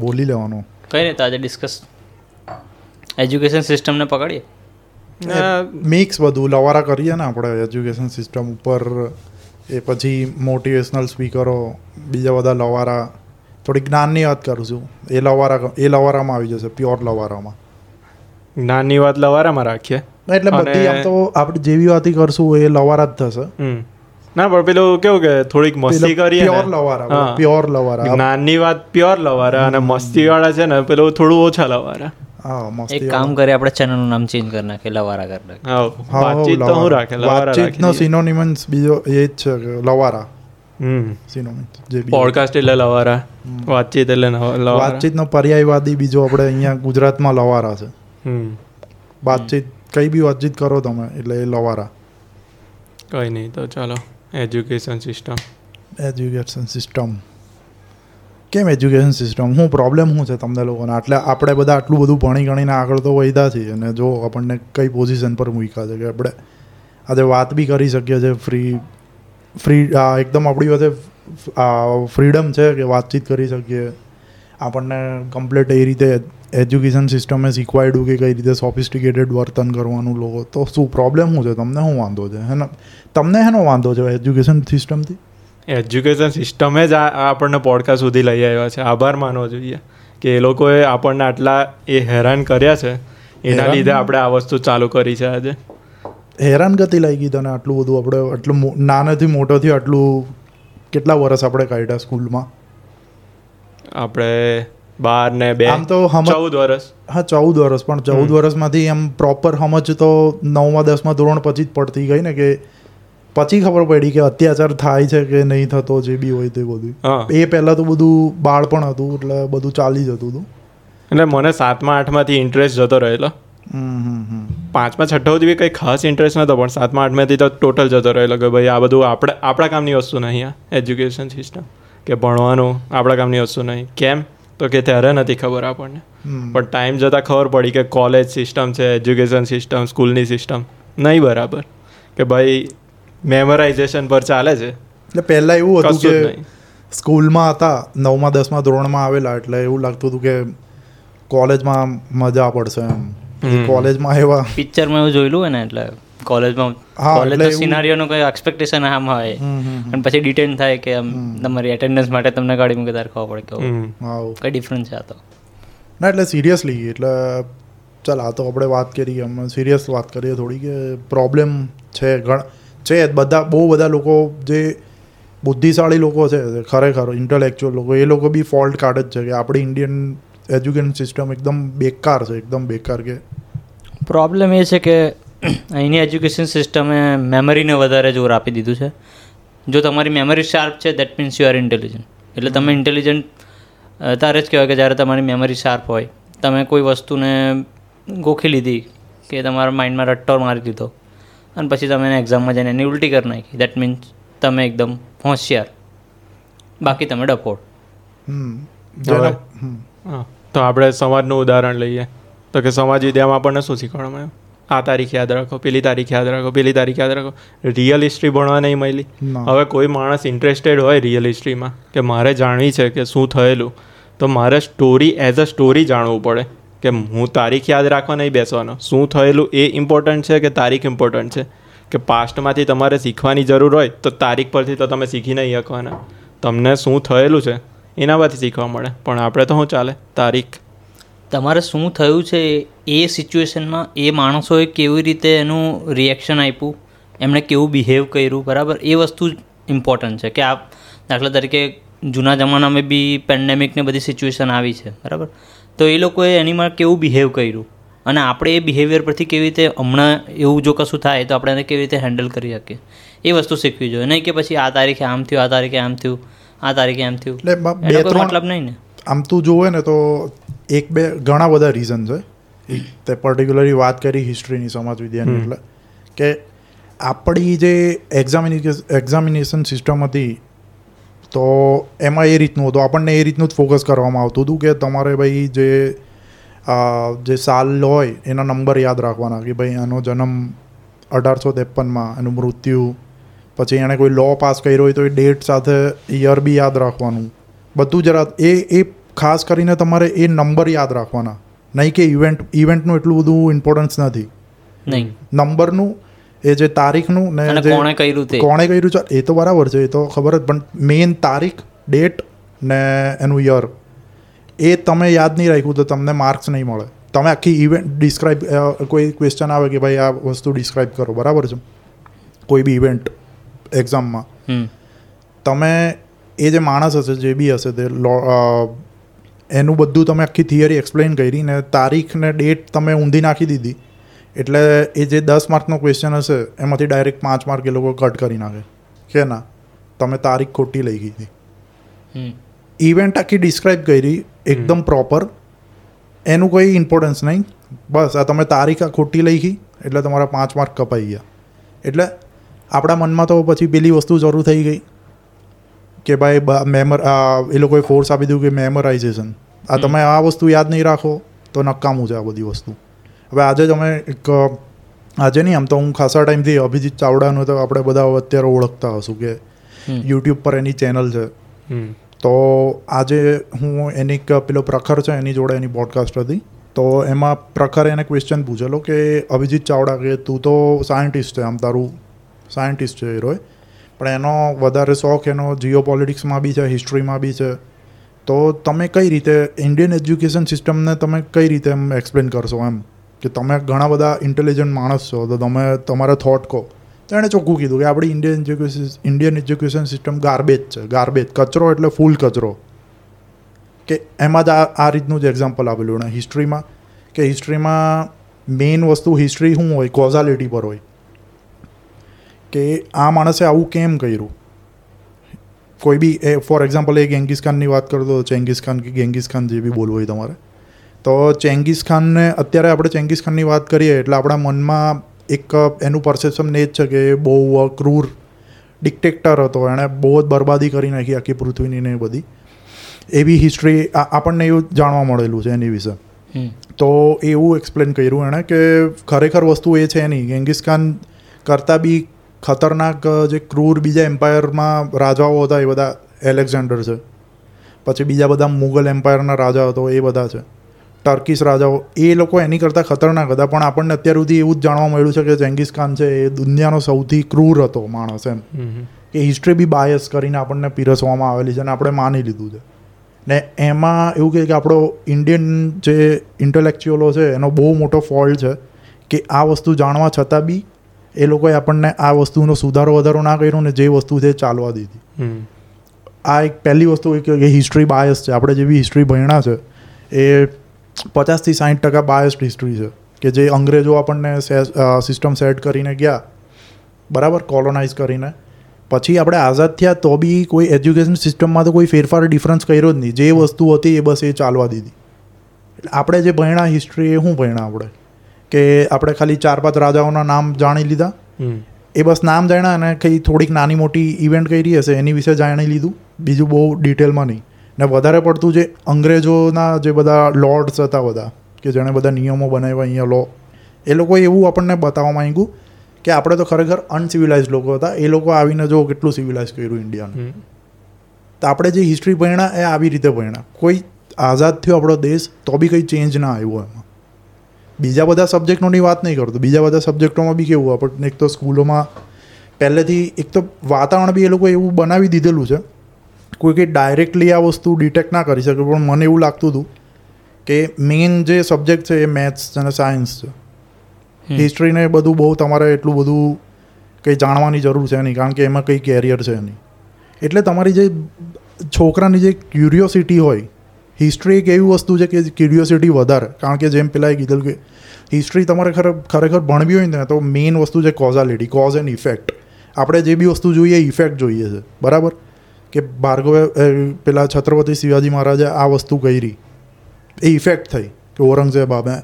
બોલી લેવાનું. કઈ રીતે આજે ડિસ્કસ એજ્યુકેશન સિસ્ટમને પકડીએ? મિક્સ બધું લવારા કરીએ ને આપણે એજ્યુકેશન સિસ્ટમ ઉપર. એ પછી મોટિવેશનલ સ્પીકરો બીજા બધા લવારા. થોડી જ્ઞાનની વાત કરું છું. એ લવારા એ લવારામાં આવી જશે પ્યોર લવારામાં. જ્ઞાનની વાત લવારામાં રાખીએ? એટલે બધી આમ તો આપણે જેવી વાતી કરશું એ લવારા જ થશે. ના પણ પેલું કેવું કે થોડીક મસ્તી કરીએ પ્યોર ને. લવારા પ્યોર લવારા. જ્ઞાનની વાત પ્યોર લવારા અને મસ્તી વાળા છે ને પેલું થોડું ઓછા લવારા. હા એક કામ કરીએ આપણે ચેનલનું નામ ચેન્જ કરી નાખીએ લવારા કરી નાખીએ. વાતચીત તો હું રાખે લવારા વાતચીતનો સિનોનિમન્સ બીજો એ જ છે લવારા. હમ. સિનોનિમન્સ જે પોડકાસ્ટ એટલે લવારા વાતચીત એટલે લવારા. વાતચીતનો પર્યાયવાદી બીજો આપણે અહીંયા ગુજરાતમાં લવારા છે. હમ. વાતચીત કઈ બી વાતચીત કરો તમે એટલે એ લવારા. કઈ નહીં તો ચાલો. એજ્યુકેશન સિસ્ટમ એજ્યુકેશન સિસ્ટમ કેમ એજ્યુકેશન સિસ્ટમ શું પ્રોબ્લેમ શું છે તમને લોકોને? એટલે આપણે બધા આટલું બધું ભણી ગણીને આગળ તો વધ્યા છીએ અને જો આપણને કઈ પોઝિશન પર મૂક્યા છે કે આપણે આજે વાત બી કરી શકીએ છીએ ફ્રી ફ્રી એકદમ આપણી પાસે ફ્રીડમ છે કે વાતચીત કરી શકીએ. આપણને કમ્પ્લીટ એ રીતે એજ્યુકેશન સિસ્ટમે શીખવાડ્યું કે કઈ રીતે સોફિસ્ટિકેટેડ વર્તન કરવાનું લોકો. તો શું પ્રોબ્લેમ શું છે? તમને શું વાંધો છે? હેને તમને હેનો વાંધો છે એજ્યુકેશન સિસ્ટમથી એજ્યુકેશન સિસ્ટમે જ આપણને પોડકાસ્ટ સુધી લઈ આવ્યા છે. આભાર માનવો જોઈએ કે એ લોકોએ આપણને આટલા એ હેરાન કર્યા છે. એના લીધે આપણે આ વસ્તુ ચાલુ કરી છે આજે. હેરાનગતિ લાગી તને આટલું બધું? આપણે આટલું નાનેથી મોટોથી આટલું કેટલા વર્ષ આપણે કાઢ્યા સ્કૂલમાં આપણે બાર ને બે આમ તો ચૌદ વર્ષ હા ચૌદ વર્ષ પણ ચૌદ વર્ષમાંથી એમ પ્રોપર સમજ તો નવમાં દસમાં ધોરણ પછી જ પડતી ગઈ ને કે પછી ખબર પડી કે અત્યાચાર થાય છે કે નહીં થતો જે બી હોય તે બધું. એ પહેલાં તો બધું બાળપણ હતું એટલે બધું ચાલી જતું હતું. એટલે મને સાતમા આઠમાંથી ઇન્ટરેસ્ટ જતો રહેલો. પાંચમા છઠ્ઠા સુધી કંઈ ખાસ ઇન્ટરેસ્ટ નહોતો પણ સાતમા આઠમાંથી તો ટોટલ જતો રહેલો કે ભાઈ આ બધું આપણે આપણા કામની વસ્તુ નહીં આ એજ્યુકેશન સિસ્ટમ કે ભણવાનું આપણા કામની વસ્તુ નહીં. કેમ? તો કે ત્યારે નથી ખબર આપણને. પણ ટાઈમ જતાં ખબર પડી કે કોલેજ સિસ્ટમ છે એજ્યુકેશન સિસ્ટમ સ્કૂલની સિસ્ટમ નહીં બરાબર. કે ભાઈ મેમરાઇઝેશન પર ચાલે છે. એટલે પહેલાં એવું હતું કે સ્કૂલમાં હતા નવમાં દસમાં ધોરણમાં આવેલા એટલે એવું લાગતું હતું કે કોલેજમાં મજા પડશે એમ. હમ. કોલેજમાં એવા પિક્ચરમાં એવું જોયેલું હોય ને એટલે કોલેજમાં કોલેજ સિનારીઓનો કોઈ એક્સપેક્ટેશન આમ હોય. અને પછી ડિટેન થાય કે આમ તમારી એટેન્ડન્સ માટે તમને ગાડી મૂકી તારે ખબર પડે કે કઈ ડિફરન્સ છે આ તો. ના એટલે સિરિયસલી એટલે ચાલ આ તો આપણે વાત કરીએ અમે સિરિયસ વાત કરીએ થોડી કે પ્રોબ્લેમ છે ઘણા છે બધા બહુ બધા લોકો જે બુદ્ધિશાળી લોકો છે ખરેખર ઇન્ટેલેક્ચ્યુઅલ લોકો એ લોકો બી ફોલ્ટ કાઢે જ છે કે આપણી ઇન્ડિયન એજ્યુકેશન સિસ્ટમ એકદમ બેકાર છે એકદમ બેકાર કે પ્રોબ્લેમ એ છે કે અહીંની એજ્યુકેશન સિસ્ટમે મેમરીને વધારે જોર આપી દીધું છે. જો તમારી મેમરી શાર્પ છે that means you are intelligent એટલે તમે ઇન્ટેલિજન્ટ તારે જ કહેવાય કે જ્યારે તમારી મેમરી શાર્પ હોય તમે કોઈ વસ્તુને ગોખી લીધી કે તમારા માઇન્ડમાં રટ્ટો મારી દીધો અને પછી તમે એને એક્ઝામમાં જઈને એની ઉલટી કરી નાખી. દેટ મીન્સ તમે એકદમ હોશિયાર. બાકી તમે. હા. તો આપણે સમાજનું ઉદાહરણ લઈએ. તો કે સમાજ વિદ્યામાં આપણને શું શીખવાડવામાં આવ્યું? આ તારીખ યાદ રાખો પેલી તારીખ યાદ રાખો પેલી તારીખ યાદ રાખો. રિયલ હિસ્ટ્રી ભણવા નહીં મળી. હવે કોઈ માણસ ઇન્ટરેસ્ટેડ હોય રિયલ હિસ્ટ્રીમાં કે મારે જાણવી છે કે શું થયેલું તો મારે સ્ટોરી એઝ અ સ્ટોરી જાણવું પડે કે હું તારીખ યાદ રાખવા નહીં બેસવાનો. શું થયેલું એ ઇમ્પોર્ટન્ટ છે કે તારીખ ઇમ્પોર્ટન્ટ છે? કે પાસ્ટમાંથી તમારે શીખવાની જરૂર હોય તો તારીખ પરથી તો તમે શીખી નહીં શકવાના. તમને શું થયેલું છે એના પરથી શીખવા મળે. પણ આપણે તો શું ચાલે? તારીખ તમારે શું થયું છે એ સિચ્યુએશનમાં? એ માણસોએ કેવી રીતે એનું રિએક્શન આપ્યું? એમણે કેવું બિહેવ કર્યું? બરાબર? એ વસ્તુ જ ઇમ્પોર્ટન્ટ છે કે આ દાખલા તરીકે જૂના જમાનામાં બી પેન્ડેમિક ને બધી સિચ્યુએશન આવી છે. બરાબર? તો એ લોકોએ એનીમાં કેવું બિહેવ કર્યું? અને આપણે એ બિહેવિયર પરથી કેવી રીતે હમણાં એવું જો કશું થાય તો આપણે એને કેવી રીતે હેન્ડલ કરી શકીએ? એ વસ્તુ શીખવી જોઈએ. નહીં કે પછી આ તારીખે આમ થયું આ તારીખે આમ થયું આ તારીખે આમ થયું. એટલે મતલબ નહીં ને? આમ તું જોવે ને તો એક બે ઘણા બધા રીઝન છે તે પર્ટિક્યુલરલી વાત કરી હિસ્ટ્રીની સમાજ વિદ્યાની એટલે કે આપણી જે એક્ઝામિનેશન એક્ઝામિનેશન સિસ્ટમ હતી તો એમાં એ રીતનું હતું. આપણને એ રીતનું જ ફોકસ કરવામાં આવતું હતું કે તમારે ભાઈ જે જે સાલ હોય એના નંબર યાદ રાખવાના કે ભાઈ આનો જન્મ અઢારસો ત્રેપનમાં એનું મૃત્યુ પછી એણે કોઈ લો પાસ કર્યો હોય તો એ ડેટ સાથે યર બી યાદ રાખવાનું. બધું જરા એ એ ખાસ કરીને તમારે એ નંબર યાદ રાખવાના. નહીં કે ઇવેન્ટ ઇવેન્ટનું એટલું બધું ઇમ્પોર્ટન્સ નથી. નહીં. નંબરનું એ જે તારીખનું ને જે કોણે કર્યું તે. કોણે કર્યું છે એ તો બરાબર છે એ તો ખબર જ પણ મેઇન તારીખ ડેટ ને એનું યર એ તમે યાદ નહીં રાખ્યું તો તમને માર્ક્સ નહીં મળે. તમે આખી ઇવેન્ટ ડિસ્ક્રાઇબ કોઈ ક્વેશ્ચન આવે કે ભાઈ આ વસ્તુ ડિસ્ક્રાઇબ કરો બરાબર છે? કોઈ બી ઇવેન્ટ એક્ઝામમાં તમે એ જે માણસ હશે જે બી હશે તે એનું બધું તમે આખી થિયરી એક્સપ્લેન કરી ને તારીખ ને ડેટ તમે ઊંધી નાખી દીધી. એટલે એ જે દસ માર્કનો ક્વેશ્ચન હશે એમાંથી ડાયરેક્ટ પાંચ માર્ક એ લોકો કટ કરી નાખે. કે ના તમે તારીખ ખોટી લઈ ગઈ હતી. ઇવેન્ટ આખી ડિસ્ક્રાઇબ કરી એકદમ પ્રોપર એનું કોઈ ઇમ્પોર્ટન્સ નહીં. બસ આ તમે તારીખ આ ખોટી લઈ ગઈ એટલે તમારા પાંચ માર્ક કપાઈ ગયા. એટલે આપણા મનમાં તો પછી પેલી વસ્તુ જરૂર થઈ ગઈ. કે ભાઈ મેમર આ એ લોકોએ ફોર્સ આપી દીધું કે મેમરાઇઝેશન આ તમે આ વસ્તુ યાદ નહીં રાખો તો નકામું છે આ બધી વસ્તુ. હવે આજે તમે એક આજે નહીં આમ તો હું ખાસા ટાઈમથી અભિજીત ચાવડાનું તો આપણે બધા અત્યારે ઓળખતા હશું કે યુટ્યુબ પર એની ચેનલ છે. તો આજે હું એની એક પેલો પ્રખર છે એની જોડે એની પોડકાસ્ટ હતી. તો એમાં પ્રખરે એને ક્વેશ્ચન પૂછેલો કે અભિજીત ચાવડા કે તું તો સાયન્ટિસ્ટ છે આમ તારું સાયન્ટિસ્ટ છે હીરોય પણ એનો વધારે શોખ એનો જીઓ પોલિટિક્સમાં બી છે, હિસ્ટ્રીમાં બી છે. તો તમે કઈ રીતે ઇન્ડિયન એજ્યુકેશન સિસ્ટમને તમે કઈ રીતે એમ એક્સપ્લેન કરશો એમ? કે તમે ઘણા બધા ઇન્ટેલિજન્ટ માણસ છો, તો તમે તમારા થોટ કહો. તો એણે ચોખ્ખું કીધું કે આપણી Indian education Indian education system garbage છે ગાર્બેજ કચરો એટલે ફૂલ કચરો. કે એમાં જ આ આ રીતનું જ એક્ઝામ્પલ આપેલું એણે. હિસ્ટ્રીમાં કે હિસ્ટ્રીમાં મેઇન વસ્તુ હિસ્ટ્રી શું હોય? કોઝાલિટી પર હોય. કે આ માણસે આવું કેમ કર્યું? કોઈ બી એ ફોર એક્ઝામ્પલ એ ગેંગીસ ખાનની વાત કરતો તો ચેંગીસ ખાન કે ગેંગીસ ખાન જે બી બોલવું હોય તમારે. તો ચેંગીસ ખાનને અત્યારે આપણે ચેંગીસ ખાનની વાત કરીએ એટલે આપણા મનમાં એક એનું પરસેપ્શન એ જ છે કે એ બહુ ક્રૂર ડિક્ટેક્ટર હતો. એણે બહુ જ બરબાદી કરી નાખી આખી પૃથ્વીની ને એ બધી. એવી હિસ્ટ્રી આપણને એવું જાણવા મળેલું છે એની વિશે. તો એવું એક્સપ્લેન કર્યું એણે કે ખરેખર વસ્તુ એ છે નહીં. ગેંગીસ ખાન કરતાં બી ખતરનાક જે ક્રૂર બીજા એમ્પાયરમાં રાજાઓ હતા એ બધા એલેક્ઝાન્ડર છે. પછી બીજા બધા મુગલ એમ્પાયરના રાજા હતો એ બધા છે. ટર્કીશ રાજાઓ એ લોકો એની કરતાં ખતરનાક હતા પણ આપણને અત્યાર સુધી એવું જ જાણવા મળ્યું છે કે જેંગીસ ખાન છે એ દુનિયાનો સૌથી ક્રૂર હતો માણસ એમ. કે હિસ્ટ્રી બી બાયસ કરીને આપણને પીરસવામાં આવેલી છે અને આપણે માની લીધું છે. ને એમાં એવું કહે કે આપણો ઇન્ડિયન જે ઇન્ટેલેક્ચ્યુઅલો છે એનો બહુ મોટો ફોલ્ટ છે કે આ વસ્તુ જાણવા છતાં બી એ લોકોએ આપણને આ વસ્તુનો સુધારો વધારો ના કર્યો ને જે વસ્તુ છે ચાલવા દીધી. આ એક પહેલી વસ્તુ એ કે હિસ્ટ્રી બાયસ છે. આપણે જેવી હિસ્ટ્રી ભણ્યા છે એ પચાસથી સાઠ ટકા બાયસ્ડ હિસ્ટ્રી છે. કે જે અંગ્રેજો આપણને સિસ્ટમ સેટ કરીને ગયા બરાબર કોલોનાઇઝ કરીને. પછી આપણે આઝાદ થયા તો બી કોઈ એજ્યુકેશન સિસ્ટમમાં તો કોઈ ફેરફાર ડિફરન્સ કર્યો જ નહીં. જે વસ્તુ હતી એ બસ એ ચાલવા દીધી. એટલે આપણે જે ભણ્યા હિસ્ટ્રી એ શું ભણ્યા આપણે? કે આપણે ખાલી ચાર પાંચ રાજાઓના નામ જાણી લીધા. એ બસ નામ જાણ્યા અને કંઈ થોડીક નાની મોટી ઇવેન્ટ કરી હશે એની વિશે જાણી લીધું. બીજું બહુ ડિટેલમાં નહીં. ને વધારે પડતું જે અંગ્રેજોના જે બધા લોર્ડ્સ હતા બધા કે જેણે બધા નિયમો બનાવ્યા અહીંયા લો એ લોકોએ એવું આપણને બતાવવા માંગ્યું કે આપણે તો ખરેખર અનસિવિલાઇઝ લોકો હતા. એ લોકો આવીને જો કેટલું સિવિલાઇઝ કર્યું ઇન્ડિયાને તો આપણે જે હિસ્ટ્રી ભણ્યા એ આવી રીતે ભણ્યા. કોઈ આઝાદ થયો આપણો દેશ તો બી કંઈ ચેન્જ ના આવ્યો એમાં. બીજા બધા સબ્જેક્ટોની વાત નહીં કરતો બીજા બધા સબ્જેક્ટોમાં બી કેવું આપણને એક તો સ્કૂલોમાં પહેલેથી એક તો વાતાવરણ બી એ લોકો એવું બનાવી દીધેલું છે કોઈ કંઈ ડાયરેક્ટલી આ વસ્તુ ડિટેક્ટ ના કરી શકે પણ મને એવું લાગતું હતું કે મેઇન જે સબ્જેક્ટ છે એ મેથ્સ અને સાયન્સ છે. હિસ્ટ્રીને બધું બહુ તમારે એટલું બધું કંઈ જાણવાની જરૂર છે નહીં કારણ કે એમાં કંઈ કેરિયર છે નહીં. એટલે તમારી જે છોકરાની જે ક્યુરિયોસિટી હોય હિસ્ટ્રી એક એવી વસ્તુ છે કે ક્યુરિયોસિટી વધારે. કારણ કે જેમ પેલાએ કીધેલું કે હિસ્ટ્રી તમારે ખરે ખરેખર ભણવી હોય ને તો મેઇન વસ્તુ છે કોઝાલિટી કોઝ એન્ડ ઇફેક્ટ આપણે જે બી વસ્તુ જોઈએ ઇફેક્ટ જોઈએ છે. બરાબર? કે ભાર્ગવે પેલા છત્રપતિ શિવાજી મહારાજે આ વસ્તુ કરી. એ ઇફેક્ટ થઈ કે ઔરંગઝેબ આવે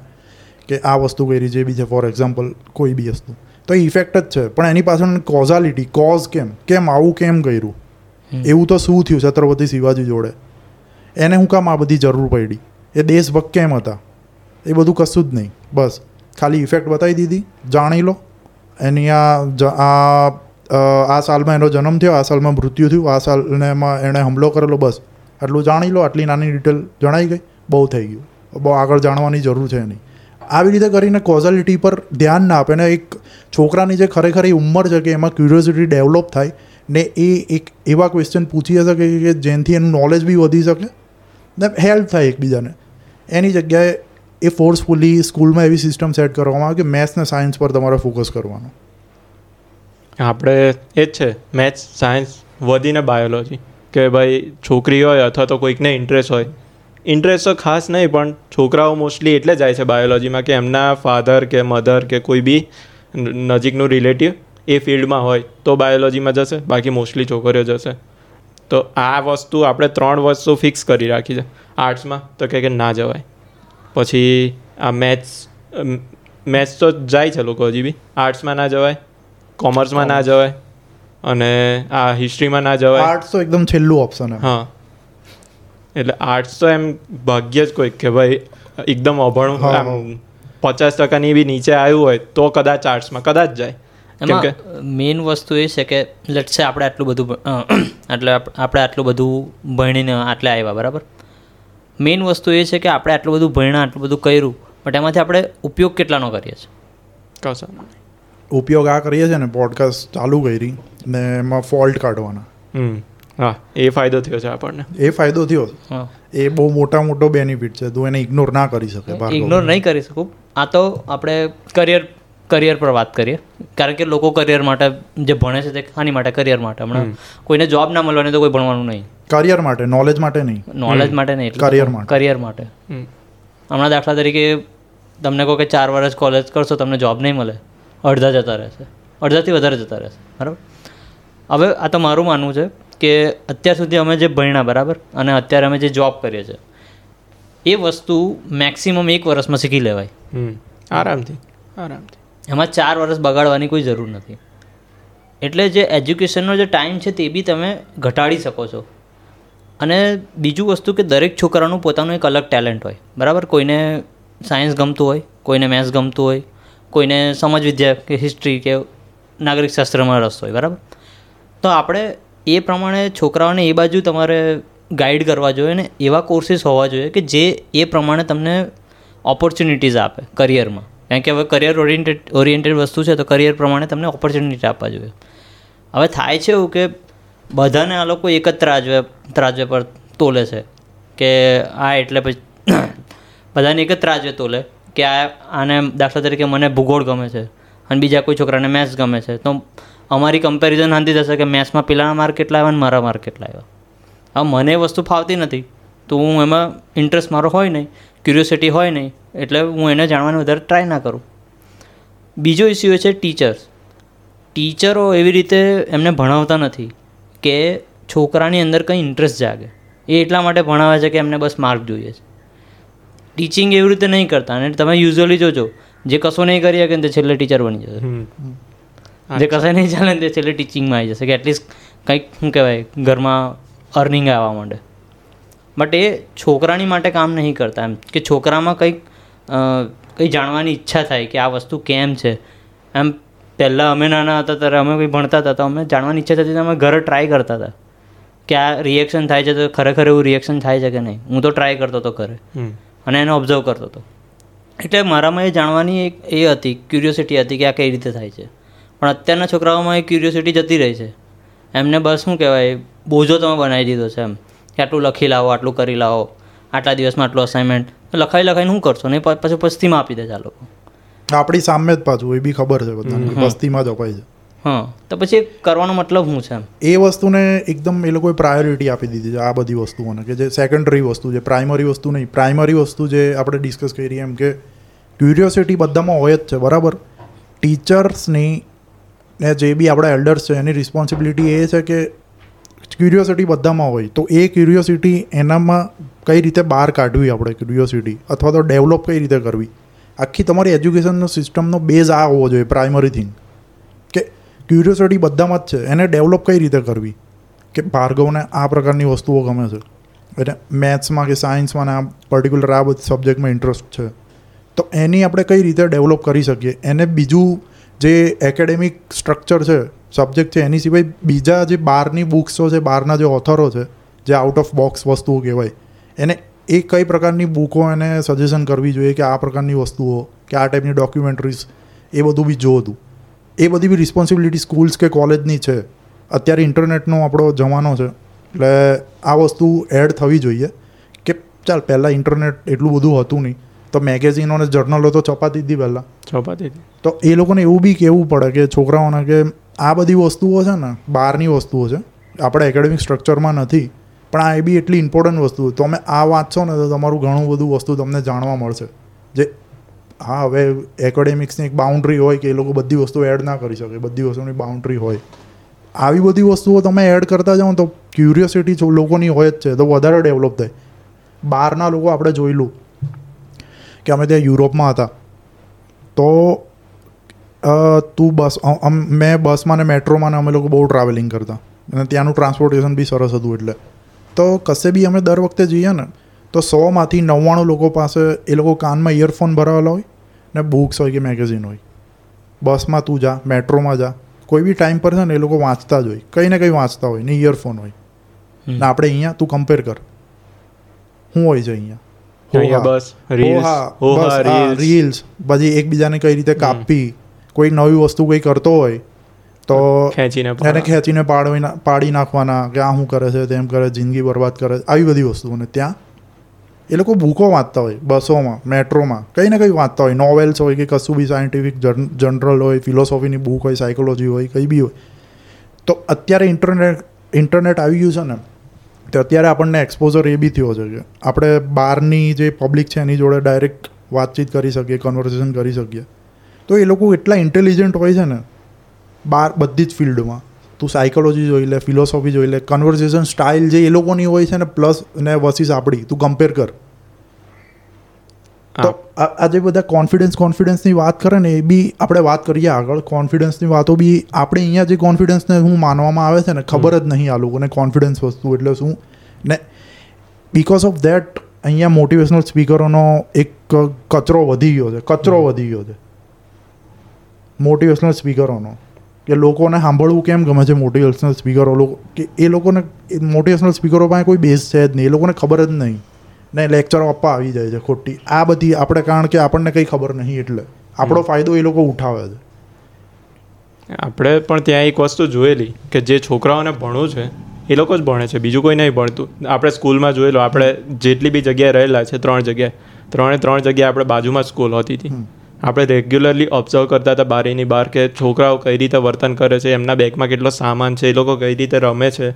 કે આ વસ્તુ કરી જે બી છે ફોર એક્ઝામ્પલ કોઈ બી વસ્તુ. તો એ ઇફેક્ટ જ છે. પણ એની પાછળ કોઝાલિટી કોઝ કેમ? કેમ આવું કેમ કર્યું? એવું તો શું થયું છત્રપતિ શિવાજી જોડે? એને હું કામ આ બધી જરૂર પડી? એ દેશભક્ત કેમ હતા? એ બધું કશું જ નહીં. બસ. ખાલી ઇફેક્ટ બતાવી દીધી. જાણી લો. એની આ આ સાલમાં એનો જન્મ થયો, આ સાલમાં મૃત્યુ થયું, આ સાલને એમાં એણે હુમલો કરેલો, બસ. આટલું જાણી લો. આટલી નાની ડિટેલ જણાઈ ગઈ. બહુ થઈ ગયું. બહુ આગળ જાણવાની જરૂર છે નહીં. આવી રીતે કરીને કોઝાલિટી પર ધ્યાન ના આપે. ને એક છોકરાની જે ખરેખર એ ઉંમર છે કે એમાં ક્યુરિયોસિટી ડેવલપ થાય ને એ એક એવા ક્વેશ્ચન પૂછી શકે કે જેનાથી એનું નોલેજ બી વધી શકે? હેલ્પ થાય એકબીજાને. એની જગ્યાએ એ ફોર્સફુલી સ્કૂલમાં એવી સિસ્ટમ સેટ કરવામાં આવે કે મેથ્સ ને સાયન્સ પર તમારે ફોકસ કરવાનો. આપણે એ જ છે મેથ્સ સાયન્સ વધીને બાયોલોજી કે ભાઈ છોકરી હોય અથવા તો કોઈકને ઇન્ટરેસ્ટ હોય. ઇન્ટરેસ્ટ તો ખાસ નહીં, પણ છોકરાઓ મોસ્ટલી એટલે જાય છે બાયોલોજીમાં કે એમના ફાધર કે મધર કે કોઈ બી નજીકનું રિલેટિવ એ ફિલ્ડમાં હોય તો બાયોલોજીમાં જશે, બાકી મોસ્ટલી છોકરીઓ જશે. તો આ વસ્તુ આપણે ત્રણ વસ્તુ ફિક્સ કરી રાખી છે. આર્ટ્સમાં તો કહે કે ના જવાય. પછી આ મેથ્સ મેથ્સ તો જાય છે લોકો હજી બી. આર્ટ્સમાં ના જવાય કોમર્સમાં ના જવાય અને આ હિસ્ટ્રીમાં ના જવાય. આર્ટ્સ તો એકદમ છેલ્લું ઓપ્શન હા. એટલે આર્ટ્સ તો એમ ભાગ્ય જ કોઈક કે ભાઈ એકદમ અભણું પચાસ ટકાની બી નીચે આવ્યું હોય તો કદાચ આર્ટ્સમાં કદાચ જાય. એમાં મેઇન વસ્તુ એ છે કે લેટ છે આપણે આટલું બધું એટલે આપણે આટલું બધું ભણીને આટલે આવ્યા બરાબર? મેઇન વસ્તુ એ છે કે આપણે આટલું બધું ભણ્યા આટલું બધું કર્યું બટ એમાંથી આપણે ઉપયોગ કેટલાનો કરીએ છીએ? કશા ઉપયોગ આ કરીએ છીએ ને પોડકાસ્ટ ચાલુ કરી ને એમાં ફોલ્ટ કાઢવાના. હમ હા એ ફાયદો થયો છે આપણને. એ ફાયદો થયો હા. એ બહુ મોટા મોટો બેનિફિટ છે તું એને ઇગ્નોર ના કરી શકે ઇગ્નોર નહીં કરી શકું. આ તો આપણે કરિયર કરિયર પર વાત કરીએ. કારણ કે લોકો કરિયર માટે જે ભણે છે તે આની માટે કરિયર માટે. હમણાં કોઈને જોબ ના મળવાની તો કોઈ ભણવાનું નહીં. કરિયર માટે નોલેજ માટે નહીં. નોલેજ માટે નહીં કરિયર માટે. કરિયર માટે. હમણાં દાખલા તરીકે તમને કહો કે ચાર વર્ષ કોલેજ કરશો તમને જોબ નહીં મળે. અડધા જતા રહેશે. અડધાથી વધારે જતા રહેશે. બરાબર? હવે આ તો મારું માનવું છે કે અત્યાર સુધી અમે જે ભણ્યા બરાબર? અને અત્યારે અમે જે જોબ કરીએ છીએ એ વસ્તુ મેક્સિમમ એક વર્ષમાં શીખી લેવાય. આરામથી. આરામથી. એમાં ચાર વર્ષ બગાડવાની કોઈ જરૂર નથી. એટલે જે એજ્યુકેશનનો જે ટાઈમ છે તે બી તમે ઘટાડી શકો છો. અને બીજું વસ્તુ કે દરેક છોકરાનું પોતાનું એક અલગ ટેલેન્ટ હોય. બરાબર? કોઈને સાયન્સ ગમતું હોય, કોઈને મેથ્સ ગમતું હોય, કોઈને સમાજ વિદ્યા કે હિસ્ટ્રી કે નાગરિક શાસ્ત્રમાં રસ હોય, બરાબર? તો આપણે એ પ્રમાણે છોકરાઓને એ બાજુ તમારે ગાઈડ કરવા જોઈએ ને એવા કોર્સીસ હોવા જોઈએ કે જે એ પ્રમાણે તમને ઓપોર્ચ્યુનિટીઝ આપે કરિયરમાં કારણ કે હવે કરિયર ઓરિએન્ટેડ ઓરિએન્ટેડ વસ્તુ છે તો કરિયર પ્રમાણે તમને ઓપોર્ચ્યુનિટી આપવા જોઈએ. હવે થાય છે એવું કે બધાને આ લોકો એક જ ત્રાજવે ત્રાજવે પર તોલે છે કે આ એટલે પછી બધાને એક જ ત્રાજવે તોલે કે આ, આને દાખલા તરીકે મને ભૂગોળ ગમે છે અને બીજા કોઈ છોકરાને મેથ્સ ગમે છે. તો અમારી કમ્પેરિઝન શાંતિ થશે કે મેથ્સમાં પેલાના માર્ક કેટલા આવ્યા અને મારા માર્ક કેટલા આવ્યા. હવે મને વસ્તુ ફાવતી નથી તો હું એમાં ઇન્ટરેસ્ટ મારો હોય નહીં. ક્યુરિયોસિટી હોય નહીં એટલે હું એને જાણવાનું વધારે ટ્રાય ના કરું. બીજો ઇસ્યુ એ છે ટીચર્સ ટીચરો એવી રીતે એમને ભણાવતા નથી કે છોકરાની અંદર કંઈ ઇન્ટરેસ્ટ જાગે. એ એટલા માટે ભણાવે છે કે એમને બસ માર્ક જોઈએ છે. ટીચિંગ એવી રીતે નહીં કરતા અને તમે યુઝ્યુઅલી જોજો જે કશો નહીં કરી શકે તે છેલ્લે ટીચર બની જશે. જે કશે નહીં ચાલે તે છેલ્લે ટીચિંગમાં આવી જશે કે એટલીસ્ટ કંઈક શું કહેવાય ઘરમાં અર્નિંગ આવવા માંડે. બટ એ છોકરાની માટે કામ નહીં કરતા એમ. કે છોકરામાં કંઈક કંઈ જાણવાની ઈચ્છા થાય કે આ વસ્તુ કેમ છે. એમ પહેલાં અમે નાના હતા ત્યારે અમે કંઈ ભણતા હતા તો અમે જાણવાની ઈચ્છા થતી અમે ઘરે ટ્રાય કરતા હતા. કે આ રિએક્શન થાય છે તો ખરેખર એવું રિએક્શન થાય છે કે નહીં? હું તો ટ્રાય કરતો હતો ઘરે. અને એને ઓબ્ઝર્વ કરતો હતો. એટલે મારામાં એ જાણવાની એક એ હતી ક્યુરિયોસિટી હતી કે આ કઈ રીતે થાય છે. પણ અત્યારના છોકરાઓમાં એ ક્યુરિયોસિટી જતી રહી છે. એમને બસ શું કહેવાય બોજો તમે બનાવી દીધો છે એમ. કે આટલું લખી લાવો આટલું કરી લાવો આટલા દિવસમાં આટલું અસાઇનમેન્ટ લખાઈ લખાઈને શું કરશો? ને પછી પસ્તીમાં આપી દે આ લોકો. આપણી સામે જ પાછું એ બી ખબર છે બધાને પસ્તીમાં જ અપાય છે. હા તો પછી કરવાનો મતલબ શું છે એ વસ્તુને એકદમ એ લોકોએ પ્રાયોરિટી આપી દીધી છે આ બધી વસ્તુઓને કે જે સેકન્ડરી વસ્તુ છે પ્રાઇમરી વસ્તુ નહીં પ્રાઇમરી વસ્તુ જે આપણે ડિસ્કસ કરીએ એમ કે ક્યુરિયોસિટી બધામાં હોય જ છે બરાબર? ટીચર્સની ને જે બી આપણા એલ્ડર્સ છે એની રિસ્પોન્સિબિલિટી એ છે કે ક્યુરિયોસિટી બધામાં હોય. તો એ ક્યુરિયોસિટી એનામાં કઈ રીતે બહાર કાઢવી આપણે ક્યુરિયોસિટી અથવા તો ડેવલપ કઈ રીતે કરવી? આખી તમારી એજ્યુકેશનનો સિસ્ટમનો બેઝ આ હોવો જોઈએ પ્રાઇમરી થિંગ કે ક્યુરિયોસિટી બધામાં જ છે. એને ડેવલપ કઈ રીતે કરવી? કે ભાર્ગવને આ પ્રકારની વસ્તુઓ ગમે છે. એટલે મેથ્સમાં કે સાયન્સમાં આ પર્ટિક્યુલર આ બધી સબ્જેક્ટમાં ઇન્ટરેસ્ટ છે. તો એની આપણે કઈ રીતે ડેવલપ કરી શકીએ? એને બીજું જે એકેડેમિક સ્ટ્રક્ચર છે સબ્જેક્ટ છે, એની સિવાય બીજા જે બહારની બુક્સો છે બહારના જે ઓથરો છે, જે આઉટ ઓફ બોક્સ વસ્તુઓ કહેવાય, એને એ કઈ પ્રકારની બુકો એને સજેશન કરવી જોઈએ કે આ પ્રકારની વસ્તુઓ, કે આ ટાઈપની ડોક્યુમેન્ટરીઝ એ બધું બી જોતું એ બધી બી રિસ્પોન્સિબિલિટી સ્કૂલ્સ કે કોલેજની છે. અત્યારે ઇન્ટરનેટનો આપણો જમાનો છે, એટલે આ વસ્તુ એડ થવી જોઈએ કે ચાલ પહેલાં ઇન્ટરનેટ એટલું બધું હતું નહીં. તો મેગેઝિનો અને જર્નલો તો છપાતી હતી પહેલાં. ચોપાતી તો એ લોકોને એવું બી કહેવું પડે કે છોકરાઓને કે આ બધી વસ્તુઓ છે ને બહારની વસ્તુઓ છે આપણે એકેડેમિક સ્ટ્રક્ચરમાં નથી પણ આ એ બી એટલી ઇમ્પોર્ટન્ટ વસ્તુ તમે આ વાંચશો ને તો તમારું ઘણું બધું વસ્તુ તમને જાણવા મળશે. જે હા હવે એકેડેમિક્સની એક બાઉન્ડ્રી હોય કે એ લોકો બધી વસ્તુ એડ ના કરી શકે બધી વસ્તુની બાઉન્ડ્રી હોય. આવી બધી વસ્તુઓ તમે એડ કરતા જાઓ તો ક્યુરિયોસિટી લોકોની હોય જ છે તો વધારે ડેવલપ થાય. બહારના લોકો આપણે જોઈ જોયેલું કે અમે ત્યાં યુરોપમાં હતા. તો તું બસ મેં બસમાં ને મેટ્રોમાં ને અમે લોકો બહુ ટ્રાવેલિંગ કરતા. અને ત્યાંનું ટ્રાન્સપોર્ટેશન બી સરસ હતું એટલે. તો કશે બી અમે દર વખતે જઈએ ને તો સોમાંથી નવ્વાણું લોકો પાસે એ લોકો કાનમાં ઇયરફોન ભરાવેલા હોય ને બુક્સ હોય કે મેગેઝિન હોય. બસમાં તું જા મેટ્રોમાં જા. કોઈ બી ટાઈમ પર છે ને એ લોકો વાંચતા જ હોય. કંઈ ને કંઈ વાંચતા હોય ને ઇયરફોન હોય. ને આપણે અહીંયા તું કમ્પેર કર. શું હોય છે અહીંયા. અહીંયા બસ રીલ્સ રીલ્સ રીલ્સ એકબીજાને કઈ રીતે કાપી કોઈ નવી વસ્તુ કોઈ કરતો હોય તો ખેંચીને એને ખેંચીને પાડવી પાડી નાખવાના કે આ શું કરે છે તેમ કરે જિંદગી બરબાદ કરે આવી બધી વસ્તુઓને ત્યાં. એ લોકો બુકો વાંચતા હોય બસોમાં મેટ્રોમાં કંઈ ને કંઈ વાંચતા હોય નોવેલ્સ હોય કે કશું બી સાયન્ટિફિક જનરલ હોય ફિલોસોફીની બુક હોય સાયકોલોજી હોય કંઈ બી હોય. તો અત્યારે ઇન્ટરનેટ ઇન્ટરનેટ આવી ગયું છે ને તો અત્યારે આપણને એક્સપોઝર એ બી થયો છે આપણે બહારની જે પબ્લિક છે એની જોડે ડાયરેક્ટ વાતચીત કરી શકીએ કન્વર્સેશન કરી શકીએ. તો એ લોકો એટલા ઇન્ટેલિજન્ટ હોય છે ને બાર બધી જ ફિલ્ડમાં. તું સાયકોલોજી જોઈ લે ફિલોસોફી જોઈ લે કન્વર્સેશન સ્ટાઇલ જે એ લોકોની હોય છે ને પ્લસ ને વર્સિસ આપણી, તું કમ્પેર કર. તો આ આ જે બધા કોન્ફિડન્સ કોન્ફિડન્સની વાત કરે ને એ બી આપણે વાત કરીએ આગળ. કોન્ફિડન્સની વાતો બી આપણે અહીંયા જે કોન્ફિડન્સને હું માનવામાં આવે છે ને ખબર જ નહીં આ લોકોને કોન્ફિડન્સ વસ્તુ એટલે શું ને બિકોઝ ઓફ ધેટ અહીંયા મોટિવેશનલ સ્પીકરોનો એક કચરો વધી ગયો છે કચરો વધી ગયો છે. મોટિવેશનલ સ્પીકરોનો કે લોકોને સાંભળવું કેમ ગમે છે મોટિવેશનલ સ્પીકરો લોકો કે એ લોકોને મોટિવેશનલ સ્પીકરો પાસે કોઈ બેઝ છે જ નહીં એ લોકોને ખબર જ નહીં. ને લેક્ચરો આપવા આવી જાય છે ખોટી. આ બધી આપણે કારણ કે આપણને કંઈ ખબર નહીં એટલે. આપણો ફાયદો એ લોકો ઉઠાવે છે. આપણે પણ ત્યાં એક વસ્તુ જોયેલી કે જે છોકરાઓને ભણવું છે એ લોકો જ ભણે છે. બીજું કોઈ નહીં ભણતું. આપણે સ્કૂલમાં જોયેલું આપણે જેટલી બી જગ્યાએ રહેલા છે ત્રણ જગ્યાએ ત્રણે ત્રણ જગ્યાએ આપણે બાજુમાં સ્કૂલ હોતી હતી આપણે રેગ્યુલરલી ઓબ્ઝર્વ કરતા હતા બારીની બહાર કે છોકરાઓ કઈ રીતે વર્તન કરે છે એમના બેગમાં કેટલો સામાન છે એ લોકો કઈ રીતે રમે છે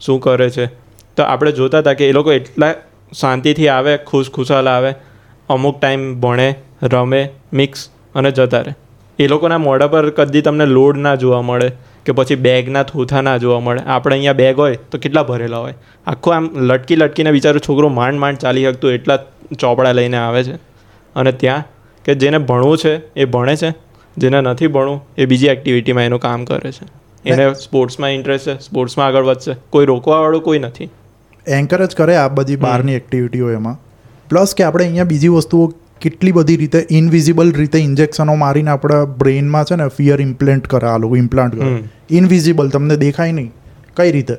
શું કરે છે. તો આપણે જોતા હતા કે એ લોકો એટલા શાંતિથી આવે ખુશ ખુશાલ આવે અમુક ટાઈમ ભણે રમે મિક્સ અને જતા રહે. એ લોકોના મોઢા પર કદી તમને લોડ ના જોવા મળે કે પછી બેગના થોથા ના જોવા મળે. આપણે અહીંયા બેગ હોય તો કેટલા ભરેલા હોય? આખું આમ લટકી લટકીને બિચારો છોકરો માંડ માંડ ચાલી શકતું એટલા ચોપડા લઈને આવે છે. અને ત્યાં કે જેને ભણવું છે એ ભણે છે. જેને નથી ભણવું એ બીજી એક્ટિવિટીમાં એનું કામ કરે છે. એને સ્પોર્ટ્સમાં ઇન્ટરેસ્ટ છે સ્પોર્ટ્સમાં આગળ વધશે. કોઈ રોકવાવાળું કોઈ નથી. એન્કરેજ કરે આ બધી બહારની એક્ટિવિટીઓ એમાં. પ્લસ કે આપણે અહીંયા બીજી વસ્તુઓ કેટલી બધી રીતે ઇનવિઝિબલ રીતે ઇન્જેક્શનો મારીને આપણા બ્રેઇનમાં છે ને ફિયર ઇમ્પ્લેન્ટ કરે આ લોકો ઇમ્પ્લાન્ટ કરે. ઇનવિઝિબલ તમને દેખાય નહીં. કઈ રીતે?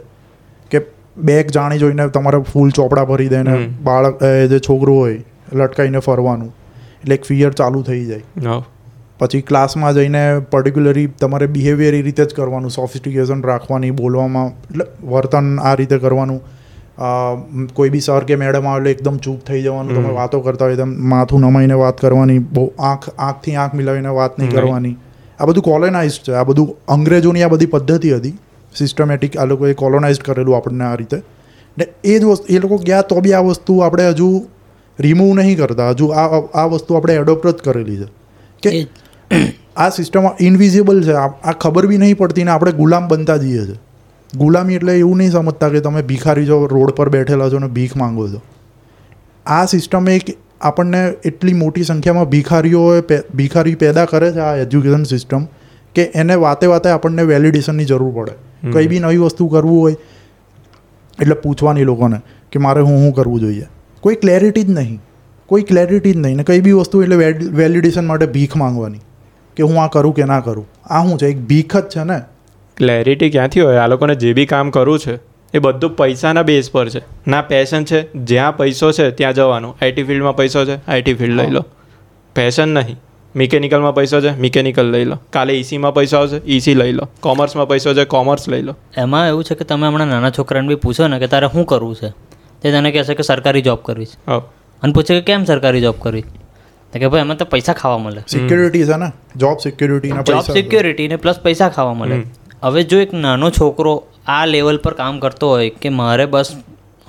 કે બેગ જાણી જોઈને તમારે ફૂલ ચોપડા ભરી દે ને બાળક એ જે છોકરું હોય લટકાઈને ફરવાનું. એટલે એક ફિયર ચાલુ થઈ જાય. પછી ક્લાસમાં જઈને પર્ટિક્યુલરી તમારે બિહેવિયર એ રીતે જ કરવાનું. સોફિસ્ટિકેશન રાખવાની બોલવામાં એટલે વર્તન આ રીતે કરવાનું. કોઈ બી સર કે મેડમ આવે એકદમ ચૂપ થઈ જવાનું તમે વાતો કરતા હોય એકદમ માથું નમાઈને વાત કરવાની બહુ આંખ આંખથી આંખ મિલાવીને વાત નહીં. કરવાની. આ બધું કોલોનાઇઝ છે. આ બધું અંગ્રેજોની આ બધી પદ્ધતિ હતી. સિસ્ટમેટિક આ લોકોએ કોલોનાઇઝ કરેલું આપણને આ રીતે. ને એ જ વસ્તુ એ લોકો ગયા તો બી આ વસ્તુ આપણે હજુ રિમૂવ નહીં કરતા. હજુ આ આ વસ્તુ આપણે એડોપ્ટ જ કરેલી છે. કે આ સિસ્ટમ ઇનવિઝિબલ છે. આ આ ખબર બી નહીં પડતી ને આપણે ગુલામ બનતા જઈએ છે ગુલામી એટલે એવું નહીં સમજતા કે તમે ભિખારી છો રોડ પર બેઠેલા છો ને ભીખ માંગો છો. આ સિસ્ટમ એક આપણને એટલી મોટી સંખ્યામાં ભિખારીઓ ભિખારી પેદા કરે છે આ એજ્યુકેશન સિસ્ટમ કે એને વાતે વાતે આપણને વેલિડેશનની જરૂર પડે. કંઈ બી નવી વસ્તુ કરવું હોય એટલે પૂછવાની લોકોને કે મારે હું શું કરવું જોઈએ. કોઈ ક્લેરિટી જ નહીં. કોઈ ક્લેરિટી જ નહીં ને કંઈ બી વસ્તુ એટલે વેલિડેશન માટે ભીખ માંગવાની. કે હું આ કરું કે ના કરું. આ શું છે? એક ભીખ જ છે ને? ક્લેરિટી ક્યાંથી હોય? આ લોકોને જે બી કામ કરવું છે એ બધું પૈસાના બેઝ પર છે. ના પેશન છે. જ્યાં પૈસો છે ત્યાં જવાનું. આઈટી ફિલ્ડમાં પૈસો છે આઈટી ફિલ્ડ લઈ લો. પેશન નહીં. મિકેનિકલમાં પૈસો છે મિકેનિકલ લઈ લો. કાલે ઇસીમાં પૈસો આવશે ઇસી લઈ લો. કોમર્સમાં પૈસો છે કોમર્સ લઈ લો. એમાં એવું છે કે તમે હમણાં નાના છોકરાને બી પૂછો ને કે તારે શું કરવું છે? તે તને કહેશે કે સરકારી જોબ કરવી છે. અને પૂછે કે કેમ સરકારી જોબ કરવી? તો કે ભાઈ એમાં તો પૈસા ખાવા મળે. સિક્યોરિટી છે ને? જોબ સિક્યોરિટી જોબ પૈસા. સિક્યોરિટી ને પ્લસ પૈસા ખાવા મળે. હવે જો એક નાનો છોકરો આ લેવલ પર કામ કરતો હોય કે મારે બસ,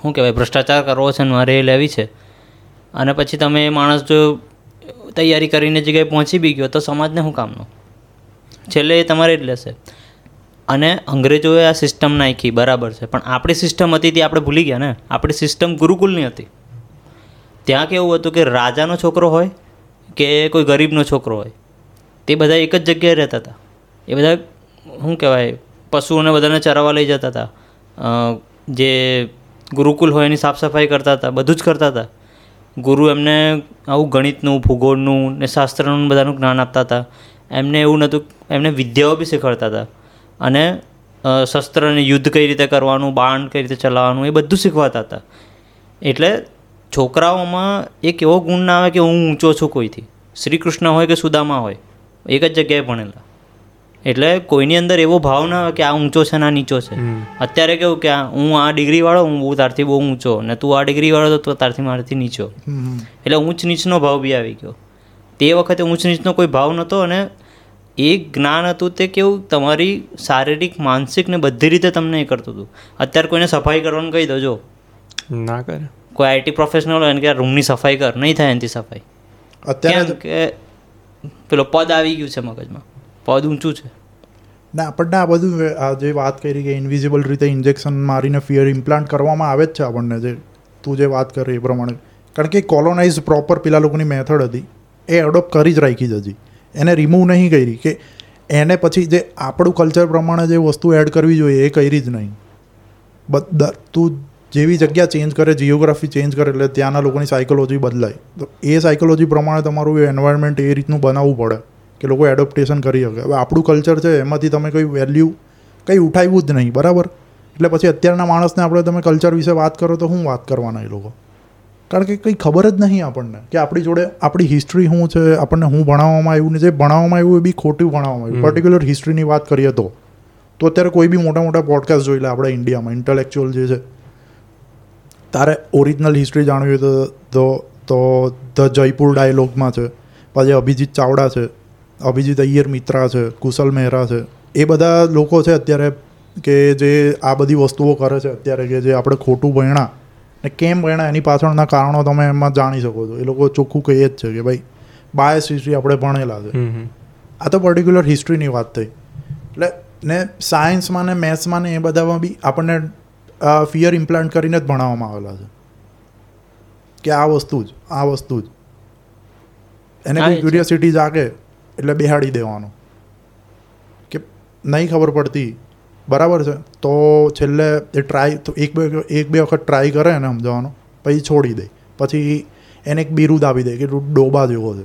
શું કહેવાય, ભ્રષ્ટાચાર કરવો છે મારે એ લેવી છે, અને પછી તમે એ માણસ જો તૈયારી કરીને જગ્યાએ પહોંચી બી ગયો, તો સમાજને શું કામનો? છેલ્લે એ તમારે જ લેશે. અને અંગ્રેજોએ આ સિસ્ટમ નાખી, બરાબર છે, પણ આપણી સિસ્ટમ હતી તે આપણે ભૂલી ગયા ને? આપણી સિસ્ટમ ગુરુકુલની હતી. ત્યાં કેવું હતું કે રાજાનો છોકરો હોય કે કોઈ ગરીબનો છોકરો હોય, તે બધા એક જ જગ્યાએ રહેતા હતા. એ બધા શું કહેવાય, પશુઓને બધાને ચરાવવા લઈ જતા હતા. જે ગુરુકુલ હોય એની સાફ સફાઈ કરતા હતા, બધું જ કરતા હતા. ગુરુ એમને આવું ગણિતનું, ભૂગોળનું ને શાસ્ત્રનું બધાનું જ્ઞાન આપતા હતા. એમને એવું નહોતું, એમને વિદ્યાઓ બી શીખવાડતા હતા. અને શસ્ત્ર શસ્ત્રને યુદ્ધ કઈ રીતે કરવાનું, બાણ કઈ રીતે ચલાવવાનું, એ બધું શીખવાડતા હતા. એટલે છોકરાઓમાં એક એવો ગુણ ના આવે કે હું ઊંચો છું કોઈથી. શ્રી કૃષ્ણ હોય કે સુદામા હોય, એક જ જગ્યાએ ભણેલા. એટલે કોઈની અંદર એવો ભાવ ના આવે કે આ ઊંચો છે ને આ નીચો છે. અત્યારે કેવું કે હું આ ડિગ્રી વાળો હું બહુ તારથી બહુ ઊંચો ને તું આ ડિગ્રી વાળો તો તારથી મારાથી નીચો. એટલે ઊંચ નીચનો ભાવ બી આવી ગયો. તે વખતે ઊંચ નીચનો કોઈ ભાવ નહોતો અને એ જ્ઞાન હતું તે કેવું તમારી શારીરિક માનસિક ને બધી રીતે તમને એ કરતું હતું. અત્યારે કોઈને સફાઈ કરવાનું કહી દો જો. ના કરે. કોઈ આઈટી પ્રોફેશનલ હોય ને કે રૂમની સફાઈ કર નહીં થાય એનાથી સફાઈ. અત્યારે કે પેલો પદ આવી ગયું છે મગજમાં. પદ ઊંચું છે. ના આપણને આ બધું, આ જે વાત કરી કે ઇન્વિઝિબલ રીતે ઇન્જેક્શન મારીને ફિયર ઇમ્પ્લાન્ટ કરવામાં આવે જ છે આપણને, જે તું જે વાત કરી એ પ્રમાણે. કારણ કે કોલોનાઇઝ પ્રોપર પેલા લોકોની મેથડ હતી. એ એડોપ્ટ કરી જ રાખી જ હજી એને રિમૂવ નહીં કરી કે એને પછી જે આપણું કલ્ચર પ્રમાણે જે વસ્તુ એડ કરવી જોઈએ એ કરી જ નહીં. બધા તું જેવી જગ્યા ચેન્જ કરે જિયોગ્રાફી ચેન્જ કરે એટલે ત્યાંના લોકોની સાયકોલોજી બદલાય. તો એ સાયકોલોજી પ્રમાણે તમારું એન્વાયરમેન્ટ એ રીતનું બનાવવું પડે. કે લોકો એડોપ્ટેશન કરી શકે. હવે આપણું કલ્ચર છે એમાંથી તમે કોઈ વેલ્યુ કંઈ ઉઠાવ્યું જ નહીં બરાબર? એટલે પછી અત્યારના માણસને આપણે તમે કલ્ચર વિશે વાત કરો તો શું વાત કરવાના એ લોકો? કારણ કે કંઈ ખબર જ નહીં આપણને કે આપણી જોડે આપણી હિસ્ટ્રી શું છે આપણને શું ભણાવવામાં આવ્યું ને જે ભણાવવામાં આવ્યું એ બી ખોટું ભણાવવામાં આવ્યું. પર્ટિક્યુલર હિસ્ટ્રીની વાત કરીએ તો. તો અત્યારે કોઈ બી મોટા મોટા પોડકાસ્ટ જોઈ લે આપણે ઇન્ડિયામાં ઇન્ટેલેક્ચ્યુઅલ જે છે. તારે ઓરિજિનલ હિસ્ટ્રી જાણવી હોય તો તો ધ જયપુર ડાયલોગમાં છે પછી અભિજીત ચાવડા છે. અભિજીત અય્યર મિત્રા છે કુશલ મહેરા છે એ બધા લોકો છે અત્યારે કે જે આ બધી વસ્તુઓ કરે છે અત્યારે કે જે આપણે ખોટું ભણ્યા ને કેમ ભણ્યા એની પાછળના કારણો તમે એમાં જાણી શકો છો. એ લોકો ચોખ્ખું કહીએ જ છે કે ભાઈ બાયસ હિસ્ટ્રી આપણે ભણેલા છે. આ તો પર્ટિક્યુલર હિસ્ટ્રીની વાત થઈ. એટલે ને સાયન્સમાં ને મેથ્સમાં ને એ બધામાં બી આપણને ફિયર ઇમ્પ્લાન્ટ કરીને જ ભણાવવામાં આવેલા છે. કે આ વસ્તુ જ આ વસ્તુ જ. એને ક્યુરિયોસિટી જાગે એટલે બેહાડી દેવાનો. કે નહીં ખબર પડતી. બરાબર છે? તો છેલ્લે એ ટ્રાય તો એક બે એક બે વખત ટ્રાય કરે એને સમજાવવાનો. પછી છોડી દે. પછી એને એક બિરુદ આપી દે કે તું ડોબા જેવો છે.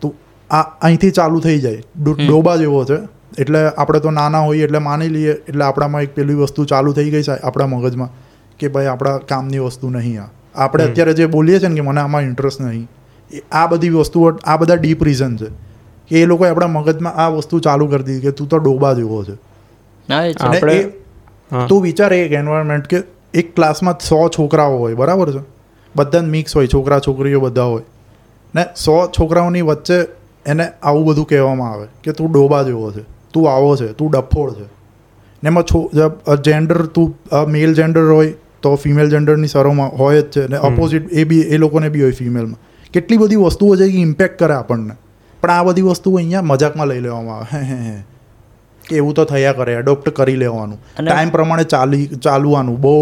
તું આ અહીંથી ચાલુ થઈ જાય. ડોબા જેવો છે. એટલે આપણે તો નાના હોઈએ એટલે માની લઈએ. એટલે આપણામાં એક પેલી વસ્તુ ચાલુ થઈ ગઈ છે આપણા મગજમાં. કે ભાઈ આપણા કામની વસ્તુ નહીં આ. આપણે અત્યારે જે બોલીએ છીએ ને કે મને આમાં ઇન્ટરેસ્ટ નહીં. આ બધી વસ્તુઓ આ બધા ડીપ રીઝન છે. કે એ લોકોએ આપણા મગજમાં આ વસ્તુ ચાલુ કરી દીધી કે તું તો ડોબા જેવો છે. આપણે- તું વિચાર એક એન્વાયરમેન્ટ કે એક ક્લાસમાં સો છોકરાઓ હોય બરાબર છે? બધા મિક્સ હોય છોકરા છોકરીઓ બધા હોય. ને સો છોકરાઓની વચ્ચે એને આવું બધું કહેવામાં આવે કે તું ડોબા જેવો છે તું આવો છે તું ડફોળ છે. ને એમાં છો જેન્ડર તું મેલ જેન્ડર હોય તો ફિમેલ જેન્ડરની સરોમાં હોય જ છે ને. અપોઝિટ એ બી એ લોકોને બી હોય ફિમેલમાં કેટલી બધી વસ્તુઓ છે કે ઇમ્પેક્ટ કરે આપણને. પણ આ બધી વસ્તુઓ અહીંયા મજાકમાં લઈ લેવામાં આવે. હે હે હે. કે એવું તો થયા કરે એડોપ્ટ કરી લેવાનું. ટાઈમ પ્રમાણે ચાલી ચાલવાનું બહુ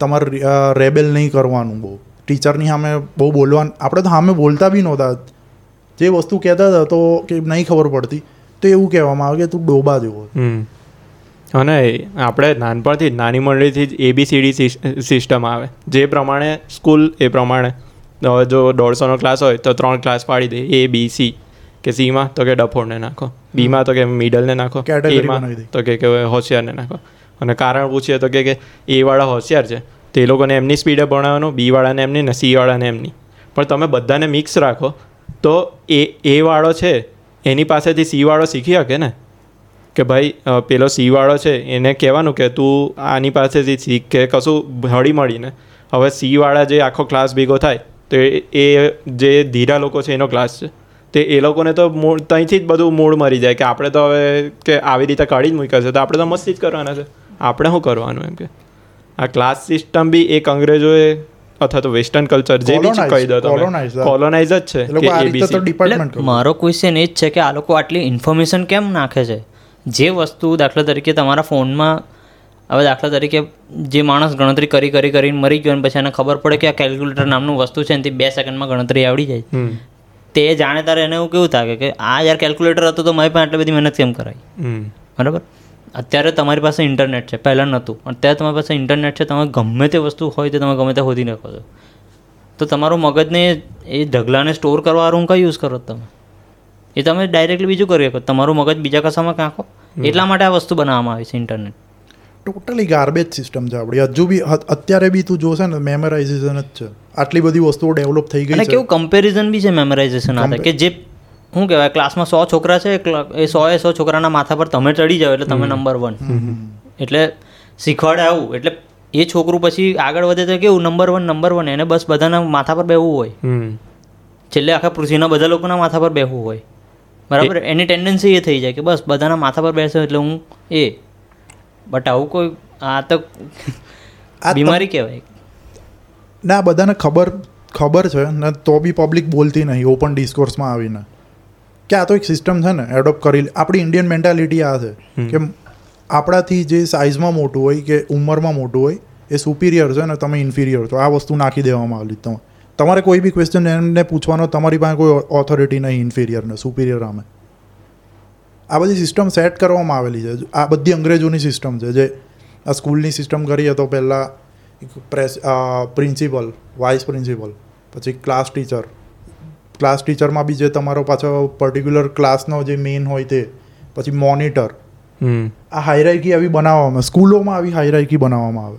તમારે રેબેલ નહીં કરવાનું બહુ. ટીચરની સામે બહુ બોલવાનું. આપણે તો સામે બોલતા બી નહોતા. જે વસ્તુ કહેતા હતા તો કે નહીં ખબર પડતી તો એવું કહેવામાં આવે કે તું ડોબા જેવો હમ. અને આપણે નાનપણથી જ નાની મંડળીથી જ એબીસીડી સિસ્ટમ આવે. જે પ્રમાણે સ્કૂલ એ પ્રમાણે. હવે જો દોઢસોનો ક્લાસ હોય તો ત્રણ ક્લાસ પાડી દે એ બી સી કે સીમાં તો કે ડફોડને નાખો. બીમાં તો કે મિડલને નાખો. એમાં તો કે કે હોશિયારને નાખો. અને કારણ પૂછીએ તો કે કે એ વાળા હોશિયાર છે. તે એ લોકોને એમની સ્પીડે ભણાવવાનું બી વાળાને એમની ને સી વાળાને એમની. પણ તમે બધાને મિક્સ રાખો તો એ એ વાળો છે એની પાસેથી સી વાળો શીખી શકે ને? કે ભાઈ પેલો સી વાળો છે એને કહેવાનું કે તું આની પાસેથી શીખ કે કશું હળી મળીને હવે સી વાળા જે આખો ક્લાસ ભેગો થાય તો એ જે ધીરા લોકો છે એનો ક્લાસ છે. તે એ લોકોને તો મૂળ ત્યાંથી જ બધું મૂળ મરી જાય કે આપણે તો હવે કે આવી રીતે કાઢી જ મૂક્યા છે તો આપણે તો મસ્તી જ કરવાના છે. આપણે શું કરવાનું એમ કે? આ ક્લાસ સિસ્ટમ બી એક અંગ્રેજોએ અથવા તો વેસ્ટર્ન કલ્ચર જે બી કહી દો તમે કોલોનાઇઝ જ છે કે એટલે મારો ક્વેશ્ચન એ જ છે કે આ લોકો આટલી ઇન્ફોર્મેશન કેમ નાખે છે? જે વસ્તુ દાખલા તરીકે તમારા ફોનમાં હવે દાખલા તરીકે જે માણસ ગણતરી કરી કરી કરીને મરી ગયો અને પછી એને ખબર પડે કે આ કેલ્ક્યુલેટર નામનું વસ્તુ છે એનાથી બે સેકન્ડમાં ગણતરી આવડી જાય. તે જાણે તારે એને એવું કેવું થાય કે આ યાર કેલ્ક્યુલેટર હતું તો મારી પાસે આટલી બધી મહેનત કેમ કરાવી બરાબર? અત્યારે તમારી પાસે ઇન્ટરનેટ છે પહેલાં નહોતું. અત્યારે તમારી પાસે ઇન્ટરનેટ છે તમે ગમે તે વસ્તુ હોય તે તમે ગમે તે શોધી નાખો છો. તો તમારું મગજને એ ઢગલાને સ્ટોર કરવાનું કઈ યુઝ કરો તમે? એ તમે ડાયરેક્ટલી બીજું કરી શકો. તમારું મગજ બીજા કશામાં નાખો એટલા માટે આ વસ્તુ બનાવવામાં આવી છે ઇન્ટરનેટ ટોટલી ગાર્બેજ સિસ્ટમ છે આપણી. હજુ બી અત્યારે બી તું જોશે ને મેમરાઇઝેશન જ છે. આટલી બધી વસ્તુઓ ડેવલપ થઈ ગઈ છે. કેવું કમ્પેરિઝન બી છે મેમરાઇઝેશન આ કે જે શું કહેવાય ક્લાસમાં સો છોકરા છે એ સો એ સો છોકરાના માથા પર તમે ચડી જાઓ એટલે તમે નંબર વન એટલે શીખવાડે આવું એટલે એ છોકરું પછી આગળ વધે તો કેવું નંબર વન નંબર વન એને બસ બધાના માથા પર બેહવું હોય. છેલ્લે આખા પૃથ્વીના બધા લોકોના માથા પર બેહવું હોય. બરાબર? એની ટેન્ડન્સી એ થઈ જાય કે બસ બધાના માથા પર બેસે એટલે હું એ. બટ આવું કોઈ આ તો આ બીમારી કહેવાય. ના બધાને ખબર ખબર છે ને તો બી પબ્લિક બોલતી નહીં ઓપન ડિસ્કોર્સમાં આવીને. કે આ તો એક સિસ્ટમ છે ને એડોપ્ટ કરી આપણી ઇન્ડિયન મેન્ટાલિટી આ છે કે આપણાથી જે સાઇઝમાં મોટું હોય કે ઉંમરમાં મોટું હોય એ સુપિરિયર છે ને તમે ઇન્ફિરિયર છો. આ વસ્તુ નાખી દેવામાં આવેલી તમે તમારે. કોઈ બી ક્વેશ્ચન એમને પૂછવાનો તમારી પાસે કોઈ ઓથોરિટી નહીં ઇન્ફિરિયર ને સુપિરિયર આમે. આ બધી સિસ્ટમ સેટ કરવામાં આવેલી છે. આ બધી અંગ્રેજોની સિસ્ટમ છે. જે આ સ્કૂલની સિસ્ટમ કરીએ તો પહેલાં પ્રેસ પ્રિન્સિપલ વાઇસ પ્રિન્સિપલ પછી ક્લાસ ટીચર. ક્લાસ ટીચરમાં બી જે તમારો પાછો પર્ટિક્યુલર ક્લાસનો જે મેઇન હોય તે પછી મોનિટર. આ હાયરાર્કી આવી બનાવવામાં સ્કૂલોમાં આવી હાયરાર્કી બનાવવામાં આવે.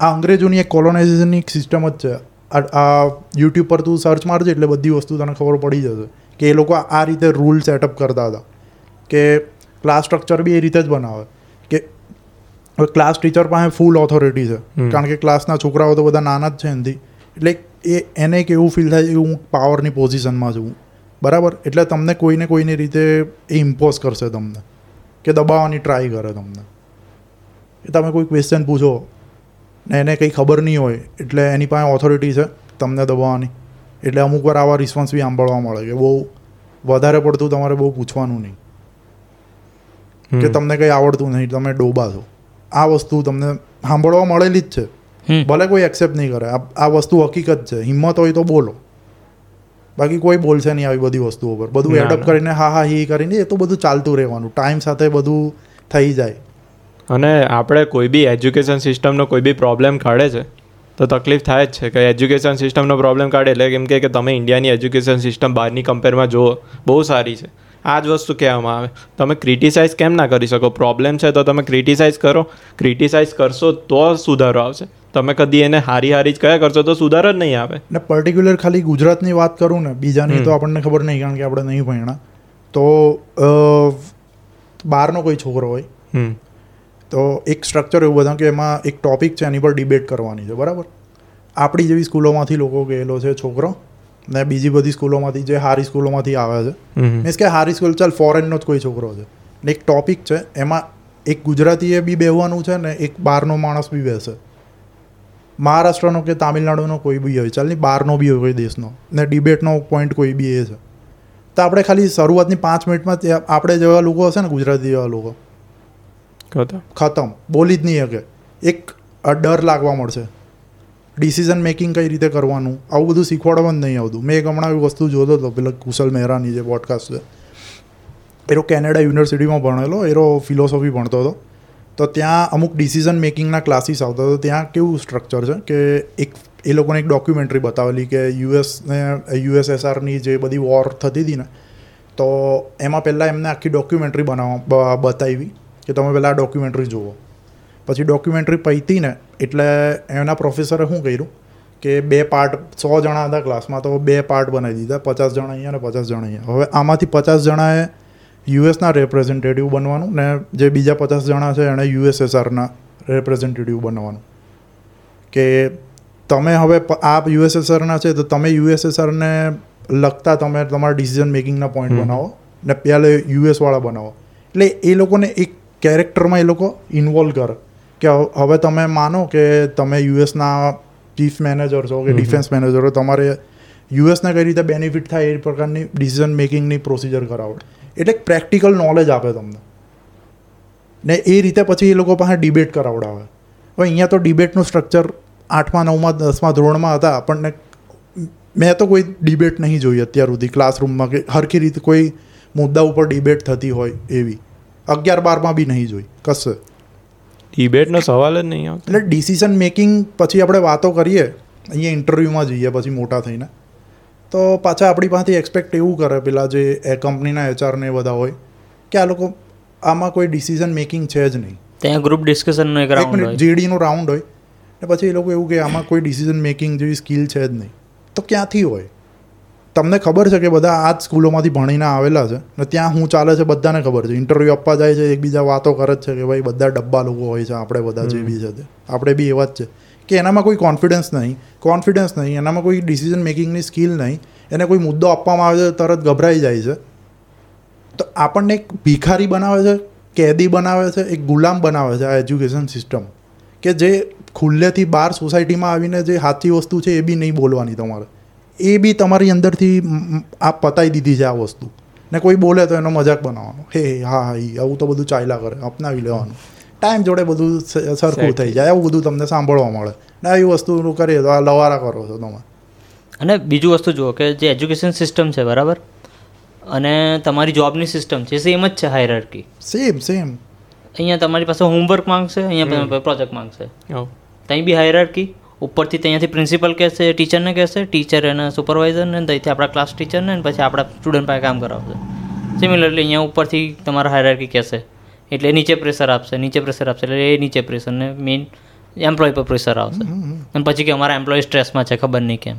આ અંગ્રેજોની એક કોલોનાઇઝેશનની એક સિસ્ટમ જ છે. આ યુટ્યુબ પર તું સર્ચ મારજે એટલે બધી વસ્તુ તને ખબર પડી જશે. કે એ લોકો આ રીતે રૂલ સેટઅપ કરતા હતા. કે ક્લાસ સ્ટ્રક્ચર બી એ રીતે જ બનાવે. હવે ક્લાસ ટીચર પાસે ફૂલ ઓથોરિટી છે. કારણ કે ક્લાસના છોકરાઓ તો બધા નાના જ છે એનાથી. એટલે એ એને એક એવું ફીલ થાય કે હું પાવરની પોઝિશનમાં છું. બરાબર? એટલે તમને કોઈને કોઈની રીતે એ ઇમ્પોઝ કરશે તમને. કે દબાવવાની ટ્રાય કરે તમને. એ તમે કોઈ ક્વેશ્ચન પૂછો ને એને કંઈ ખબર નહીં હોય એટલે એની પાસે ઓથોરિટી છે તમને દબાવવાની. એટલે અમુક વાર આવા રિસ્પોન્સ બી સાંભળવા મળે કે બહુ વધારે પડતું તમારે બહુ પૂછવાનું નહીં. કે તમને કંઈ આવડતું નહીં તમે ડોબા છો. આ વસ્તુ તમને સાંભળવા મળેલી જ છે. ભલે કોઈ એક્સેપ્ટ નહીં કરે. આ વસ્તુ હકીકત છે. હિંમત હોય તો બોલો. બાકી કોઈ બોલશે નહીં આવી બધી વસ્તુઓ પર. બધું એડઅપ એડપ્ટ કરીને હા હા હી કરીને એ તો બધું ચાલતું રહેવાનું. ટાઈમ સાથે બધું થઈ જાય. અને આપણે કોઈ બી એજ્યુકેશન સિસ્ટમનો કોઈ બી પ્રોબ્લેમ કાઢે છે તો તકલીફ થાય જ છે કે એજ્યુકેશન સિસ્ટમનો પ્રોબ્લેમ કાઢે એટલે કેમ કે કે તમે ઇન્ડિયાની એજ્યુકેશન સિસ્ટમ બહારની કમ્પેરમાં જુઓ બહુ સારી છે. આ જ વસ્તુ કહેવામાં આવે. તમે ક્રિટિસાઇઝ કેમ ના કરી શકો? પ્રોબ્લેમ છે તો તમે ક્રિટિસાઇઝ કરો. ક્રિટિસાઇઝ કરશો તો સુધારો આવશે. તમે કદી એને હારી હારી જ કયા કરશો તો સુધારો જ નહીં આવે. ને પર્ટિક્યુલર ખાલી ગુજરાતની વાત કરું ને બીજાની તો આપણને ખબર નહીં કારણ કે આપણે નહીં ભણ્યા. તો બહારનો કોઈ છોકરો હોય. તો એક સ્ટ્રક્ચર એવું બધા કે એમાં એક ટોપિક છે એની પર ડિબેટ કરવાની છે બરાબર? આપણી જેવી સ્કૂલોમાંથી લોકો ગયેલો છે છોકરો. ને બીજી બધી સ્કૂલોમાંથી જે હારી સ્કૂલોમાંથી આવે છે. મીન્સ કે હારી સ્કૂલ ચાલ ફોરેનનો જ કોઈ છોકરો છે. ને એક ટોપિક છે એમાં એક ગુજરાતીએ બી બેહવાનું છે ને એક બહારનો માણસ બી બેસે. મહારાષ્ટ્રનો કે તામિલનાડુનો કોઈ બી હોય ચાલ ને બહારનો બી હોય કોઈ દેશનો. ને ડિબેટનો પોઈન્ટ કોઈ બી એ છે. તો આપણે ખાલી શરૂઆતની પાંચ મિનિટમાં આપણે જેવા લોકો હશે ને ગુજરાતી જેવા લોકો. ખતમ. બોલી જ નહીં શકે. એક ડર લાગવા મળશે. ડિસિઝન મેકિંગ કઈ રીતે કરવાનું? આવું બધું શીખવાડવા જ નહીં આવતું. મેં એક હમણાં એવી વસ્તુ જોતો હતો, પેલા કુશલ મહેરાની જે પોડકાસ્ટ છે. એરો કેનેડા યુનિવર્સિટીમાં ભણેલો, એરો ફિલોસોફી ભણતો હતો. તો ત્યાં અમુક ડિસિઝન મેકિંગના ક્લાસીસ આવતા તો ત્યાં કેવું સ્ટ્રક્ચર છે કે એક, એ લોકોને એક ડોક્યુમેન્ટરી બતાવેલી કે યુએસને યુએસએસઆરની જે બધી વોર થતી હતી ને, તો એમાં પહેલાં એમને આખી ડોક્યુમેન્ટરી બનાવવા બતાવી કે તમે પહેલાં આ ડોક્યુમેન્ટરી જુઓ. પછી ડોક્યુમેન્ટરી પૈતી ને એટલે એના પ્રોફેસરે શું કર્યું કે બે પાર્ટ સો જણા હતા ક્લાસમાં તો બે પાર્ટ બનાવી દીધા પચાસ જણા અહીંયા અને પચાસ જણા અહીંયા. હવે આમાંથી પચાસ જણાએ યુએસના રેપ્રેઝેન્ટેટિવ બનવાનું ને જે બીજા પચાસ જણા છે એણે યુએસએસઆરના રેપ્રેઝેન્ટેટિવ બનવાનું. કે તમે હવે આ યુએસએસઆરના છે તો તમે યુએસએસઆરને લગતા તમે તમારા ડિસિઝન મેકિંગના પોઈન્ટ બનાવો ને પહેલે યુએસવાળા બનાવો. એટલે એ લોકોને એક કેરેક્ટરમાં એ લોકો ઇન્વોલ્વ કરે. કે હવે- તમે માનો કે તમે યુએસના ચીફ મેનેજર છો કે ડિફેન્સ મેનેજર છો તમારે યુએસને કઈ રીતે બેનિફિટ થાય એ પ્રકારની ડિસિઝન મેકિંગની પ્રોસિજર કરાવો. એટલે પ્રેક્ટિકલ નોલેજ આપે તમને. ને એ રીતે પછી એ લોકો પાસે ડિબેટ કરાવડાવે. હવે અહીંયા તો ડિબેટનું સ્ટ્રક્ચર આઠમા નવમા દસમા ધોરણમાં હતા આપણને મેં તો કોઈ ડિબેટ નહીં જોઈ અત્યાર સુધી ક્લાસરૂમમાં કે હરખી રીતે કોઈ મુદ્દા ઉપર ડિબેટ થતી હોય એવી. અગિયાર બારમાં બી નહીં જોઈ કશે. ડિબેટનો સવાલ જ નહીં આવતો. એટલે ડિસિઝન મેકિંગ પછી આપણે વાતો કરીએ અહીંયા ઇન્ટરવ્યૂમાં જઈએ પછી મોટા થઈને. તો પાછા આપણી પાસેથી એક્સપેક્ટ એવું કરે પેલા જે એ કંપનીના એચઆરને બધા હોય કે આ લોકો આમાં કોઈ ડિસિઝન મેકિંગ છે જ નહીં. ત્યાં ગ્રુપ ડિસ્કશનનો એક એક રાઉન્ડ હોય. જીડીનો રાઉન્ડ હોય. ને પછી એ લોકો એવું કે આમાં કોઈ ડિસિઝન મેકિંગ જેવી સ્કિલ છે જ નહીં. તો ક્યાંથી હોય? તમને ખબર છે કે બધા આ જ સ્કૂલોમાંથી ભણીને આવેલા છે ને ત્યાં હું ચાલે છે બધાને ખબર છે. ઇન્ટરવ્યૂ આપવા જાય છે એકબીજા વાતો કરે જ છે કે ભાઈ બધા ડબ્બા લોકો હોય છે આપણે બધા જે બી છે તે. આપણે બી એવા જ છે. કે એનામાં કોઈ કોન્ફિડન્સ નહીં કોન્ફિડન્સ નહીં એનામાં કોઈ ડિસિઝન મેકિંગની સ્કિલ નહીં એને કોઈ મુદ્દો આપવામાં આવે છે તરત ગભરાઈ જાય છે. તો આપણને એક ભિખારી બનાવે છે કેદી બનાવે છે એક ગુલામ બનાવે છે આ એજ્યુકેશન સિસ્ટમ કે જે ખુલ્લેથી બહાર સોસાયટીમાં આવીને જે સાચી વસ્તુ છે એ બી નહીં બોલવાની તમારે. એ બી તમારી અંદરથી આ પતાવી દીધી છે આ વસ્તુ. ને કોઈ બોલે તો એનો મજાક બનાવવાનો. હે હે, હા એ આવું તો બધું ચાલ્યા કરે. અપનાવી લેવાનું. ટાઈમ જોડે બધું સરખું થઈ જાય. આવું બધું તમને સાંભળવા મળે. ને આવી વસ્તુ કરીએ તો આ લવારા કરો છો તમે. અને બીજું વસ્તુ જુઓ કે જે એજ્યુકેશન સિસ્ટમ છે બરાબર? અને તમારી જોબની સિસ્ટમ છે સેમ જ છે હાયરાર્કી સેમ સેમ અહીંયા તમારી પાસે હોમવર્ક માંગશે અહીંયા પ્રોજેક્ટ માંગશે. ત્યાં બી હાયરાર્કી ઉપરથી ત્યાંથી પ્રિન્સિપલ કહેશે ટીચરને કહેશે ટીચર અને સુપરવાઇઝરને ત્યાંથી આપણા ક્લાસ ટીચરને અને પછી આપણા સ્ટુડન્ટ પાસે કામ કરાવશે. સિમિલરલી અહીંયા ઉપરથી તમારા હાયરાર્કી કહેશે. એટલે નીચે પ્રેશર આપશે નીચે પ્રેશર આપશે એટલે એ નીચે પ્રેશરને મેઇન એમ્પ્લોય પર પ્રેશર આવશે. અને પછી કે અમારા એમ્પ્લોય સ્ટ્રેસમાં છે ખબર નહીં કેમ.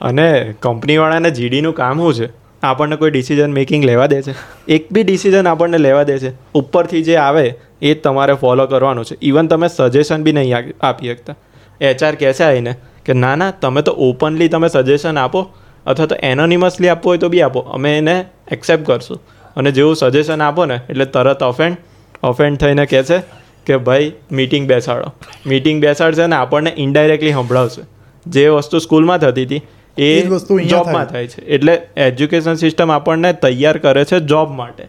અને કંપનીવાળાને જીડીનું કામ શું છે? આપણને કોઈ ડિસિઝન મેકિંગ લેવા દે છે? એક બી ડિસિઝન આપણને લેવા દે છે. ઉપરથી જે આવે એ જ તમારે ફોલો કરવાનું છે. ઇવન તમે સજેશન બી નહીં આપી શકતા. એચઆર કહે છે આવીને કે ના ના તમે તો ઓપનલી તમે સજેશન આપો અથવા તો એનોનિમસલી આપવું હોય તો બી આપો. અમે એને એક્સેપ્ટ કરશું. અને જેવું સજેશન આપો ને એટલે તરત ઓફેન્ડ ઓફેન્ડ થઈને કહે છે કે ભાઈ મીટિંગ બેસાડો. મીટિંગ બેસાડશે ને આપણને ઇન્ડાયરેક્ટલી સંભળાવશે. જે વસ્તુ સ્કૂલમાં થતી હતી એ એ વસ્તુ જોબમાં થાય. છે. એટલે એજ્યુકેશન સિસ્ટમ આપણને તૈયાર કરે છે જોબ માટે.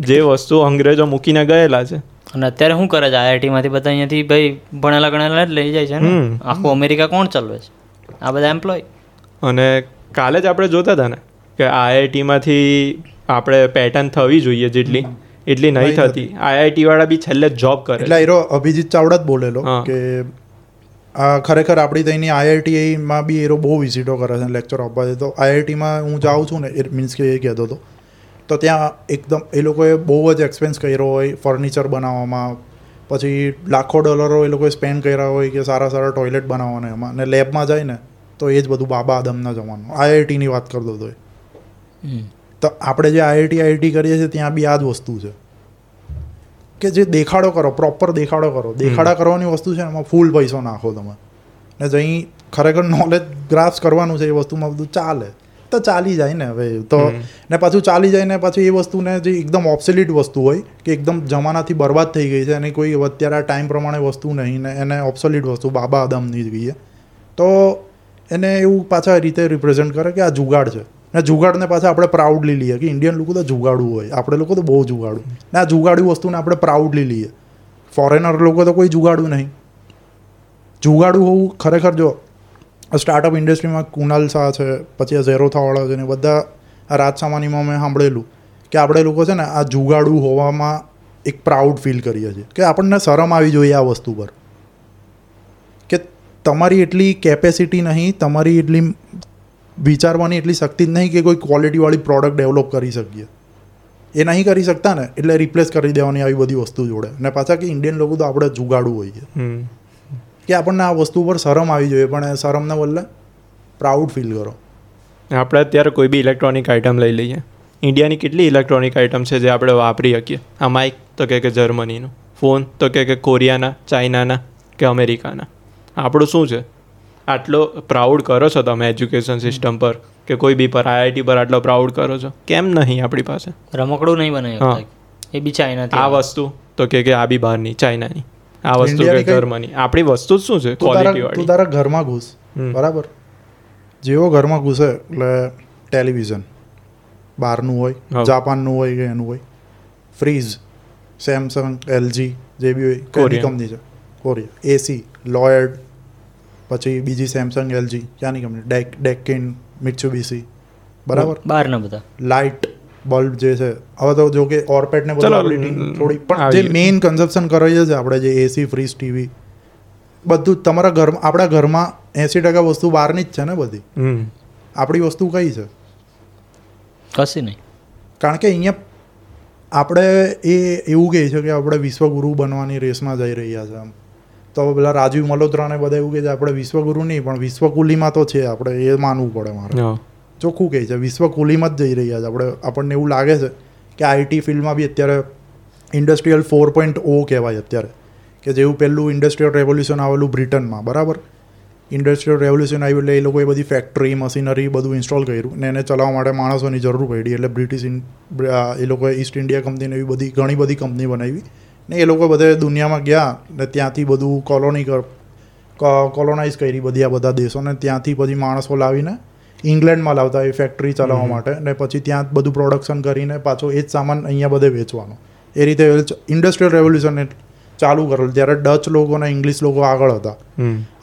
જે વસ્તુ અંગ્રેજો મૂકીને ગયેલા છે અને અત્યારે શું કરે છે? આઈઆઈટીમાંથી બધા અહીંયાથી ભાઈ ભણેલા ગણેલા જ લઈ જાય છે ને? આખું અમેરિકા કોણ ચલાવે છે? આ બધા એમ્પ્લોય અને કાલે જ આપણે જોતા હતા ને કે આઈઆઈટીમાંથી આપણે પેટર્ન થવી જોઈએ જેટલી એટલી નહીં થતી. આઈઆઈટી વાળા બી છેલ્લે જોબ કરે એટલે એરો અભિજીત ચાવડા જ બોલેલો કે આ ખરેખર આપણી ત્યાંની આઈઆઈટીમાં બી એરો બહુ વિઝિટો કરે છે લેક્ચર આપવા છે તો. આઈઆઈટીમાં હું જાઉં છું ને એ મીન્સ કે એ કહેતો હતો તો ત્યાં એકદમ એ લોકોએ બહુ જ એક્સપેન્સ કર્યો હોય ફર્નિચર બનાવવામાં પછી લાખો ડોલરો એ લોકોએ સ્પેન્ડ કર્યા હોય કે સારા સારા ટોયલેટ બનાવવાના એમાં. અને લેબમાં જાય ને તો એ જ બધું બાબા આદમના જમાનું આઈઆઈટીની વાત કરતો હતો તો આપણે જે આઈઆઈટી આઈઆઈટી કરીએ છીએ ત્યાં બી આ જ વસ્તુ છે. કે જે દેખાડો કરો પ્રોપર દેખાડો કરો. દેખાડા કરવાની વસ્તુ છે એમાં ફૂલ પૈસો નાખો તમે. ને જઈ ખરેખર નોલેજ ગ્રાફ્સ કરવાનું છે એ વસ્તુમાં બધું ચાલે. તો ચાલી જાય ને હવે. તો ને પાછું ચાલી જાય ને પાછું એ વસ્તુને જે એકદમ ઓબ્સેલિટ વસ્તુ હોય કે એકદમ જમાનાથી બરબાદ થઈ ગઈ છે અને કોઈ અત્યારે આ ટાઈમ પ્રમાણે વસ્તુ નહીં ને એને ઓબ્સોલિટ વસ્તુ બાબા આદમની જ ગઈ તો એને એવું પાછા રીતે રિપ્રેઝેન્ટ કરે કે આ જુગાડ છે. ને જુગાડને પાછા આપણે પ્રાઉડલી લઈએ કે ઇન્ડિયન લોકો તો જુગાડું હોય. આપણે લોકો તો બહુ જુગાડું. ને આ જુગાડું વસ્તુને આપણે પ્રાઉડલી લઈએ. ફોરેનર લોકો તો કોઈ જુગાડું નહીં. જુગાડું હોવું ખરેખર જો સ્ટાર્ટઅપ ઇન્ડસ્ટ્રીમાં કુનાલ શાહ છે, પછી આ ઝેરોથાવાળા છે ને બધા આ રાજ મેં સાંભળેલું કે આપણે લોકો છે ને આ જુગાડું હોવામાં એક પ્રાઉડ ફીલ કરીએ છીએ કે આપણને શરમ આવી જોઈએ આ વસ્તુ પર. કે તમારી એટલી કેપેસિટી નહીં, તમારી એટલી વિચારવાની એટલી શક્તિ જ નહીં કે કોઈ ક્વોલિટીવાળી પ્રોડક્ટ ડેવલપ કરી શકીએ. એ નહીં કરી શકતા ને એટલે રિપ્લેસ કરી દેવાની આવી બધી વસ્તુ જોડે. અને પાછા કે ઇન્ડિયન લોકો તો આપણે જુગાડું હોઈએ. કે આપણને આ વસ્તુ પર શરમ આવી જોઈએ પણ શરમના શરમને બદલે પ્રાઉડ ફીલ કરો. આપણે અત્યારે કોઈ બી ઇલેક્ટ્રોનિક આઇટમ લઈ લઈએ. ઇન્ડિયાની કેટલી ઇલેક્ટ્રોનિક આઇટમ છે જે આપણે વાપરી શકીએ? આ માઇક તો કે કે જર્મનીનું. ફોન તો કે કે કોરિયાના ચાઇનાના કે અમેરિકાના. આપણું શું છે? આટલો પ્રાઉડ કરો છો તમે એજ્યુકેશન સિસ્ટમ પર કે કોઈ બી પર આઈઆઈટી પર આટલો પ્રાઉડ કરો છો? કેમ નહીં આપણી પાસે? રમકડું નહીં બને એ બી ચાઇના આ વસ્તુ તો કે કે આ બી બહારની ચાઇનાની. આ વસ્તુ કે આપણી વસ્તુ જ શું છે? તું તારા તું તારા ઘરમાં ઘૂસ. બરાબર? જેવો ઘરમાં ઘૂસે એટલે ટેલિવિઝન બહારનું હોય. જાપાનનું હોય કે એનું હોય. ફ્રીજ સેમસંગ એલજી જે બી હોય કોરી કંપની છે. કોરિયા એસી લોયડ પછી બીજી સેમસંગ એલજી ક્યાંની કંપની ડેક ડેકિન મિત્સુબીસી બરાબર? બહારના બધા. લાઇટ બલ્બ જે છે હવે તો જો કે ઓર્પેટને બધું આપણી થોડી પણ જે. મેઇન કન્ઝપ્શન કરીએ છે આપણે જે એસી ફ્રીજ ટીવી બધું જ તમારા ઘરમાં આપણા ઘરમાં એંસી ટકા વસ્તુ બહારની જ છે ને બધી. હમ. આપણી વસ્તુ કઈ છે? કશી નહીં. કારણ કે અહીંયા આપણે એ એવું કહે છે કે આપણે વિશ્વગુરુ બનવાની રેસમાં જઈ રહ્યા છે આમ તો પેલા રાજીવ મલોત્રાને બધા એવું કહે છે આપણે વિશ્વગુરુ નહીં પણ વિશ્વકુલીમાં તો છે આપણે એ માનવું પડે મારે. ચોખ્ખું કહે છે. વિશ્વ કુલીમાં જ જઈ રહ્યા છે. આપણે, આપણને એવું લાગે છે કે આઈટી ફિલ્ડમાં બી અત્યારે ઇન્ડસ્ટ્રીયલ ફોર પોઈન્ટ ઓ કહેવાય અત્યારે. કે જેવું પહેલું ઇન્ડસ્ટ્રીયલ રેવોલ્યુશન આવેલું બ્રિટનમાં, બરાબર? ઇન્ડસ્ટ્રીયલ રેવોલ્યુશન આવ્યું એટલે એ લોકોએ બધી ફેક્ટરી મશીનરી બધું ઇન્સ્ટોલ કર્યું ને એને ચલાવવા માટે માણસોની જરૂર પડી એટલે બ્રિટિશ એ લોકોએ ઈસ્ટ ઇન્ડિયા કંપનીને એવી બધી, ઘણી બધી કંપની બનાવી ને એ લોકો બધે દુનિયામાં ગયા ને ત્યાંથી બધું કોલોની કોલોનાઇઝ કરી બધી આ બધા દેશોને ત્યાંથી પછી માણસો લાવીને ઇંગ્લેન્ડમાં લાવતા એ ફેક્ટરી ચલાવવા માટે ને પછી ત્યાં બધું પ્રોડક્શન કરીને પાછો એ જ સામાન અહીંયા બધે વેચવાનો. એ રીતે ઇન્ડસ્ટ્રીયલ રેવોલ્યુશન ચાલુ કરેલું જ્યારે ડચ લોકો અને ઇંગ્લિશ લોકો આગળ હતા.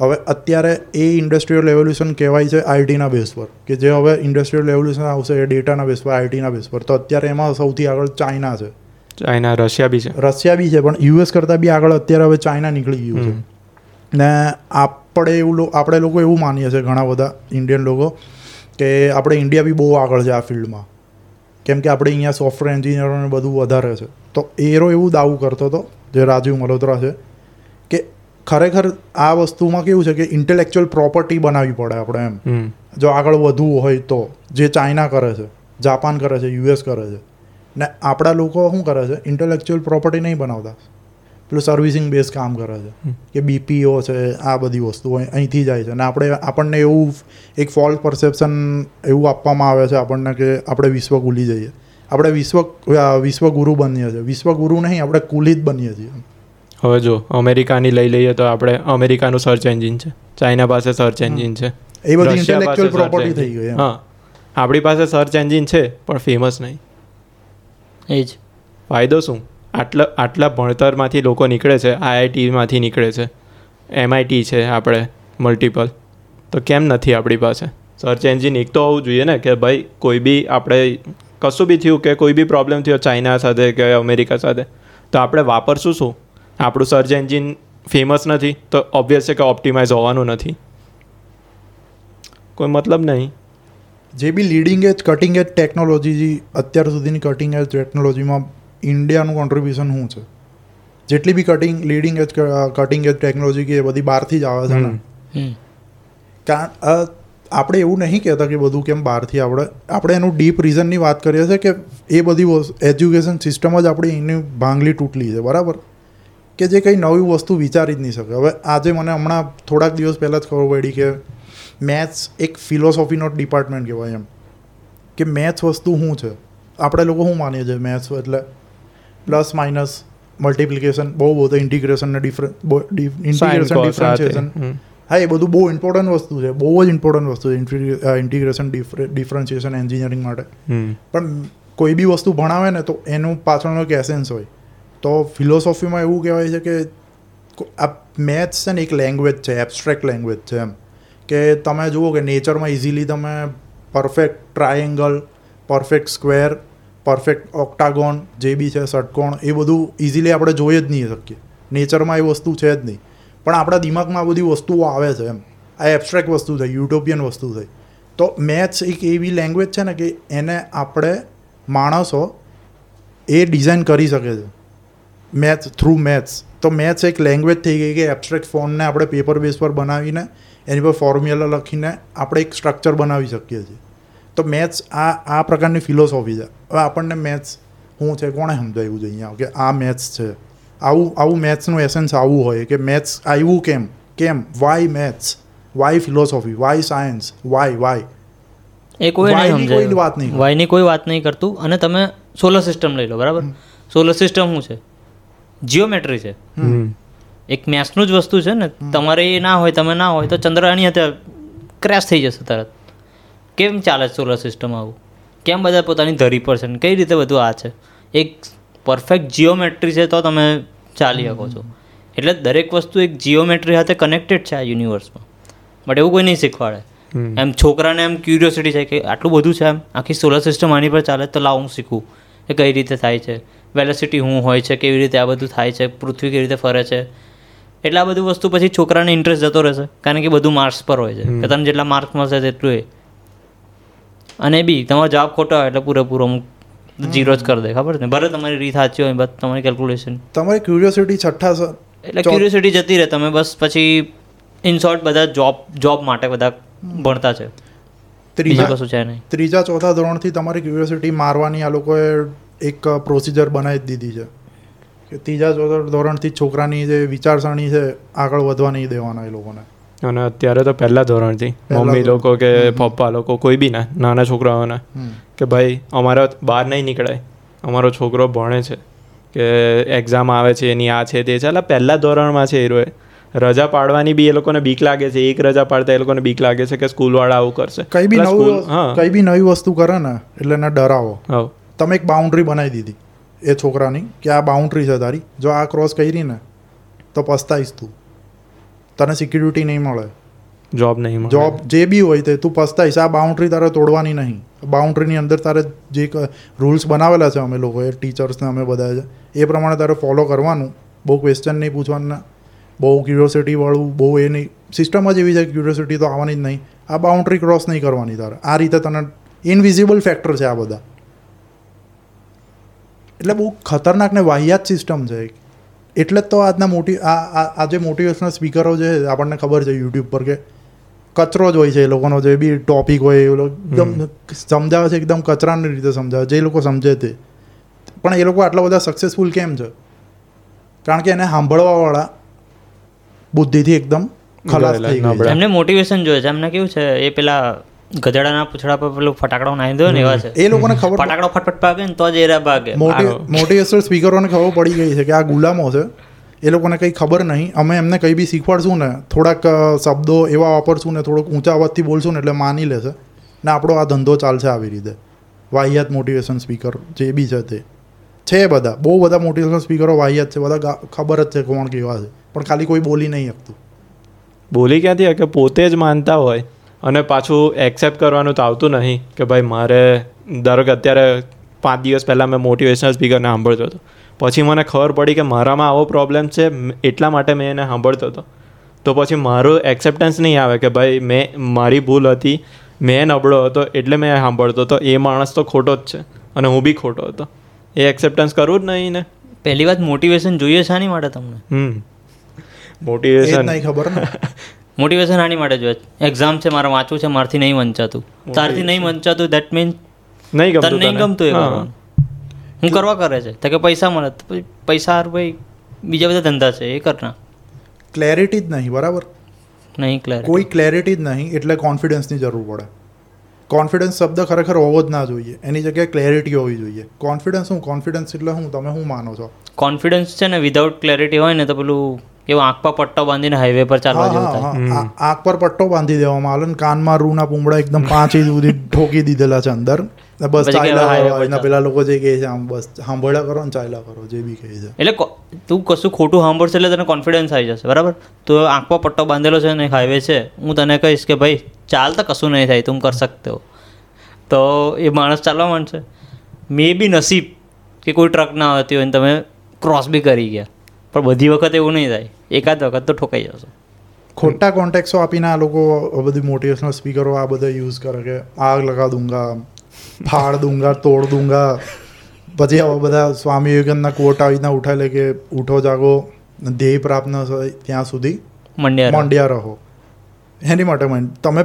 હવે અત્યારે એ ઇન્ડસ્ટ્રીયલ રેવોલ્યુશન કહેવાય છે આઈટીના બેસ પર કે જે હવે ઇન્ડસ્ટ્રીયલ રેવોલ્યુશન આવશે એ ડેટાના બેસ પર આઈટીના બેસ પર. તો અત્યારે એમાં સૌથી આગળ ચાઇના છે. ચાઇના રશિયા બી છે. રશિયા બી છે પણ યુએસ કરતાં બી આગળ અત્યારે હવે ચાઇના નીકળી ગયું છે. ને આપણે એવું આપણે લોકો એવું માનીએ છીએ ઘણા બધા ઇન્ડિયન લોકો કે આપણે ઇન્ડિયા બી બહુ આગળ છે આ ફિલ્ડમાં. કેમ કે આપણે અહીંયા સોફ્ટવેર એન્જિનિયરોને બધું વધારે છે. તો એરો એવું દાવું કરતો હતો જે રાજીવ મલોત્રા છે કે ખરેખર આ વસ્તુમાં કેવું છે કે ઇન્ટેલેક્ચ્યુઅલ પ્રોપર્ટી બનાવવી પડે આપણે એમ. જો આગળ વધવું હોય તો જે ચાઇના કરે છે જાપાન કરે છે યુએસ કરે છે ને આપણા લોકો શું કરે છે ઇન્ટેલેક્ચ્યુઅલ પ્રોપર્ટી નહીં બનાવતા. પેલું સર્વિસિંગ બેઝ કામ કરે છે. કે બીપીઓ છે આ બધી વસ્તુઓ અહીંથી જાય છે. અને આપણે આપણને એવું એક ફોલ્ટ પરસેપ્શન એવું આપવામાં આવે છે આપણને કે આપણે વિશ્વ કુલી જઈએ. આપણે વિશ્વ વિશ્વગુરુ બનીએ છીએ. વિશ્વગુરુ નહીં આપણે કુલી જ બનીએ છીએ. હવે જો અમેરિકાની લઈ લઈએ તો આપણે અમેરિકાનું સર્ચ એન્જિન છે. ચાઇના પાસે સર્ચ એન્જિન છે. એ બધી ઇન્ટેલેક્ચ્યુઅલ પ્રોપર્ટી થઈ ગઈ હા. આપણી પાસે સર્ચ એન્જિન છે પણ ફેમસ નહીં. એ જ. ફાયદો શું? આટલા આટલા ભણતરમાંથી લોકો નીકળે છે, આઈઆઈટીમાંથી નીકળે છે, એમઆઈટી છે આપણે મલ્ટિપલ તો કેમ નથી આપણી પાસે? સર્ચ એન્જિન એક તો હોવું જોઈએ ને, કે ભાઈ કોઈ બી આપણે, કશું બી થયું કે કોઈ બી પ્રોબ્લેમ થયો ચાઇના સાથે કે અમેરિકા સાથે, તો આપણે વાપરશું શું? આપણું સર્ચ એન્જિન ફેમસ નથી, તો ઓબ્વિયસ છે કે ઓપ્ટિમાઇઝ હોવાનું નથી. કોઈ મતલબ નહીં. જે બી leading edge cutting edge technology અત્યાર સુધીની કટિંગ એજ ટેકનોલોજીમાં ઇન્ડિયાનું કોન્ટ્રીબ્યુશન શું છે? જેટલી બી cutting leading edge cutting edge technology કે એ બધી બહારથી જ આવે છે ને. કારણ આપણે એવું નહીં કહેતા કે બધું કેમ બહારથી આપણે આપણે એનું ડીપ રીઝનની વાત કરીએ છીએ કે એ બધી એજ્યુકેશન સિસ્ટમ જ આપણી એની ભાંગલી તૂટલી છે બરાબર? કે જે કંઈ નવી વસ્તુ વિચારી જ નહીં શકે. હવે આજે મને હમણાં થોડાક દિવસ પહેલાં જ ખબર પડી કે મેથ્સ એક ફિલોસોફીનો ડિપાર્ટમેન્ટ કહેવાય એમ. કે મેથ્સ વસ્તુ શું છે? આપણે લોકો શું માનીએ છીએ મેથ્સ એટલે પ્લસ માઇનસ મલ્ટિપ્લિકેશન બહુ બધું ઇન્ટિગ્રેશન ને ડિફરન્ટ ઇન્ટિગ્રેશન ડિફરન્શિએશન હા એ બધું બહુ ઇમ્પોર્ટન્ટ વસ્તુ છે. બહુ જ ઇમ્પોર્ટન્ટ વસ્તુ છે ઇન્ટિગ્રેશન ડિફરન્શિએશન એન્જિનિયરિંગ માટે. પણ કોઈ બી વસ્તુ ભણાવે ને તો એનું પાછળનો એક એસેન્સ હોય. તો ફિલોસોફીમાં એવું કહેવાય છે કે આ મેથ્સ છે ને એક લેંગ્વેજ છે એબ્સ્ટ્રેક્ટ લેંગ્વેજ છે એમ. કે તમે જુઓ કે નેચરમાં ઇઝીલી તમે perfect triangle perfect square perfect octagon જે બી છે, ષટકોણ, એ બધું ઇઝીલી આપણે જોઈ જ નહીં શકીએ. નેચરમાં એ વસ્તુ છે જ નહીં. પણ આપણા દિમાગમાં આ બધી વસ્તુઓ આવે છે એમ. આ એબસ્ટ્રેક્ટ વસ્તુ થઈ યુટોપિયન વસ્તુ થઈ. તો મેથ્સ એક એવી લેંગ્વેજ છે ને કે એને આપણે માણસો એ ડિઝાઇન કરી શકે છે. મેથ્સ થ્રુ મેથ્સ તો મેથ્સ એક લેંગ્વેજ થઈ ગઈ કે એબ્સ્ટ્રેક્ટ ફોનને આપણે પેપર બેઝ પર બનાવીને, એની પર ફોર્મ્યુલા લખીને આપણે એક સ્ટ્રક્ચર બનાવી શકીએ છીએ. તો મેથ્સ આ આ પ્રકારની ફિલોસોફી છે. હવે આપણને મેથ્સ શું છે કોણે સમજાવ્યું છે અહીંયા? કે આ મેથ્સ છે. આવું આવું મેથ્સનું એસેન્સ આવું હોય કે મેથ્સ આવ્યું કેમ? કેમ? Why maths why philosophy why science why why એ કોઈ કોઈ વાત નહીં. વાયની કોઈ વાત નહીં કરતું. અને તમે સોલર સિસ્ટમ લઈ લો બરાબર? સોલર સિસ્ટમ શું છે? જીઓમેટ્રી છે. હમ. એક મેથ્સનું જ વસ્તુ છે ને તમારે એ ના હોય તમે ના હોય તો ચંદ્રયાની અત્યારે ક્રેશ થઈ જશે તરત. કેમ ચાલે સોલર સિસ્ટમ આવું? કેમ બધા પોતાની ધરી પર છે? ને કઈ રીતે બધું આ છે? એક પરફેક્ટ જીઓમેટ્રી છે તો તમે ચાલી શકો છો. એટલે દરેક વસ્તુ એક જીઓમેટ્રી સાથે કનેક્ટેડ છે આ યુનિવર્સમાં બટ એવું કોઈ નહીં શીખવાડે. એમ છોકરાને એમ ક્યુરિયોસિટી છે કે આટલું બધું છે એમ આખી સોલર સિસ્ટમ આની પર ચાલે તો લાવ હું શીખું કે કઈ રીતે થાય છે? વેલોસિટી શું હોય છે કેવી રીતે આ બધું થાય છે? પૃથ્વી કેવી રીતે ફરે છે? એટલે આ બધું વસ્તુ પછી છોકરાને ઇન્ટરેસ્ટ જતો રહેશે. કારણ કે બધું માર્ક્સ પર હોય છે. કે તમને જેટલા માર્ક્સ મળશે તેટલું એ. અને બી તમારો જવાબ ખોટો હોય એટલે પૂરેપૂરો જીરો જ કરી દે ખબર છે? ને ભલે તમારી રીત સાચી હોય બસ તમારી કેલ્ક્યુલેશન તમારી ક્યુરિયોસિટી છઠ્ઠા એટલે ક્યુરિયોસિટી જતી રહે તમે બસ પછી ઇન શોર્ટ બધા જોબ જોબ માટે બધા ભણતા છે. ત્રીજા કશું છે નહીં. ત્રીજા ચોથા ધોરણથી તમારી ક્યુરિયોસિટી મારવાની આ લોકોએ એક પ્રોસિજર બનાવી દીધી છે. કે ત્રીજા ચોથા ધોરણથી છોકરાની જે વિચારસરણી છે આગળ વધવા નહીં દેવાના એ લોકોને. અને અત્યારે તો પહેલા ધોરણથી. મમ્મી લોકો કે પપ્પા લોકો કોઈ બી ના નાના છોકરાઓના. કે ભાઈ અમારા બહાર નહીં નીકળાય. અમારો છોકરો ભણે છે. કે એક્ઝામ આવે છે એની આ છે તે છે. એટલે પહેલા ધોરણમાં છે એ રજા પાડવાની બી એ લોકોને બીક લાગે છે. એક રજા પાડતા એ લોકોને બીક લાગે છે કે સ્કૂલવાળા આવું કરશે. કઈ બી નવું કઈ બી નવી વસ્તુ કરે ને એટલે ને ડરાવો. તમે એક બાઉન્ડ્રી બનાવી દીધી એ છોકરાની કે આ બાઉન્ડ્રી છે તારી. જો આ ક્રોસ કરી ને તો પસ્તાઈશ તું. તને સિક્યુરિટી નહીં મળે. જોબ નહીં મળે. જોબ જે બી હોય તે તું પસ્તાઈશ. આ બાઉન્ડ્રી તારે તોડવાની નહીં. બાઉન્ડ્રીની અંદર તારે જે રૂલ્સ બનાવેલા છે અમે લોકોએ ટીચર્સને અમે બધા છે એ પ્રમાણે તારે ફોલો કરવાનું. બહુ ક્વેશ્ચન નહીં પૂછવાના. બહુ ક્યુરિયોસિટી વાળું બહુ એ નહીં. સિસ્ટમ જ એવી છે ક્યુરિયોસિટી તો આવવાની જ નહીં. આ બાઉન્ડ્રી ક્રોસ નહીં કરવાની તારે. આ રીતે તને ઇનવિઝિબલ ફેક્ટર છે આ બધા. એટલે બહુ ખતરનાક ને વાહિયાત સિસ્ટમ છે એક. એટલે જ તો આજના મોટી આ આ- જે મોટિવેશનલ સ્પીકરો છે આપણને ખબર છે યુટ્યુબ પર કે કચરો જ હોય છે એ લોકોનો જે બી ટોપિક હોય એ લોકો એકદમ સમજાવે છે એકદમ કચરાની રીતે સમજાવે જે લોકો સમજે તે. પણ એ લોકો આટલા બધા સક્સેસફુલ કેમ છે? કારણ કે એને સાંભળવાવાળા બુદ્ધિથી એકદમ ખલાસ થઈ એમને મોટિવેશન જોઈએ છે. એમને કેવું છે એ પેલા ગધેડાના પૂછડા પર પેલું ફટાકડો નાખી દો ને એવા છે. એ લોકોને ખબર ફટાકડો ફટફટ ભાગે ને તો જ એરા ભાગે. મોટિવેશનલ સ્પીકરોને ખબર પડી ગઈ છે કે આ ગુલામો છે. એ લોકોને કંઈ ખબર નહીં. અમે એમને કંઈ બી શીખવાડશું ને થોડાક શબ્દો એવા વાપરશું ને થોડોક ઊંચા અવાજથી બોલશું ને એટલે માની લેશે. ને આપણો આ ધંધો ચાલશે આવી રીતે. વાહિયાત મોટિવેશન સ્પીકર જે બી છે તે. છે બધા. બહુ બધા મોટિવેશન સ્પીકરો વાહિયાત છે. બધા ખબર જ છે કોણ કેવા છે. પણ ખાલી કોઈ બોલી નહીં શકતું. બોલી ક્યાંથી કે પોતે જ માનતા હોય. અને પાછું એક્સેપ્ટ કરવાનું તો આવતું નહીં કે ભાઈ મારે ધારો કે અત્યારે પાંચ દિવસ પહેલાં મેં મોટિવેશનલ સ્પીકરને સાંભળતો હતો. પછી મને ખબર પડી કે મારામાં આવો પ્રોબ્લેમ છે એટલા માટે મેં એને સાંભળતો હતો. તો પછી મારું એક્સેપ્ટન્સ નહીં આવે કે ભાઈ મેં મારી ભૂલ હતી મેં નબળો હતો એટલે મેં સાંભળતો હતો. એ માણસ તો ખોટો જ છે અને હું બી ખોટો હતો. એ એક્સેપ્ટન્સ કરવું જ નહીં ને. પહેલી વાત મોટિવેશન જોઈએ શાની માટે તમને? હમ. મોટિવેશન નહીં ખબર ને. મોટિવેશન આની માટે જોઈએ એક્ઝામ છે. મારે વાંચવું છે મારથી નહીં વંચાતું. તારથી નહીં વંચાતું દેટ મીન નહીં તને નહીં ગમતું એ હું. કરવા કરે છે? તો કે પૈસા મળે પૈસા હાર ભાઈ બીજા બધા ધંધા છે એ કરના. ક્લેરિટી જ નહીં બરાબર? નહીં ક્લેરિટી કોઈ ક્લેરિટી જ નહીં એટલે કોન્ફિડન્સની જરૂર પડે. કોન્ફિડન્સ શબ્દ ખરેખર હોવો જ ના જોઈએ. એની જગ્યાએ ક્લેરિટી હોવી જોઈએ. કોન્ફિડન્સ હું કોન્ફિડન્સ એટલે હું તમે શું માનો છો? કોન્ફિડન્સ છે ને વિધાઉટ ક્લેરિટી હોય ને તો પેલું કેવું આંખ પર પટ્ટો બાંધીને હાઈવે પર ચાલવા જેવું થાય. આંખ પર પટ્ટો બાંધી દેવામાં આવે ને કાનમાં રૂના પૂંબડા એકદમ પાંચ ઇંચ સુધી ઠોકી દીધેલા છે અંદર. બસ ચાલ્યા પેલા લોકો જે કહે છે આમ બસ સાંભળ્યા કરો ને ચાલ્યા કરો જે બી કહે છે. એટલે તું કશું ખોટું સાંભળશે એટલે તને કોન્ફિડન્સ આવી જશે બરાબર? તો આંખ પર પટ્ટો બાંધેલો છે ને હાઈવે છે હું તને કહીશ કે ભાઈ ચાલ તો કશું નહીં થાય તું કર શકતે. હો તો એ માણસ ચાલવા માંડશે. મે બી નસીબ કે કોઈ ટ્રક ના આવતી હોય ને તમે ક્રોસ બી કરી ગયા. પણ બધી વખત એવું નહીં થાય. એકાદ વખત તો ઠોકાઈ જશો. ખોટા કોન્ટેક્ટો આપીને આ લોકો બધી મોટિવેશનલ સ્પીકરો આ બધા યુઝ કરે કે આગ લગા દૂંગા ફાડ દૂંગા તોડ દૂંગા. પછી આવા બધા સ્વામી વિવેકાનંદના કોટ આવી રીતના ઉઠાઈ લે કે ઉઠો જાગો ધ્યેય પ્રાપ્ત ન થાય ત્યાં સુધી મંડ્યા મંડ્યા રહો. એની માટે. તમે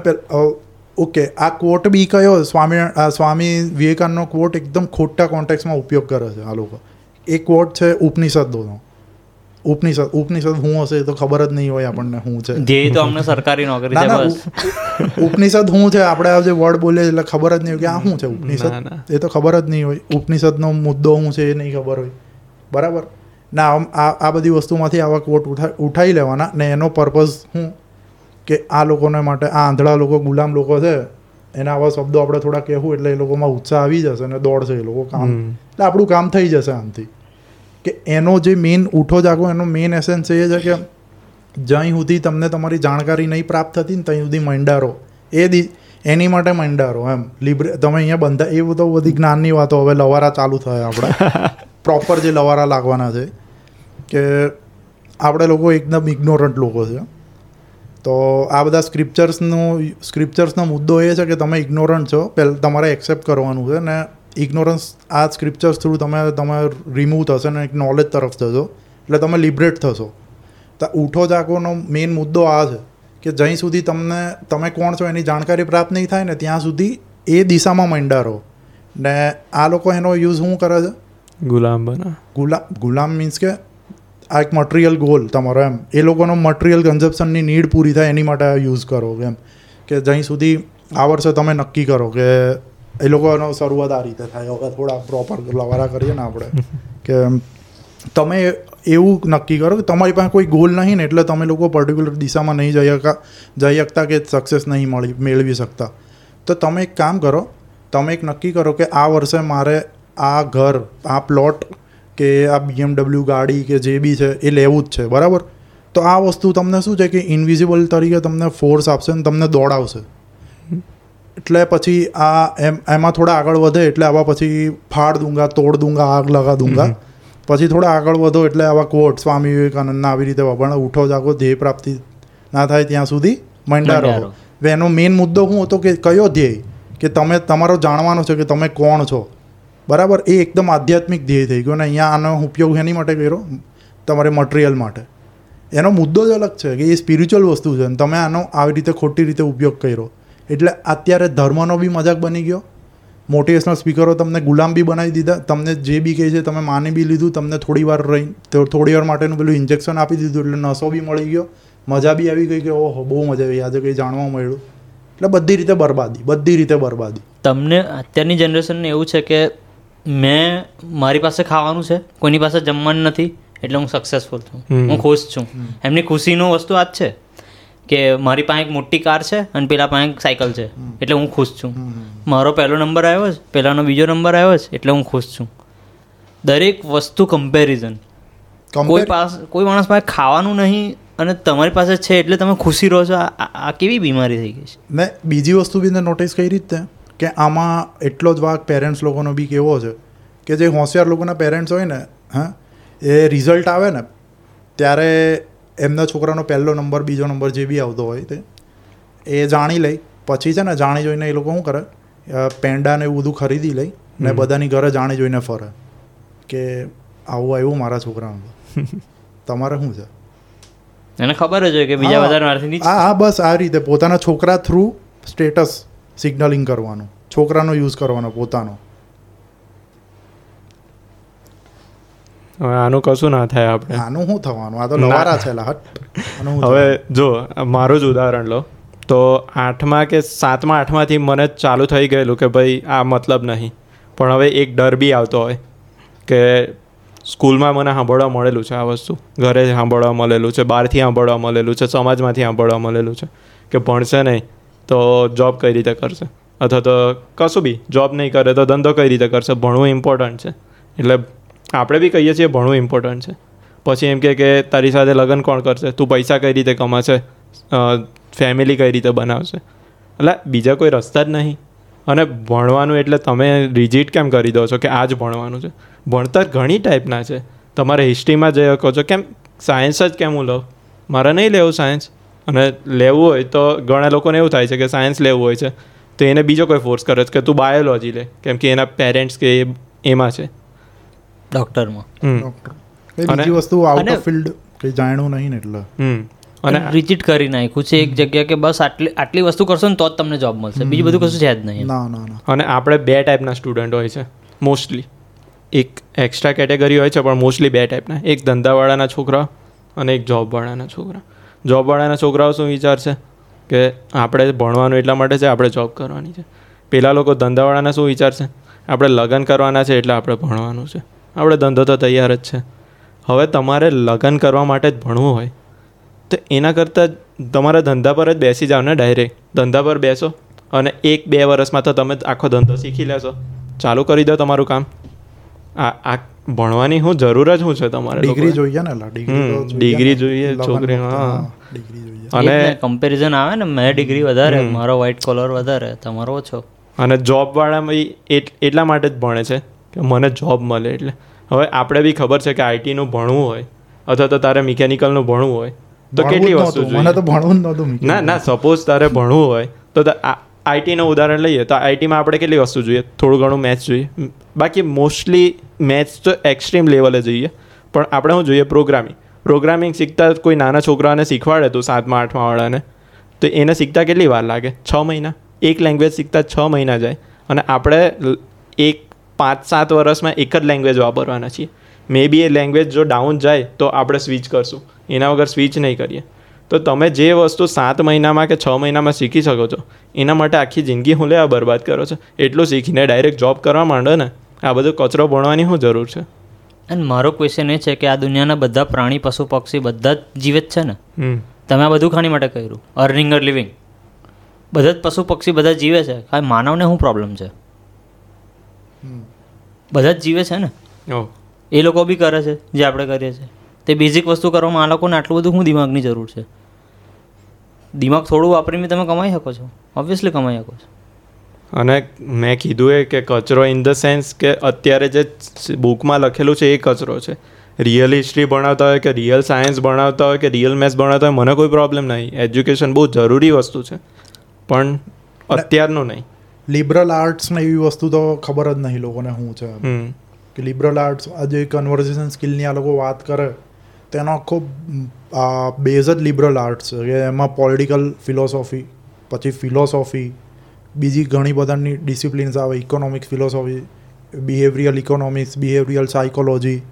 ઓકે આ કોટ બી કયો? સ્વામી સ્વામી વિવેકાનંદનો કોટ એકદમ ખોટા કોન્ટેક્સમાં ઉપયોગ કરે છે આ લોકો. એ કોટ છે ઉપનિષદોનો. ઉપનિષદ ઉપનિષદ હું હશે તો ખબર જ નહીં હોય આપણને શું છે. ધ્યેય તો અમને સરકારી નોકરી છે બસ. ઉપનિષદ શું છે આપણે આ જે વર્ડ બોલીએ એટલે ખબર જ નહીં હોય કે આ શું છે ઉપનિષદ. એ તો ખબર જ નહીં હોય. ઉપનિષદનો મુદ્દો શું છે એ નહીં ખબર હોય. બરાબર? ના આમ આ આ બધી વસ્તુમાંથી આવા કોટ ઉઠા ઉઠાવી લેવાના ને એનો પર્પઝ શું? કે આ લોકોને માટે આ આંધળા લોકો ગુલામ લોકો છે એના આવા શબ્દો આપણે થોડા કહેવું એટલે એ લોકોમાં ઉત્સાહ આવી જશે અને દોડશે એ લોકો કામ. એટલે આપણું કામ થઈ જશે આમથી. કે એનો જે મેઇન ઉઠો જાગો એનો મેઇન એસેન્સ એ છે કે જ્યાં સુધી તમને તમારી જાણકારી નહીં પ્રાપ્ત થતી ને ત્યાં સુધી મંડારો. એ દી એની માટે મંડારો એમ. લિબ્રે તમે અહીંયા બંધા એ તો બધી જ્ઞાનની વાતો હવે લવારા ચાલુ થાય આપણે. પ્રોપર જે લવારા લાગવાના છે. કે આપણે લોકો એકદમ ઇગ્નોરન્ટ લોકો છે. તો આ બધા સ્ક્રિપ્ચર્સનો સ્ક્રિપ્ચર્સનો મુદ્દો એ છે કે તમે ઇગ્નોરન્ટ છો. પહેલાં તમારે એક્સેપ્ટ કરવાનું છે ને ઇગ્નોરન્સ આ સ્ક્રિપ્ચર્સ થ્રુ તમે તમે રિમૂવ થશે ને એક નોલેજ તરફ થશો એટલે તમે લિબરેટ થશો. તો ઉઠો જાગોનો મેઇન મુદ્દો આ છે કે જ્યાં સુધી તમને તમે કોણ છો એની જાણકારી પ્રાપ્ત નહીં થાય ને ત્યાં સુધી એ દિશામાં મંડા રહો. ને આ લોકો એનો યુઝ શું કરે છે? ગુલામ બના. ગુલામ ગુલામ મીન્સ કે આ એક મટીરિયલ ગોલ તમારો એમ. એ લોકોનો મટીરિયલ કન્ઝપ્શનની નીડ પૂરી થાય એની માટે યુઝ કરો એમ. કે જ્યાં સુધી આ વર્ષે તમે નક્કી કરો કે એ લોકોનો શરૂઆત આ રીતે થાય. હવે થોડા પ્રોપર લવારા કરીએ ને આપણે. કે તમે એવું નક્કી કરો કે તમારી પાસે કોઈ ગોલ નહીં ને એટલે તમે લોકો પર્ટિક્યુલર દિશામાં નહીં જઈ શકા જઈ શકતા કે સક્સેસ નહીં મળી, મેળવી શકતા. તો તમે એક કામ કરો, તમે એક નક્કી કરો કે આ વર્ષે મારે આ ઘર, આ પ્લોટ કે આ બીએમડબલ્યુ ગાડી કે જે બી છે એ લેવું જ છે, બરાબર? તો આ વસ્તુ તમને શું છે કે ઇનવિઝિબલ તરીકે તમને ફોર્સ આપશે ને તમને દોડાવશે. એટલે પછી આ એમ એમાં થોડા આગળ વધે એટલે આવા પછી ફાડ દૂંગા તોડ દૂંગા આગ લગા દૂંગા. પછી થોડા આગળ વધો એટલે આવા કોટ સ્વામી વિવેકાનંદના આવી રીતે વપરાણ ઉઠો જાગો ધ્યેય પ્રાપ્તિ ના થાય ત્યાં સુધી મંડા રહો એનો મેઇન મુદ્દો શું હતો કે કયો ધ્યેય? કે તમે તમારો જાણવાનો છે કે તમે કોણ છો. બરાબર? એ એકદમ આધ્યાત્મિક ધ્યેય થઈ ગયો ને અહીંયા આનો ઉપયોગ એની માટે કર્યો? તમારે મટીરિયલ માટે. એનો મુદ્દો જ અલગ છે કે એ સ્પિરિચ્યુઅલ વસ્તુ છે અને તમે આનો આવી રીતે ખોટી રીતે ઉપયોગ કર્યો. એટલે અત્યારે ધર્મનો બી મજાક બની ગયો. મોટિવેશનલ સ્પીકરો તમને ગુલામ બી બનાવી દીધા. તમને જે બી કહે છે તમે માની બી લીધું તમને થોડી વાર રહી તો થોડી વાર માટેનું પેલું ઇન્જેક્શન આપી દીધું એટલે નશો બી મળી ગયો. મજા બી આવી ગઈ કે ઓહો બહુ મજા આવી આજે કંઈ જાણવા મળ્યું. એટલે બધી રીતે બરબાદી બધી રીતે બરબાદી. તમને અત્યારની જનરેશનને એવું છે કે મેં મારી પાસે ખાવાનું છે કોઈની પાસે જમવાનું નથી એટલે હું સક્સેસફુલ છું. હું ખુશ છું. એમની ખુશીનો વસ્તુ આ જ છે. કે મારી પાસે એક મોટી કાર છે અને પેલા પાસે એક સાયકલ છે. એટલે હું ખુશ છું. મારો પહેલો નંબર આવ્યો છે પહેલાનો બીજો નંબર આવ્યો છે એટલે હું ખુશ છું. દરેક વસ્તુ કમ્પેરિઝન કોઈ પાસ કોઈ માણસ પાસે ખાવાનું નહીં અને તમારી પાસે છે એટલે તમે ખુશી રહો છો. આ- કેવી બીમારી થઈ ગઈ છે? મેં બીજી વસ્તુ બી નોટિસ કરી જ તે કે આમાં એટલો જ વાક પેરેન્ટ્સ લોકોનો બી કેવો છે કે જે હોશિયાર લોકોના પેરેન્ટ્સ હોય ને હા એ રિઝલ્ટ આવે ને ત્યારે એમના છોકરાનો પહેલો નંબર બીજો નંબર જે બી આવતો હોય તે એ જાણી લે પછી છે ને જાણી જોઈને એ લોકો શું કરે? પેંડા ને એવું બધું ખરીદી લે ને બધાની ઘરે જાણી જોઈને ફરે કે આવું આવ્યું મારા છોકરાનું. તમારે શું છે? એને ખબર જ હોય કે બીજા. બધા હા હા બસ આ રીતે પોતાના છોકરા થ્રુ સ્ટેટસ સિગ્નલિંગ કરવાનું. છોકરાનો યુઝ કરવાનો પોતાનો. હવે આનું કશું ના થાય આપણે. આનું શું થવાનું? આ તો નવારા છે હટ હવે? જો મારું જ ઉદાહરણ લો. તો આઠમા કે સાતમા આઠમાથી મને ચાલુ થઈ ગયેલું કે ભાઈ આ મતલબ નહીં. પણ હવે એક ડર બી આવતો હોય કે સ્કૂલમાં મને સાંભળવા મળેલું છે આ વસ્તુ. ઘરે સાંભળવા મળેલું છે બહારથી સાંભળવા મળેલું છે સમાજમાંથી સાંભળવા મળેલું છે કે ભણશે નહીં તો જોબ કઈ રીતે કરશે? અથવા તો કશું બી જોબ નહીં કરે તો ધંધો કઈ રીતે કરશે? ભણવું ઇમ્પોર્ટન્ટ છે. એટલે આપણે બી કહીએ છીએ ભણવું ઇમ્પોર્ટન્ટ છે. પછી એમ કહે કે તારી સાથે લગ્ન કોણ કરશે? તું પૈસા કઈ રીતે કમાશે? ફેમિલી કઈ રીતે બનાવશે? એટલે બીજા કોઈ રસ્તા જ નહીં. અને ભણવાનું એટલે તમે રિજિટ કેમ કરી દો છો કે આ જ ભણવાનું છે? ભણતર ઘણી ટાઈપના છે. તમારે હિસ્ટ્રીમાં જઈ શકો છો કેમ સાયન્સ જ કેમ હું લઉં? મારે નહીં લેવું સાયન્સ અને લેવું હોય તો ઘણા લોકોને એવું થાય છે કે સાયન્સ લેવું હોય છે. તો એને બીજો કોઈ ફોર્સ કરે છે કે તું બાયોલોજી લે. કેમ કે એના પેરેન્ટ્સ કે એ, એમાં છે. ડૉક્ટરમાં. હમ. ડોક્ટર બીજી વસ્તુ આઉટ ઓફ ફિલ્ડ કે જાણ્યું નહીં ને એટલે. હમ. અને રિજિટ કરી નાખ્યું છે એક જગ્યા કે બસ આટલી આટલી વસ્તુ કરશો ને તો જ તમને જોબ મળશે. બીજું બધું કશું છે જ નહીં ના ના ના. અને આપણે બે ટાઈપના સ્ટુડન્ટ હોય છે મોસ્ટલી એક એક્સ્ટ્રા કેટેગરી હોય છે પણ મોસ્ટલી બે ટાઈપના એક ધંધાવાળાના છોકરા અને એક જોબવાળાના છોકરા. જોબવાળાના છોકરાઓ શું વિચારશે કે આપણે ભણવાનું એટલા માટે છે આપણે જોબ કરવાની છે. પેલા લોકો ધંધાવાળાના શું વિચારશે આપણે લગ્ન કરવાના છે એટલે આપણે ભણવાનું છે. આપણે ધંધો તો તૈયાર જ છે. હવે તમારે લગ્ન કરવા માટે જ ભણવું હોય. તો એના કરતાં તમારા ધંધા પર જ બેસી જાઓ ને ડાયરેક્ટ ધંધા પર બેસો અને એક બે વર્ષમાં તો તમે આખો ધંધો શીખી લેશો. ચાલુ કરી દો તમારું કામ. આ આ ભણવાની હું જરૂર જ હું છે તમારે ડિગ્રી જોઈએ ને ડિગ્રી જોઈએ છોકરી, હા. જોઈએ. અને કમ્પેરિઝન આવે ને મેં ડિગ્રી વધારે મારો વ્હાઇટ કોલર વધારે તમારો ઓછો. અને જોબવાળામાં એટ- એટલા માટે જ ભણે છે કે મને જોબ મળે એટલે. હવે આપણે બી ખબર છે કે આઈટીનું ભણવું હોય અથવા તો તારે મિકેનિકલનું ભણવું હોય તો કેટલી વસ્તુ મને તો જોઈએ? ભણવું જ નહોતું ના ના સપોઝ તારે ભણવું હોય તો આઈટીનું ઉદાહરણ લઈએ તો આઈટીમાં આપણે કેટલી વસ્તુ જોઈએ? થોડું ઘણું મેથ્સ જોઈએ. બાકી મોસ્ટલી મેથ્સ તો એક્સ્ટ્રીમ લેવલે જોઈએ. પણ આપણે શું જોઈએ? પ્રોગ્રામિંગ પ્રોગ્રામિંગ શીખતા કોઈ નાના છોકરાને શીખવાડે તું સાતમા આઠમા વાળાને તો એને શીખતા કેટલી વાર લાગે? છ મહિના. એક લેંગ્વેજ શીખતા છ મહિના જાય. અને આપણે એક પાંચ સાત વર્ષમાં એક જ લેંગ્વેજ વાપરવાના છીએ. મે બી એ લેંગ્વેજ જો ડાઉન જાય તો આપણે સ્વિચ કરશું. એના વગર સ્વિચ નહીં કરીએ. તો તમે જે વસ્તુ સાત મહિનામાં કે છ મહિનામાં શીખી શકો છો એના માટે આખી જિંદગી હું લેવા બરબાદ કરો છો. એટલું શીખીને ડાયરેક્ટ જોબ કરવા માંડો ને આ બધો કચરો ભણવાની શું જરૂર છે. અને મારો ક્વેશ્ચન એ છે કે આ દુનિયાના બધા પ્રાણી પશુ પક્ષી બધા જ જીવે છે ને? હમ. તમે આ બધું ખાણી માટે કર્યું? અર્નિંગ અર લિવિંગ બધા જ પશુ પક્ષી બધા જીવે છે. કાંઈ માનવને શું પ્રોબ્લેમ છે. બધા જ જીવે છે ને? ઓહ એ લોકો બી કરે છે જે આપણે કરીએ છીએ. તે બેઝિક વસ્તુ કરવામાં આ લોકોને આટલું બધું શું દિમાગની જરૂર છે? દિમાગ થોડું વાપરીને તમે કમાઈ શકો છો. ઓબ્વિયસલી કમાઈ શકો છો. અને મેં કીધું એ કે કચરો ઇન ધ સેન્સ કે અત્યારે જે બુકમાં લખેલું છે એ કચરો છે. રિયલ હિસ્ટ્રી ભણાવતા હોય કે રિયલ સાયન્સ ભણાવતા હોય કે રિયલ મેથ્સ ભણાવતા હોય મને કોઈ પ્રોબ્લેમ નહીં. એજ્યુકેશન બહુ જરૂરી વસ્તુ છે. પણ અત્યારનું નહીં. લિબરલ આર્ટ્સ ને એવી વસ્તુ તો ખબર જ નહીં લોકોને શું છે. કે લિબરલ આર્ટ્સ આજે કન્વર્ઝેશન સ્કિલની આ લોકો વાત કરે તેનો આખો બેઝ જ લિબરલ આર્ટ્સ છે. કે એમાં પોલિટિકલ ફિલોસોફી પછી ફિલોસોફી બીજી ઘણી બધાની ડિસિપ્લિન્સ આવે economics philosophy behavioural economics behavioural psychology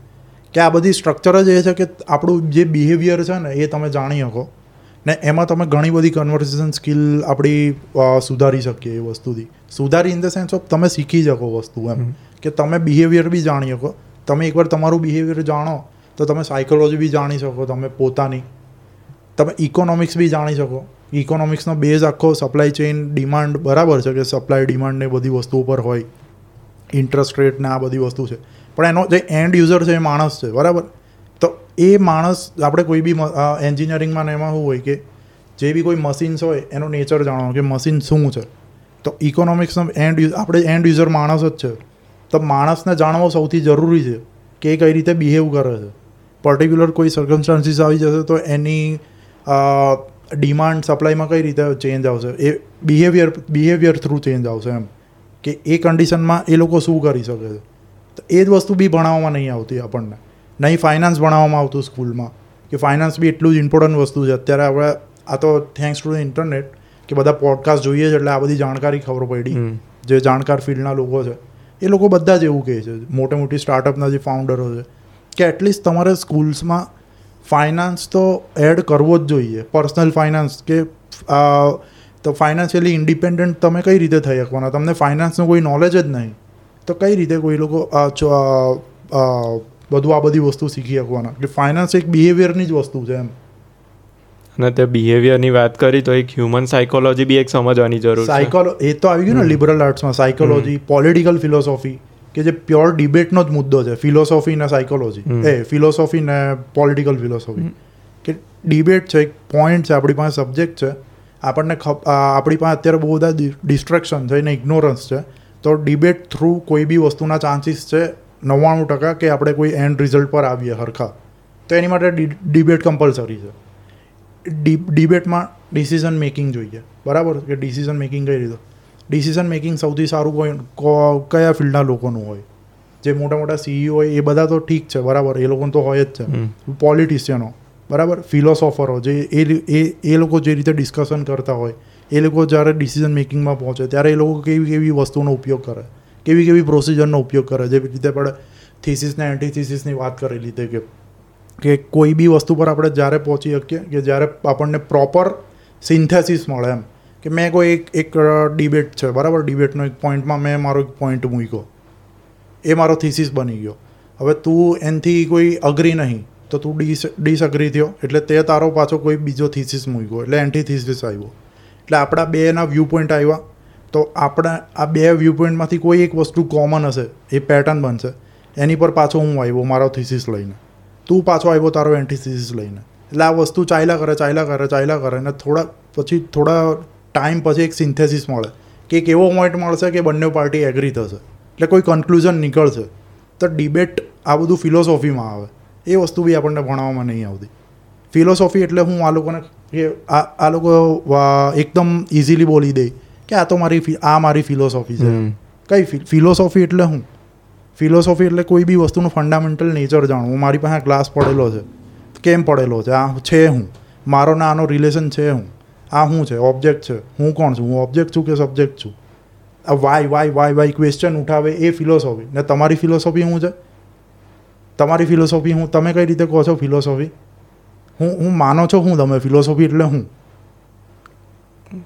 કે આ બધી સ્ટ્રક્ચર જ એ છે કે આપણું જે બિહેવિયર છે ને એ તમે જાણી શકો. ને એમાં તમે ઘણી બધી કન્વર્ઝેશન સ્કિલ આપણી સુધારી શકીએ એ વસ્તુથી. સુધારી ઇન ધ સેન્સ ઓફ તમે શીખી શકો વસ્તુ એમ. કે તમે બિહેવિયર બી જાણી શકો. તમે એકવાર તમારું બિહેવિયર જાણો તો તમે સાયકોલોજી બી જાણી શકો તમે પોતાની. તમે ઇકોનોમિક્સ બી જાણી શકો. ઇકોનોમિક્સનો બેઝ આખો સપ્લાય ચેઇન ડિમાન્ડ બરાબર છે કે સપ્લાય ડિમાન્ડ ને બધી વસ્તુ ઉપર હોય. ઇન્ટરેસ્ટ રેટ ને આ બધી વસ્તુ છે. પણ એનો જે એન્ડ યુઝર છે એ માણસ છે બરાબર? એ માણસ, આપણે કોઈ બી એન્જિનિયરિંગમાં એમાં શું હોય કે જે બી કોઈ મશીન્સ હોય, એનો નેચર જાણો કે મશીન શું છે. તો ઇકોનોમિક્સનો એન્ડ આપણે એન્ડ યુઝર માણસ જ છે. તો માણસને જાણવો સૌથી જરૂરી છે કે કઈ રીતે બિહેવ કરે છે. પર્ટિક્યુલર કોઈ સર્કમસ્ટાન્સીસ આવી જશે તો એની ડિમાન્ડ સપ્લાયમાં કઈ રીતે ચેન્જ આવશે? એ બિહેવિયર બિહેવિયર થ્રુ ચેન્જ આવશે એમ. કે એ કન્ડિશનમાં એ લોકો શું કરી શકે છે. તો એ જ વસ્તુ બી ભણાવવામાં નહીં આવતી આપણને. નહીં ફાઇનાન્સ ભણાવવામાં આવતું સ્કૂલમાં. કે ફાઇનાન્સ બી એટલું જ ઇમ્પોર્ટન્ટ વસ્તુ છે. અત્યારે આપણે આ તો થેન્ક્સ ટુ ધ ઇન્ટરનેટ કે બધા પોડકાસ્ટ જોઈએ છે એટલે આ બધી જાણકારી ખબર પડી. જે જાણકાર ફિલ્ડના લોકો છે. એ લોકો બધા જ એવું કહે છે. મોટે મોટી સ્ટાર્ટઅપના જે ફાઉન્ડરો છે. કે એટલીસ્ટ તમારે સ્કૂલ્સમાં ફાઇનાન્સ તો એડ કરવો જ જોઈએ. પર્સનલ ફાઇનાન્સ કે તો ફાઇનાન્શિયલી ઇન્ડિપેન્ડન્ટ તમે કઈ રીતે થઈ શકવાના? તમને ફાઇનાન્સનું કોઈ નોલેજ જ નહીં. તો કઈ રીતે કોઈ લોકો બધું આ બધી વસ્તુ શીખી શકવાના. કે ફાઇનાન્સ એક બિહેવિયરની જ વસ્તુ છે એમ. અને તે બિહેવિયરની વાત કરી તો એક હ્યુમન સાયકોલોજી બી એક સમજવાની જરૂર છે. સાયકોલો એ તો આવી ગયું ને લિબરલ આર્ટ્સમાં સાયકોલોજી પોલિટિકલ ફિલોસોફી કે જે પ્યોર ડિબેટનો જ મુદ્દો છે. ફિલોસોફી ને સાયકોલોજી. એ ફિલોસોફી ને પોલિટિકલ ફિલોસોફી કે ડિબેટ છે એક પોઈન્ટ છે આપણી પાસે સબ્જેક્ટ છે. આપણને આપણી પાસે અત્યારે બહુ બધા ડિસ્ટ્રેક્શન છે ને ઇગ્નોરન્સ છે. તો ડિબેટ થ્રુ કોઈ બી વસ્તુના ચાન્સીસ છે નવ્વાણું ટકા કે આપણે કોઈ એન્ડ રિઝલ્ટ પર આવીએ હરખા. તો એની માટે ડિબેટ કમ્પલસરી છે. ડિબેટમાં ડિસિઝન મેકિંગ જોઈએ. બરાબર? કે ડિસિઝન મેકિંગ કઈ રીતે? ડિસિઝન મેકિંગ સૌથી સારું કયા ફિલ્ડના લોકોનું હોય? જે મોટા મોટા સીઈઓ હોય એ બધા તો ઠીક છે બરાબર? એ લોકોનું તો હોય જ છે. પોલિટિશિયનો બરાબર? ફિલોસોફરો જે એ એ એ લોકો જે રીતે ડિસ્કશન કરતા હોય એ લોકો જ્યારે ડિસિઝન મેકિંગમાં પહોંચે ત્યારે એ લોકો કેવી કેવી વસ્તુનો ઉપયોગ કરે? કેવી કેવી પ્રોસિજરનો ઉપયોગ કરે. જેવી રીતે આપણે થીસીસ ને એન્ટીથીસીસની વાત કરેલી લીધી કે કે કોઈ બી વસ્તુ પર આપણે જ્યારે પહોંચી શકીએ કે જ્યારે આપણને પ્રોપર સિન્થેસિસ મળે એમ. કે મેં કોઈ એક એક ડિબેટ છે, બરાબર? ડિબેટનો એક પોઈન્ટમાં મેં મારો એક પોઈન્ટ મૂક્યો. એ મારો થીસીસ બની ગયો. હવે તું એનાથી કોઈ અગ્રી નહીં, તો તું ડિસ ડિસઅગ્રી થયો. એટલે તે તારો પાછો કોઈ બીજો થીસીસ મૂક્યો, એટલે એન્ટી થીસીસ આવ્યો. એટલે આપણા બેના વ્યૂ પોઈન્ટ આવ્યા. તો આપણા આ બે વ્યૂ પોઈન્ટમાંથી કોઈ એક વસ્તુ કોમન હશે, એ પેટર્ન બનશે. એની પર પાછો હું આવ્યો, મારો થિસિસ લઈને. તું પાછો આવ્યો તારો એન્ટી લઈને. એટલે આ વસ્તુ ચાલ્યા કરે ચાલ્યા કરે ચાલ્યા કરે અને થોડા પછી થોડા ટાઈમ પછી એક સિન્થેસિસ મળે. કે એક એવો પોઈન્ટ મળશે કે બંને પાર્ટી એગ્રી થશે. એટલે કોઈ કન્ક્લુઝન નીકળશે. તો ડિબેટ આ બધું ફિલોસોફીમાં આવે. એ વસ્તુ બી આપણને ભણાવવામાં નહીં આવતી. ફિલોસોફી એટલે હું આ લોકોને આ આ લોકો એકદમ ઇઝીલી બોલી દે. કે આ તો મારી આ મારી ફિલોસોફી છે. કઈ ફિલોસોફી એટલે હું? ફિલોસોફી એટલે કોઈ બી વસ્તુનું ફંડામેન્ટલ નેચર જાણવું. મારી પાસે ગ્લાસ પડેલો છે. કેમ પડેલો છે? આ છે હું. મારો ને આનો રિલેશન છે હું. આ શું છે? ઓબ્જેક્ટ છે. હું કોણ છું? હું ઓબ્જેક્ટ છું કે સબ્જેક્ટ છું? આ why why why why question ઉઠાવે એ ફિલોસોફી ને તમારી ફિલોસોફી શું છે? તમારી ફિલોસોફી હું તમે કઈ રીતે કહો છો ફિલોસોફી હું હું માનો છો હું તમે? ફિલોસોફી એટલે હું.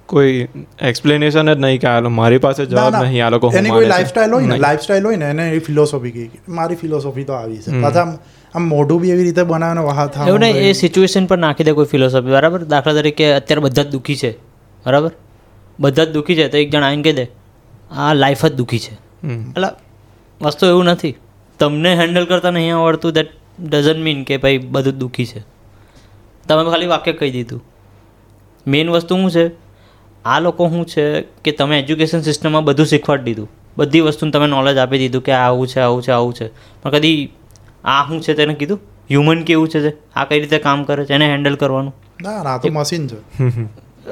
કોઈ એક્સપ્લેનેશન જ નહીં કે આ મારી પાસે જવાબ નહીં આ લોકો એની કોઈ લાઈફસ્ટાઈલ હોય ને. લાઈફસ્ટાઈલ હોય ને એને એ ફિલોસોફી કહી મારી ફિલોસોફી તો આવી છે. પાછા આમ આમ મોઢું બી એવી રીતે બનાવે વાહ થા એવું નહીં એ સિચ્યુએશન પર નાખી દે કોઈ ફિલોસોફી બરાબર? દાખલા તરીકે અત્યારે બધા જ દુઃખી છે. બરાબર? બધા જ દુઃખી છે તો એક જણ આવીને કહી દે આ લાઈફ જ દુઃખી છે. હમ. એટલે વસ્તુ એવું નથી. તમને હેન્ડલ કરતા નહીં આવડતું દેટ ડઝન્ટ મીન કે ભાઈ બધું જ દુઃખી છે. તમે ખાલી વાક્ય કહી દીધું. મેઇન વસ્તુ શું છે? આ લોકો શું છે કે તમે એજ્યુકેશન સિસ્ટમમાં બધું શીખવાડી દીધું. બધી વસ્તુનું તમે નોલેજ આપી દીધું કે આ આવું છે આવું છે આવું છે. પણ કદી આ શું છે તેને કીધું? હ્યુમન કેવું છે આ કઈ રીતે કામ કરે છે? એને હેન્ડલ કરવાનું? ના ના આ તો મશીન છે.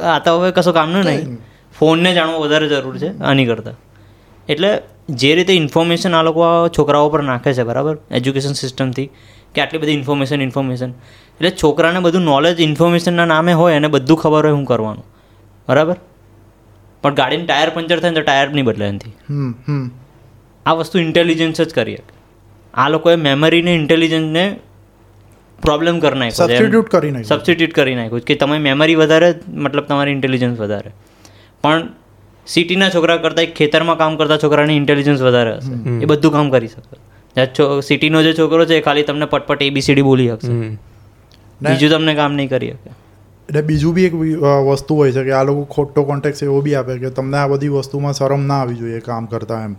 આ તો હવે કશું કામનું નહીં. ફોનને જાણવું વધારે જરૂર છે આની કરતાં. એટલે જે રીતે ઇન્ફોર્મેશન આ લોકો છોકરાઓ પર નાખે છે બરાબર? એજ્યુકેશન સિસ્ટમથી કે આટલી બધી ઇન્ફોર્મેશન ઇન્ફોર્મેશન એટલે છોકરાને બધું નોલેજ ઇન્ફોર્મેશનના નામે હોય અને બધું ખબર હોય શું કરવાનું. બરાબર? પણ ગાડીનું ટાયર પંચર થાય ને તો ટાયર નહીં બદલે નથી આ વસ્તુ ઇન્ટેલિજન્સ જ કરી શકે. આ લોકોએ મેમરીને ઇન્ટેલિજન્સને પ્રોબ્લેમ કરી નાખ્યો સબસ્ટિટ્યુટ કરી નાખ્યું સબસ્ટિટ્યુટ કરી નાખ્યું કે તમે મેમરી વધારે મતલબ તમારી ઇન્ટેલિજન્સ વધારે. પણ સિટીના છોકરા કરતાં એક ખેતરમાં કામ કરતા છોકરાની ઇન્ટેલિજન્સ વધારે હશે. એ બધું કામ કરી શકે. સિટીનો જે છોકરો છે એ ખાલી તમને પટપટ એબીસીડી બોલી શકશે. બીજું તમને કામ નહીં કરી શકે. એટલે બીજું બી એક વસ્તુ હોય છે કે આ લોકો ખોટો કોન્ટેક્ટ એવો બી આપે કે તમને આ બધી વસ્તુમાં શરમ ના આવી જોઈએ કામ કરતા એમ.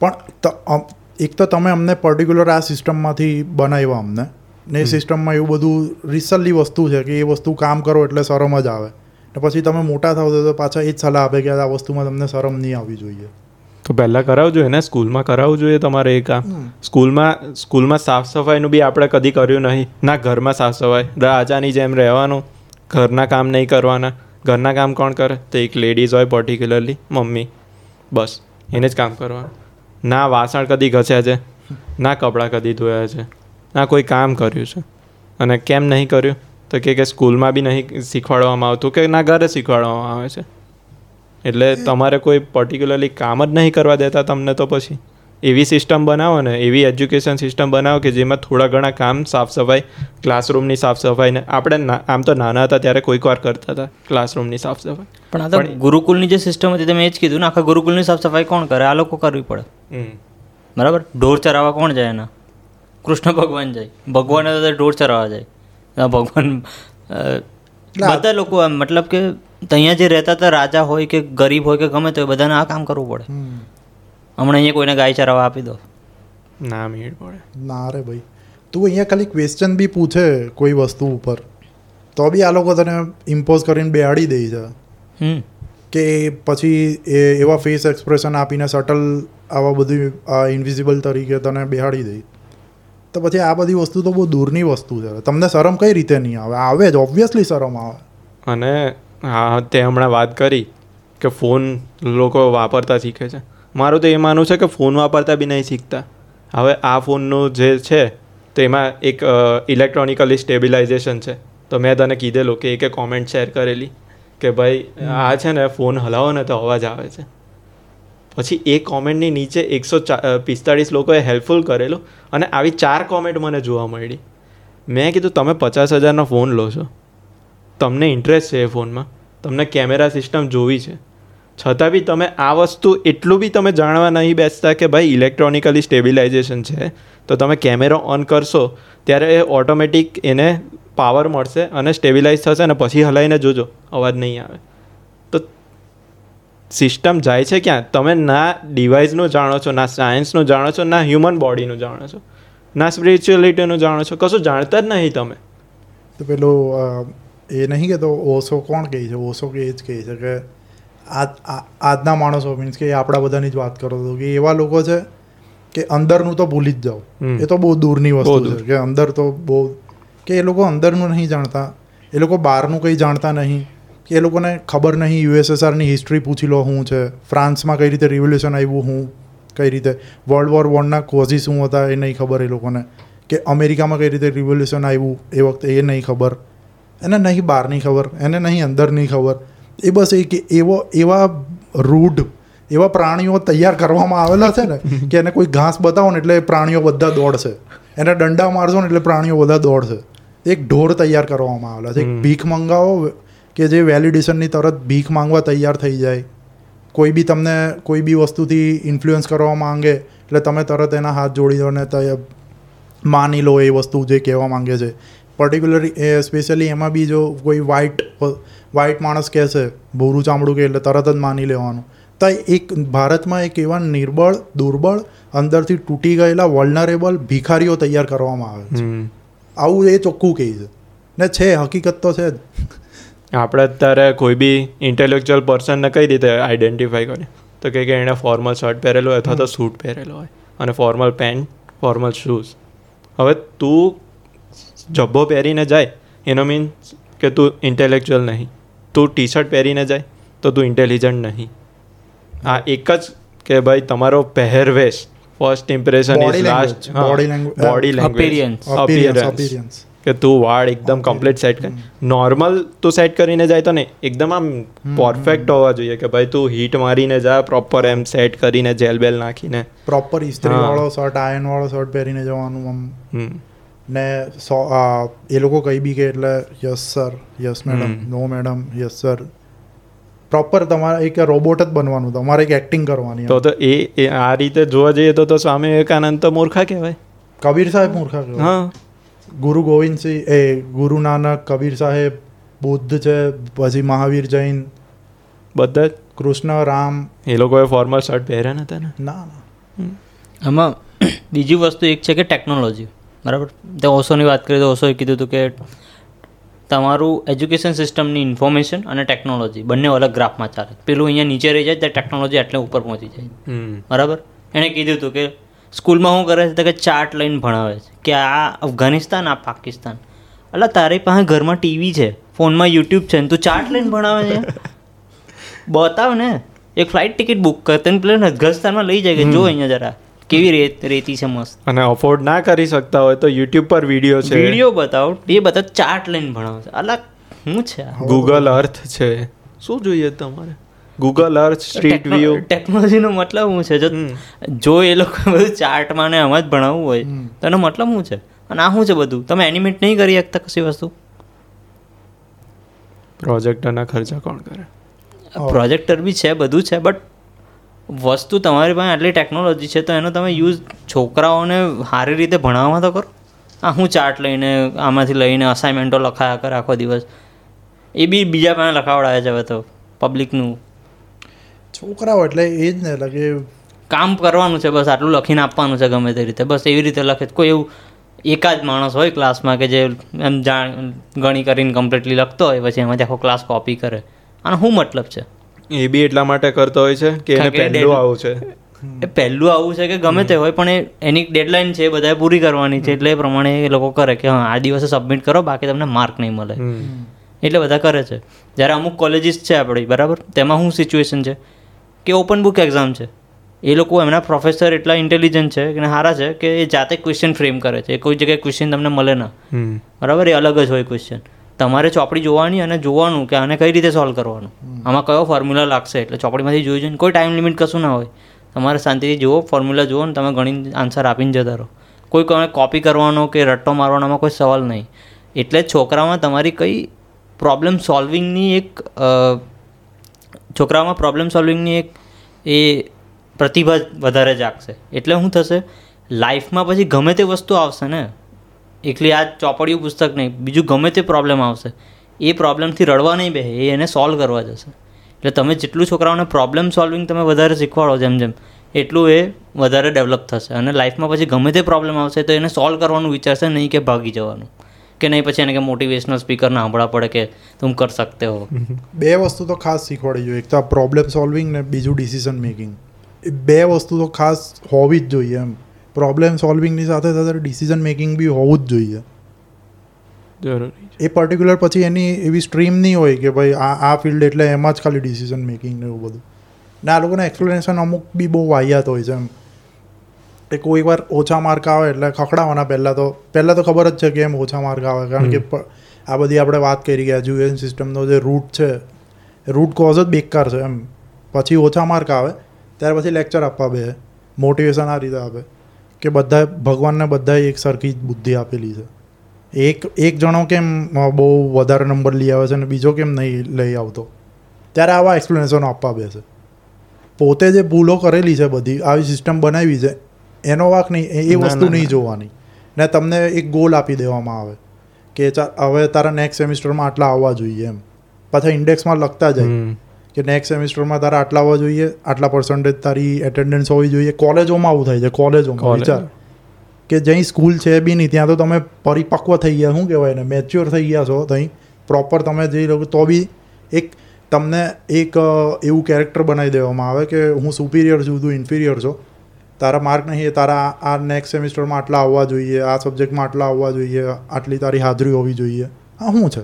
પણ એક તો તમે અમને પર્ટિક્યુલર આ સિસ્ટમમાંથી બનાવ્યા અમને. ને એ સિસ્ટમમાં એવું બધું રિસલી વસ્તુ છે કે એ વસ્તુ કામ કરો એટલે શરમ જ આવે. ને પછી તમે મોટા થાવ તો પાછા એ જ સલાહ આપે કે આ વસ્તુમાં તમને શરમ નહીં આવવી જોઈએ. તો પહેલાં કરાવવું જોઈએ ને સ્કૂલમાં કરાવવું જોઈએ તમારે એ કામ સ્કૂલમાં સ્કૂલમાં સાફ સફાઈનું બી આપણે કદી કર્યું નહીં. ના ઘરમાં સાફ સફાઈ રાજાની જેમ રહેવાનું. ઘરના કામ નહીં કરવાના. ઘરના કામ કોણ કરે? તો એક લેડીઝ હોય પર્ટિક્યુલરલી મમ્મી. બસ એને જ કામ કરવાનું. ના વાસણ કદી ઘસ્યા છે. ના કપડાં કદી ધોયા છે. ના કોઈ કામ કર્યું છે. અને કેમ નહીં કર્યું? તો કે કે સ્કૂલમાં બી નહીં શીખવાડવામાં આવતું કે ના ઘરે શીખવાડવામાં આવે છે. એટલે તમારે કોઈ પર્ટિક્યુલરલી કામ જ નહીં કરવા દેતા તમને તો પછી? એવી સિસ્ટમ બનાવો ને એવી એજ્યુકેશન સિસ્ટમ બનાવો કે જેમાં થોડા ઘણા કામ સાફ સફાઈ ક્લાસરૂમની સાફ સફાઈ ને આપણે આમ તો નાના હતા ત્યારે કોઈક વાર કરતા હતા ક્લાસરૂમની સાફ સફાઈ. પણ આ તો ગુરુકુલની જે સિસ્ટમ હતી તમે એ જ કીધું ને આખા ગુરુકુલની સાફ સફાઈ કોણ કરે? આ લોકો કરવી પડે. બરાબર? ઢોર ચરાવવા કોણ જાય એના? કૃષ્ણ ભગવાન જાય. ભગવાન ઢોર ચરાવવા જાય. ભગવાન બધા લોકો એમ મતલબ કે અહીંયા જે રહેતા હતા રાજા હોય કે ગરીબ હોય કે ગમે તે એ બધાને આ કામ કરવું પડે. હમણાં અહીંયા કોઈને ગાય ચરાવા આપી દો. ના મેળ પડે. ના રે ભાઈ. તું અહીંયા ખાલી ક્વેશ્ચન બી પૂછે કોઈ વસ્તુ ઉપર. તો બી આ લોકો તને ઇમ્પોઝ કરીને બેહાડી દે છે. હમ. કે પછી એ એવા ફેસ એક્સપ્રેશન આપીને સટલ આવા બધું ઇન્વિઝિબલ તરીકે તને બેહાડી દે. તો પછી આ બધી વસ્તુ તો બહુ દૂરની વસ્તુ છે. તમને શરમ કઈ રીતે નહીં આવે? આવે જ ઓબ્વિયસલી શરમ આવે. અને હા, તે હમણાં વાત કરી કે ફોન લોકો વાપરતા શીખે છે. મારું તો એ માનવું છે કે ફોન વાપરતા બી નહીં શીખતા. હવે આ ફોનનું જે છે, તો એમાં એક ઇલેક્ટ્રોનિકલી સ્ટેબિલાઇઝેશન છે. તો મેં તને કીધેલું કે એક કોમેન્ટ શેર કરેલી કે ભાઈ, આ છે ને ફોન હલાવો ને તો અવાજ આવે છે. પછી એ કોમેન્ટની નીચે એકસો પિસ્તાળીસ લોકોએ હેલ્પફુલ કરેલું અને આવી ચાર કોમેન્ટ મને જોવા મળી. મેં કીધું, તમે પચાસ હજારનો ફોન લો છો. તમને ઇન્ટરેસ્ટ છે એ ફોનમાં. તમને કેમેરા સિસ્ટમ જોવી છે. છતાં બી તમે આ વસ્તુ એટલું બી તમે જાણવા નહીં બેસતા કે ભાઈ ઇલેક્ટ્રોનિકલી સ્ટેબિલાઇઝેશન છે. તો તમે કેમેરો ઓન કરશો, ત્યારે એ ઓટોમેટિક એને પાવર મળશે અને સ્ટેબિલાઇઝ થશે અને પછી હલાવીને જોજો. અવાજ નહીં આવે. સિસ્ટમ જાય છે ક્યાં? તમે ના ડિવાઇસનું જાણો છો ના સાયન્સનું જાણો છો ના હ્યુમન બોડીનું જાણો છો ના સ્પિરિચ્યુઅલિટીનું જાણો છો કશું જાણતા જ નહીં તમે. તો પેલું એ નહીં કહેતો ઓશો કોણ કહે છે? ઓશો કે એ જ કહે છે કે આ- આજના માણસો મીન્સ કે આપણા બધાની જ વાત કરો તો કે એવા લોકો છે કે અંદરનું તો ભૂલી જ જાઓ. એ તો બહુ દૂરની વસ્તુ છે કે અંદર તો બહુ કે એ લોકો અંદરનું નહીં જાણતા. એ લોકો બહારનું કંઈ જાણતા નહીં. કે એ લોકોને ખબર નહીં યુએસએસઆરની હિસ્ટ્રી પૂછી લો શું છે ફ્રાન્સમાં કઈ રીતે રિવોલ્યુશન આવ્યું હું કઈ રીતે વર્લ્ડ વોર વનના કોઝી શું હતા એ નહીં ખબર એ લોકોને. કે અમેરિકામાં કઈ રીતે રિવોલ્યુશન આવ્યું એ વખતે એ નહીં ખબર. એને નહીં બહારની ખબર એને નહીં અંદરની ખબર. એ બસ એ કે એવો એવા રૂઢ એવા પ્રાણીઓ તૈયાર કરવામાં આવેલા છે ને કે એને કોઈ ઘાસ બતાવો ને એટલે પ્રાણીઓ બધા દોડશે. એને દંડા મારશો ને એટલે પ્રાણીઓ બધા દોડશે. એક ઢોર તૈયાર કરવામાં આવેલા છે એક ભીખ મંગાવો કે જે વેલિડેશનની તરત ભીખ માંગવા તૈયાર થઈ જાય. કોઈ બી તમને કોઈ બી વસ્તુથી ઇન્ફ્લુઅન્સ કરવા માંગે એટલે તમે તરત એના હાથ જોડી દો ને માની લો એ વસ્તુ જે કહેવા માંગે છે. પર્ટિક્યુલર એ સ્પેશિયલી એમાં બી જો કોઈ વ્હાઇટ વ્હાઇટ માણસ કહેશે ભૂરું ચામડું કે એટલે તરત જ માની લેવાનું. તો એક ભારતમાં એક એવા નિર્બળ દુર્બળ અંદરથી તૂટી ગયેલા વલ્નરેબલ ભિખારીઓ તૈયાર કરવામાં આવે છે. આવું એ ચોખ્ખું કહે છે. ને છે હકીકત તો છે જ. આપણે અત્યારે કોઈ બી ઇન્ટેલેક્ચ્યુઅલ પર્સનને કઈ રીતે આઈડેન્ટિફાઈ કરે તો કે એણે ફોર્મલ શર્ટ પહેરેલો હોય અથવા તો સૂટ પહેરેલો હોય અને ફોર્મલ પેન્ટ ફોર્મલ શૂઝ હવે તું જબ્બો પહેરીને જાય એનો મીન્સ કે તું ઇન્ટેલેક્ચ્યુઅલ નહીં. તું ટી શર્ટ પહેરીને જાય તો તું ઇન્ટેલિજન્ટ નહીં. આ એક જ કે ભાઈ તમારો પહેરવેશ first impression is last body language appearance. Language કે તું વાળ એકદમ કમ્પ્લીટ સેટ કર. નોર્મલ તું સેટ કરીને જાય તો ને એકદમ આમ પરફેક્ટ હોવા જોઈએ કે ભાઈ તું હીટ મારીને જા પ્રોપર એમ સેટ કરીને જેલ બેલ નાખીને. પ્રોપર ઇસ્ત્રી વાળો શર્ટ આયન વાળો શર્ટ પહેરીને જવાનું આમ. ને સો એ લોકો કહી બી કે એટલે yes sir yes madam no madam yes sir proper તમારે એક રોબોટ જ બનવાનું તમારે એક એક્ટિંગ કરવાની તો તો એ એ આ રીતે જોવા જઈએ તો તો સ્વામી વિવેકાનંદ તો મૂર્ખા કહેવાય. કબીર સાહેબ મૂર્ખા કહેવાય. હા. ગુરુ ગોવિંદસિંહ એ ગુરુ નાનક કબીર સાહેબ બુદ્ધ છે પછી મહાવીર જૈન બધા જ? કૃષ્ણ રામ. એ લોકોએ ફોર્મલ શર્ટ પહેર્યા નતા ને? ના ના. આમાં બીજી વસ્તુ એક છે કે ટેકનોલોજી બરાબર? તે ઓશોની વાત કરીએ તો ઓશોએ કીધું હતું કે તમારું એજ્યુકેશન સિસ્ટમની ઇન્ફોર્મેશન અને ટેકનોલોજી બંને અલગ ગ્રાફમાં ચાલે. પેલું અહીંયા નીચે રહી જાય ત્યાં ટેકનોલોજી એટલે ઉપર પહોંચી જાય. બરાબર? એણે કીધું હતું કે સ્કૂલમાં શું કરે છે તો કે ચાર્ટ લઈને ભણાવે છે કે આ અફઘાનિસ્તાન આ પાકિસ્તાન. એટલે તારી પાસે ઘરમાં ટીવી છે ફોનમાં યુટ્યુબ છે ને તું ચાર્ટ લઈને ભણાવે છે? બતાવ ને. એક ફ્લાઇટ ટિકિટ બુક કર તને પેલા અફઘાનિસ્તાનમાં લઈ જાય કે જો અહીંયા જરા કેવી રેત રેતી છે મસ્ત. અને અફોર્ડ ના કરી શકતા હોય તો યુટ્યુબ પર વીડિયો છે. વીડિયો બતાવો એ બધા ચાર્ટ લઈને ભણાવે છે. અલગ શું છે ગૂગલ અર્થ છે. શું જોઈએ તમારે? ગૂગલ અર્થ સ્ટ્રીટ વ્યૂ ટેકનોલોજીનો મતલબ શું છે? જો જો એ લોકો બધું ચાર્ટમાં ને આમાં જ ભણાવવું હોય. તો એનો મતલબ શું છે? અને આ શું છે બધું? તમે એનિમેટ નહીં કરી શકતા કશી વસ્તુ? પ્રોજેક્ટરના ખર્ચા કોણ કરે? પ્રોજેક્ટર બી છે બધું છે બટ વસ્તુ તમારી પાસે આટલી ટેકનોલોજી છે તો એનો તમે યુઝ છોકરાઓને સારી રીતે ભણાવવા તો કરો. આ હું ચાર્ટ લઈને આમાંથી લઈને અસાઇનમેન્ટો લખાયા કરે આખો દિવસ. એ બી બીજા પાસે લખાવડાવે છે હવે તો પબ્લિકનું છોકરાઓ એટલે એ જ ને એટલે કે કામ કરવાનું છે બસ આટલું લખીને આપવાનું છે ગમે તે રીતે. બસ એવી રીતે લખે. કોઈ એવું એકાદ માણસ હોય ક્લાસમાં કે જે એમ જાણ ગણી કરીને કમ્પ્લીટલી લખતો હોય પછી એમાંથી આખો ક્લાસ કોપી કરે. આનો શું મતલબ છે? એ બી એટલા માટે કરતો હોય છે કે એને પહેલું આવું છે. એ પહેલું આવું છે કે ગમે તે હોય પણ એ એની ડેડલાઇન છે એ બધાએ પૂરી કરવાની છે એટલે એ પ્રમાણે એ લોકો કરે કે હા આ દિવસે સબમિટ કરો બાકી તમને માર્ક નહીં મળે. એટલે બધા કરે છે. જ્યારે અમુક કોલેજીસ છે આપણી બરાબર? તેમાં શું સિચ્યુએશન છે? કે ઓપન બુક એક્ઝામ છે. એ લોકો એમના પ્રોફેસર એટલા ઇન્ટેલિજન્ટ છે કે સારા છે કે એ જાતે ક્વેશ્ચન ફ્રેમ કરે છે. કોઈ જગ્યાએ ક્વેશ્ચન તમને મળે ના. બરાબર? એ અલગ જ હોય ક્વેશ્ચન તમારે ચોપડી જોવાની અને જોવાનું કે આને કઈ રીતે સોલ્વ કરવાનું. આમાં કયો ફોર્મ્યુલા લાગશે? એટલે ચોપડીમાંથી જોઈ જોઈને કોઈ ટાઈમ લિમિટ કશું ના હોય. તમારે શાંતિથી જુઓ ફોર્મ્યુલા જુઓ ને તમે ગણી આન્સર આપીને જતા રહો. કોઈ કોઈ કોપી કરવાનો કે રટ્ટો મારવાનામાં કોઈ સવાલ નહીં. એટલે છોકરામાં તમારી કઈ પ્રોબ્લેમ સોલ્વિંગની એક છોકરાઓમાં પ્રોબ્લેમ સોલ્વિંગની એક એ પ્રતિભા વધારે જાગશે. એટલે શું થશે? લાઈફમાં પછી ગમે તે વસ્તુ આવશે ને, એકલી આ ચોપડિયું પુસ્તક નહીં, બીજું ગમે તે પ્રોબ્લેમ આવશે, એ પ્રોબ્લેમથી રડવા નહીં બે એ એને સોલ્વ કરવા જશે. એટલે તમે જેટલું છોકરાઓને પ્રોબ્લેમ સોલ્વિંગ તમે વધારે શીખવાડો જેમ જેમ, એટલું એ વધારે ડેવલપ થશે. અને લાઈફમાં પછી ગમે તે પ્રોબ્લેમ આવશે તો એને સોલ્વ કરવાનું વિચારશે, નહીં કે ભાગી જવાનું. કે નહીં પછી એને કે મોટિવેશનલ સ્પીકર સાંભળવા પડે કે તું કર શકતે હો. બે વસ્તુ તો ખાસ શીખવાડી જોઈએ. એક તો આ પ્રોબ્લેમ સોલ્વિંગ ને બીજું ડિસિઝન મેકિંગ એ બે વસ્તુ તો ખાસ હોવી જ જોઈએ એમ. પ્રોબ્લેમ સોલ્વિંગની સાથે સાથે ડિસિઝન મેકિંગ બી હોવું જ જોઈએ. જરૂરી એ પર્ટિક્યુલર પછી એની એવી સ્ટ્રીમ નહીં હોય કે ભાઈ આ આ ફિલ્ડ એટલે એમાં જ ખાલી ડિસિઝન મેકિંગ ને એવું બધું. ને આ લોકોના એક્સપ્લેનેશન અમુક બી બહુ વાહિયાત હોય છે એમ. એ કોઈ વાર ઓછા માર્ક આવે એટલે ખખડાવાના પહેલાં તો પહેલાં તો ખબર જ છે કે એમ ઓછા માર્ક આવે. કારણ કે આ બધી આપણે વાત કરી કે એજ્યુકેશન સિસ્ટમનો જે રૂટ છે રૂટ કોઝ જ બેકાર છે એમ. પછી ઓછા માર્ક આવે ત્યાર પછી લેક્ચર આપવા બે. મોટિવેશન આ રીતે આપે. કે બધા ભગવાનને બધાએ એક સરખી જ બુદ્ધિ આપેલી છે. એક એક જણો કેમ બહુ વધારે નંબર લઈ આવે છે અને બીજો કેમ નહીં લઈ આવતો? ત્યારે આવા એક્સપ્લેનેશનો આપવા બેસે. પોતે જે ભૂલો કરેલી છે બધી આવી સિસ્ટમ બનાવી છે એનો વાક નહીં એ- વસ્તુ નહીં જોવાની. ને તમને એક ગોલ આપી દેવામાં આવે કે હવે તારા નેક્સ્ટ સેમિસ્ટરમાં આટલા આવવા જોઈએ એમ. પાછા ઇન્ડેક્સમાં લખતા જાય કે નેક્સ્ટ સેમિસ્ટરમાં તારા આટલા આવવા જોઈએ આટલા પર્સન્ટેજ તારી એટેન્ડન્સ હોવી જોઈએ. કોલેજોમાં આવું થાય છે કોલેજોમાં વિચાર. કે જ્યાં સ્કૂલ છે બી નહીં ત્યાં તો તમે પરિપક્વ થઈ ગયા શું કહેવાય ને મેચ્યોર થઈ ગયા છો ત્યાં પ્રોપર તમે જઈ લો તો બી એક તમને એક એવું કેરેક્ટર બનાવી દેવામાં આવે કે હું સુપિરિયર છું તું ઇન્ફિરિયર છો. તારા માર્ક નહીં તારા આ નેક્સ્ટ સેમિસ્ટરમાં આટલા આવવા જોઈએ આ સબ્જેક્ટમાં આટલા આવવા જોઈએ આટલી તારી હાજરી હોવી જોઈએ. આ શું છે?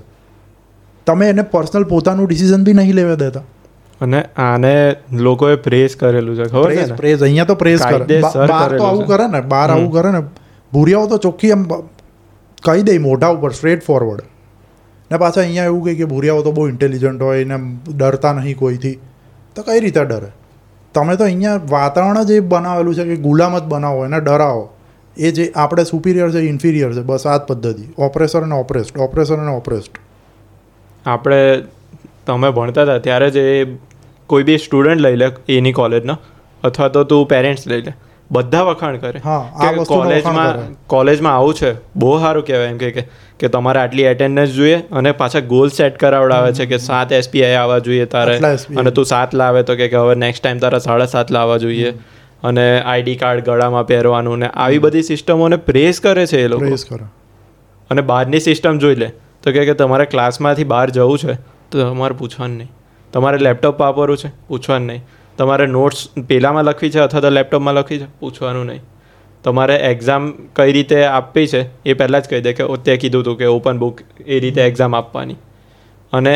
તમે એને પર્સનલ પોતાનું ડિસિઝન બી નહીં લેવા દેતા. અને આને લોકોએ પ્રેસ કરેલું છે ખબર છે પ્રેસ અહીંયા તો પ્રેસ કરે. બહાર તો આવું. કરે ને બહાર આવું કરે ને ભૂરિયાઓ તો ચોખ્ખી એમ કહી દે મોઢા ઉપર સ્ટ્રેટ ફોરવર્ડ ને પાછા અહીંયા એવું કહે કે ભૂરિયાઓ તો બહુ ઇન્ટેલિજન્ટ હોય ને ડરતા નહીં કોઈથી. તો કઈ રીતે ડરે? તમે તો અહીંયા વાતાવરણ જ એ બનાવેલું છે કે ગુલામ જ બનાવો, એને ડરાવો. એ જે આપણે સુપિરિયર છે ઇન્ફિરિયર છે, બસ આ જ પદ્ધતિ. ઓપરેસર અને ઓપરેસ્ટ ઓપરેસર અને ઓપરેસ્ટ આપણે, તમે ભણતા હતા, ત્યારે જ કોઈ બી સ્ટુડન્ટ લઈ લે, એની કોલેજનો અથવા તો તું પેરેન્ટ્સ લઈ લે. બધા વખાણ કરે. કે કોલેજમાં કોલેજમાં આવું છે બહુ સારું કહેવાય એમ કે કે તમારે આટલી એટેન્ડન્સ જોઈએ અને પાછા ગોલ સેટ કરાવડાવે છે કે સાત એસપીઆઈ આવવા જોઈએ તારે અને તું સાત લાવે તો કે કે હવે નેક્સ્ટ ટાઈમ તારા સાડા સાત લાવવા જોઈએ. અને આઈડી કાર્ડ ગળામાં પહેરવાનું ને આવી બધી સિસ્ટમોને પ્રેસ કરે છે એ લોકો. અને બહારની સિસ્ટમ જોઈ લે. તો કે તમારે ક્લાસમાંથી બહાર જવું છે તો તમારે પૂછવાનું નહીં. તમારે લેપટોપ વાપરવું છે પૂછવાનું નહીં. તમારે નોટ્સ પેલામાં લખવી છે અથવા તો લેપટોપમાં લખવી છે? પૂછવાનું નહીં. તમારે એક્ઝામ કઈ રીતે આપવી છે એ પહેલાં જ કહી દે કે તે કીધું હતું કે ઓપન બુક એ રીતે એક્ઝામ આપવાની. અને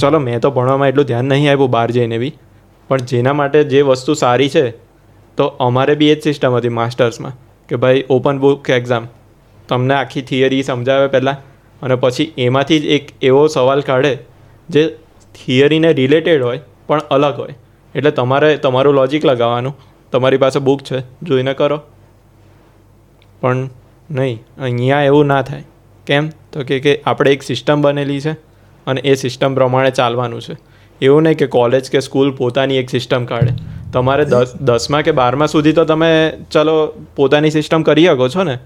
ચલો, મેં તો ભણવામાં એટલું ધ્યાન નહીં આપ્યું બહાર જઈને બી. પણ જેના માટે જે વસ્તુ સારી છે, તો અમારે બી એ જ સિસ્ટમ હતી માસ્ટર્સમાં કે ભાઈ ઓપન બુક એક્ઝામ તમને આખી થિયરી સમજાવે પહેલાં અને પછી એમાંથી જ એક એવો સવાલ કાઢે જે થિયરીને રિલેટેડ હોય, પણ અલગ હોય. એટલે તમારે, તમારું લોજિક લગાવવાનું. તમારી પાસે બુક છે, જોઈને કરો. પણ નહીં, અહીંયા એવું ના થાય. કેમ? તો કે કે આપણે એક સિસ્ટમ બનેલી છે અને એ સિસ્ટમ પ્રમાણે ચાલવાનું છે. એવું નહીં કે કોલેજ કે સ્કૂલ પોતાની એક સિસ્ટમ કાઢે. તમારે દસ, દસમા કે બારમા સુધી તો તમે ચલો પોતાની સિસ્ટમ કરી શકો છો ને.